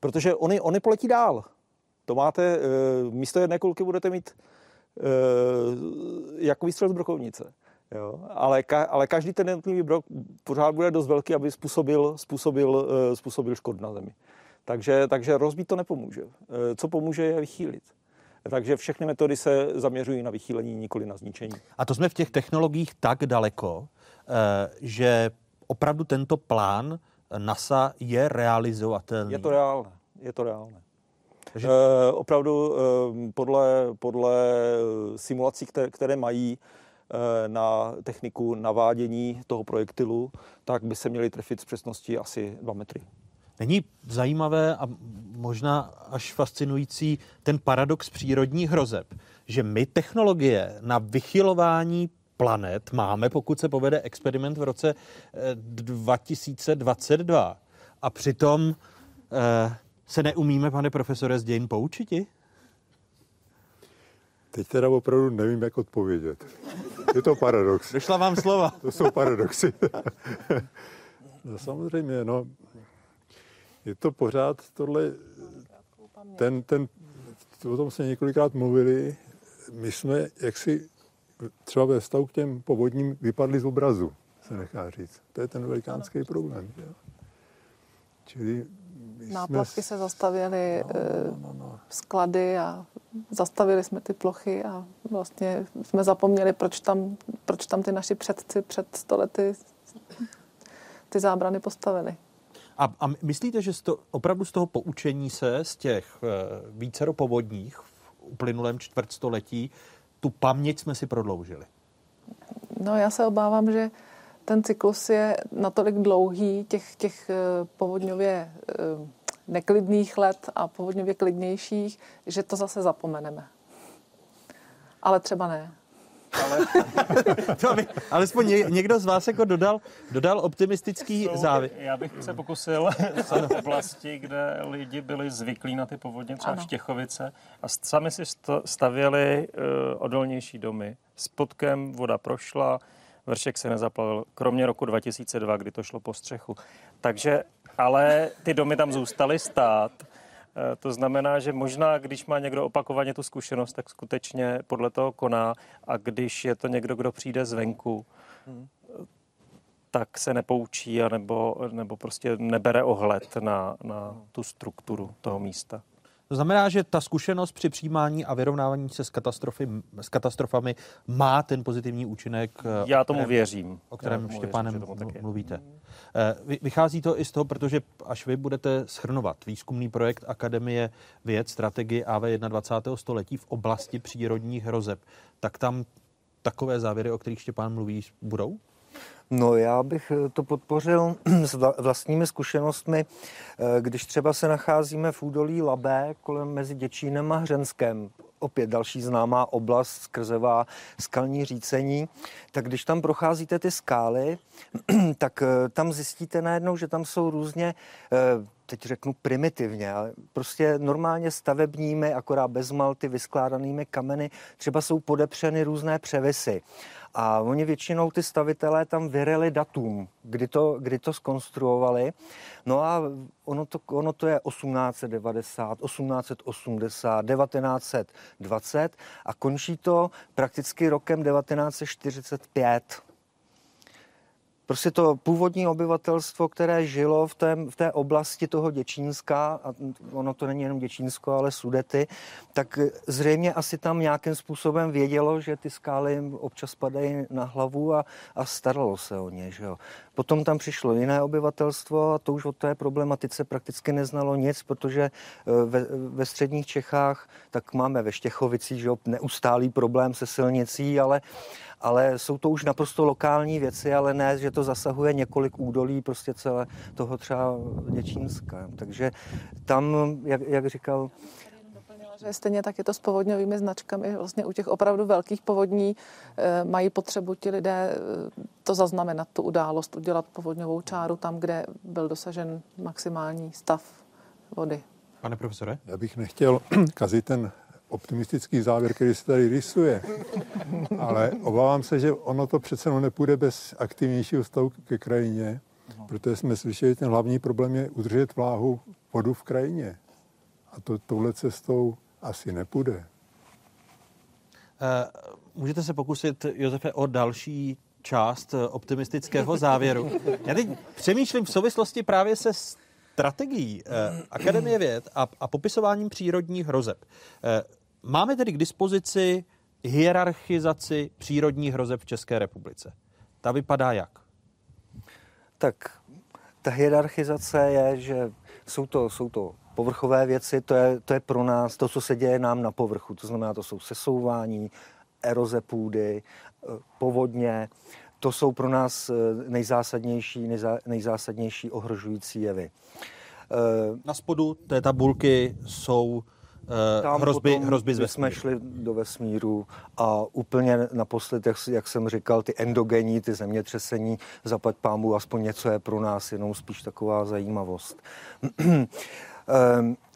protože oni, oni poletí dál. To máte, místo jedné kulky budete mít jako výstřel z brokovnice. Jo? Ale, ka, ale každý ten jednotlivý brok pořád bude dost velký, aby způsobil, způsobil, uh, způsobil škod na zemi. Takže, takže rozbít to nepomůže. Uh, co pomůže, je vychýlit. Takže všechny metody se zaměřují na vychýlení, nikoli na zničení. A to jsme v těch technologiích tak daleko, eh, že opravdu tento plán NASA je realizovatelný. Je to reálné. Je to reálné. Takže... E, opravdu e, podle, podle simulací, které, které mají, Eh, na techniku navádění toho projektilu, tak by se měly trefit s přesností asi 2 metry. Není zajímavé a možná až fascinující ten paradox přírodních hrozeb, že my technologie na vychylování planet máme, pokud se povede experiment v roce 2022. Eh, a přitom eh, se neumíme, pane profesore, z dějin poučiti? Teď teda opravdu nevím, jak odpovědět. Je to paradox. Došla vám slova. To jsou paradoxy. no, samozřejmě, no. Je to pořád tohle, ten, ten, o tom jsme několikrát mluvili, my jsme jaksi třeba ve vztahu k těm povodním vypadli z obrazu, se nechá říct. To je ten velikánský problém. Čili Náplavky jsme... se zastavily, no, no, no, no. sklady a zastavili jsme ty plochy a vlastně jsme zapomněli, proč tam, proč tam ty naši předci před stolety ty zábrany postavili. A, a myslíte, že to, opravdu z toho poučení se, z těch uh, vícero povodních v uplynulém čtvrtstoletí, tu paměť jsme si prodloužili? No já se obávám, že ten cyklus je natolik dlouhý, těch, těch eh, povodňově eh, neklidných let a povodňově klidnějších, že to zase zapomeneme. Ale třeba ne. Ale, (laughs) to by, alespoň ně, někdo z vás jako dodal, dodal optimistický závěr. Já bych se pokusil (laughs) z oblasti, kde lidi byli zvyklí na ty povodně, třeba ano. Štěchovice, a sami si stavěli uh, odolnější domy. S podkem voda prošla, vršek se nezaplavil, kromě roku 2002, kdy to šlo po střechu. Takže, ale ty domy tam zůstaly stát Eh, to znamená, že možná, když má někdo opakovaně tu zkušenost, tak skutečně podle toho koná a když je to někdo, kdo přijde zvenku, hmm. tak se nepoučí anebo, nebo prostě nebere ohled na, na tu strukturu toho místa. To znamená, že ta zkušenost při přijímání a vyrovnávání se s, katastrofy, s katastrofami má ten pozitivní účinek. Já tomu kterém, věřím. O kterém tomu Štěpánem věřím, mluvíte. Eh, vychází to i z toho, protože až vy budete schrnovat výzkumný projekt Akademie věd strategii AV 21. století v oblasti přírodních hrozeb, tak tam takové závěry, o kterých Štěpán mluví, budou? No já bych eh, to podpořil (clears throat) s vlastními zkušenostmi, eh, když třeba se nacházíme v údolí Labé kolem mezi Děčínem a Hřenskem, opět další známá oblast skrzevá skalní řícení, tak když tam procházíte ty skály, (clears throat) tak eh, tam zjistíte najednou, že tam jsou různě teď řeknu primitivně, ale prostě normálně stavebními, akorát bez malty, vyskládanými kameny, třeba jsou podepřeny různé převisy. A oni většinou ty stavitelé tam vyreli datum, kdy to, kdy to skonstruovali. No a ono to, ono to je 1890, 1880, 1920 a končí to prakticky rokem 1945 prostě to původní obyvatelstvo, které žilo v té, v té oblasti toho Děčínska, a ono to není jenom Děčínsko, ale Sudety, tak zřejmě asi tam nějakým způsobem vědělo, že ty skály jim občas padají na hlavu a, a staralo se o ně. Že jo. Potom tam přišlo jiné obyvatelstvo a to už o té problematice prakticky neznalo nic, protože e, ve, ve středních Čechách tak máme ve Štěchovicích neustálý problém se silnicí, ale ale jsou to už naprosto lokální věci, ale ne, že to zasahuje několik údolí prostě celé toho třeba Děčínska. Takže tam, jak, jak říkal že stejně tak je to s povodňovými značkami. Vlastně u těch opravdu velkých povodní e, mají potřebu ti lidé e, to zaznamenat, tu událost, udělat povodňovou čáru tam, kde byl dosažen maximální stav vody. Pane profesore? Já bych nechtěl (clears throat) kazit ten optimistický závěr, který se tady rysuje. Ale obávám se, že ono to přece nepůjde bez aktivnějšího stavu ke krajině, protože jsme slyšeli, že ten hlavní problém je udržet vláhu vodu v krajině. A to touhle cestou asi nepůjde. Uh, můžete se pokusit, Josefe, o další část optimistického závěru. Já teď přemýšlím v souvislosti právě se strategií eh, Akademie věd a, a popisováním přírodních hrozeb. Eh, Máme tedy k dispozici hierarchizaci přírodních hrozeb v České republice. Ta vypadá jak? Tak ta hierarchizace je, že jsou to, jsou to povrchové věci, to je, to je pro nás to, co se děje nám na povrchu. To znamená, to jsou sesouvání, eroze půdy, eh, povodně. To jsou pro nás eh, nejzásadnější, nejzá, nejzásadnější ohrožující jevy. Na spodu té tabulky jsou Eh, Tam hrozby, hrozby z vesmíru. jsme šli do vesmíru a úplně naposled, jak, jak jsem říkal, ty endogenní, ty zemětřesení, zapad pámu, aspoň něco je pro nás jenom spíš taková zajímavost. um, (clears throat)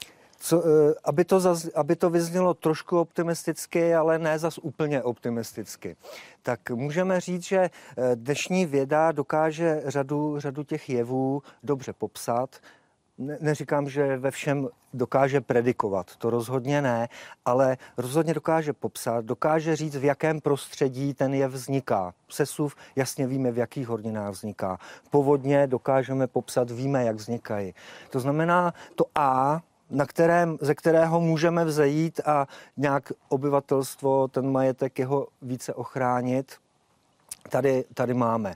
co, eh, aby, to zaz, aby to vyznělo trošku optimisticky, ale ne zas úplně optimisticky, tak můžeme říct, že eh, dnešní věda dokáže řadu, řadu těch jevů dobře popsat, ne, neříkám, že ve všem dokáže predikovat, to rozhodně ne, ale rozhodně dokáže popsat, dokáže říct, v jakém prostředí ten jev vzniká. Sesuv jasně víme, v jakých horninách vzniká. Povodně dokážeme popsat, víme, jak vznikají. To znamená, to A na kterém, ze kterého můžeme vzejít a nějak obyvatelstvo, ten majetek jeho více ochránit, tady, tady máme.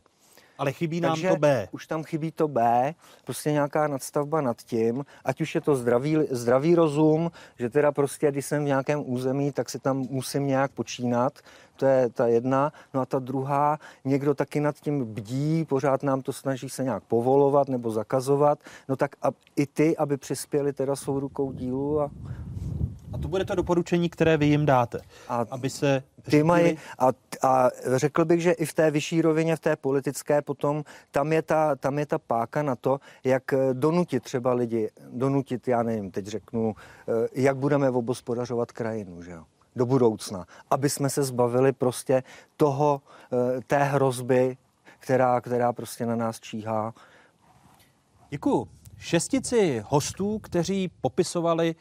Ale chybí nám Takže to B. Už tam chybí to B, prostě nějaká nadstavba nad tím, ať už je to zdravý, zdravý rozum, že teda prostě, když jsem v nějakém území, tak si tam musím nějak počínat, to je ta jedna. No a ta druhá, někdo taky nad tím bdí, pořád nám to snaží se nějak povolovat nebo zakazovat, no tak a, i ty, aby přispěli teda svou rukou dílu a a to bude to doporučení, které vy jim dáte, a aby se ty mají, a, a řekl bych, že i v té vyšší rovině, v té politické potom, tam je, ta, tam je ta páka na to, jak donutit třeba lidi, donutit, já nevím, teď řeknu, eh, jak budeme obospodařovat krajinu, že jo do budoucna, aby jsme se zbavili prostě toho, eh, té hrozby, která, která prostě na nás číhá. Děkuju. Šestici hostů, kteří popisovali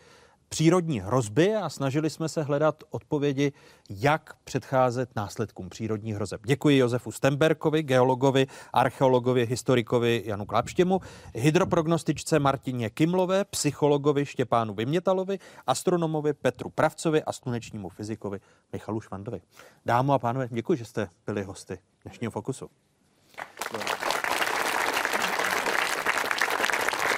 přírodní hrozby a snažili jsme se hledat odpovědi, jak předcházet následkům přírodních hrozeb. Děkuji Josefu Stemberkovi, geologovi, archeologovi, historikovi Janu Klapštěmu, hydroprognostičce Martině Kimlové, psychologovi Štěpánu Vymětalovi, astronomovi Petru Pravcovi a slunečnímu fyzikovi Michalu Švandovi. Dámu a pánové, děkuji, že jste byli hosty dnešního Fokusu.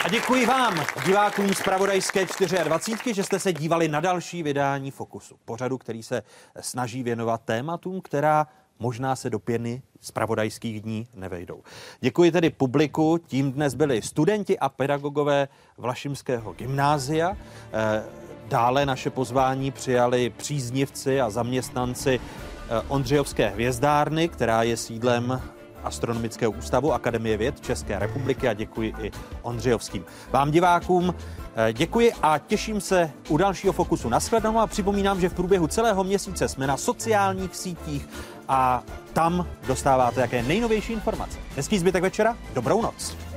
A děkuji vám, divákům z Pravodajské 24, že jste se dívali na další vydání Fokusu. Pořadu, který se snaží věnovat tématům, která možná se do pěny z pravodajských dní nevejdou. Děkuji tedy publiku, tím dnes byli studenti a pedagogové Vlašimského gymnázia. Eh, dále naše pozvání přijali příznivci a zaměstnanci eh, Ondřejovské hvězdárny, která je sídlem Astronomického ústavu Akademie věd České republiky a děkuji i Ondřejovským. Vám divákům eh, děkuji a těším se u dalšího fokusu. Naschledanou a připomínám, že v průběhu celého měsíce jsme na sociálních sítích a tam dostáváte jaké nejnovější informace. Hezký zbytek večera, dobrou noc.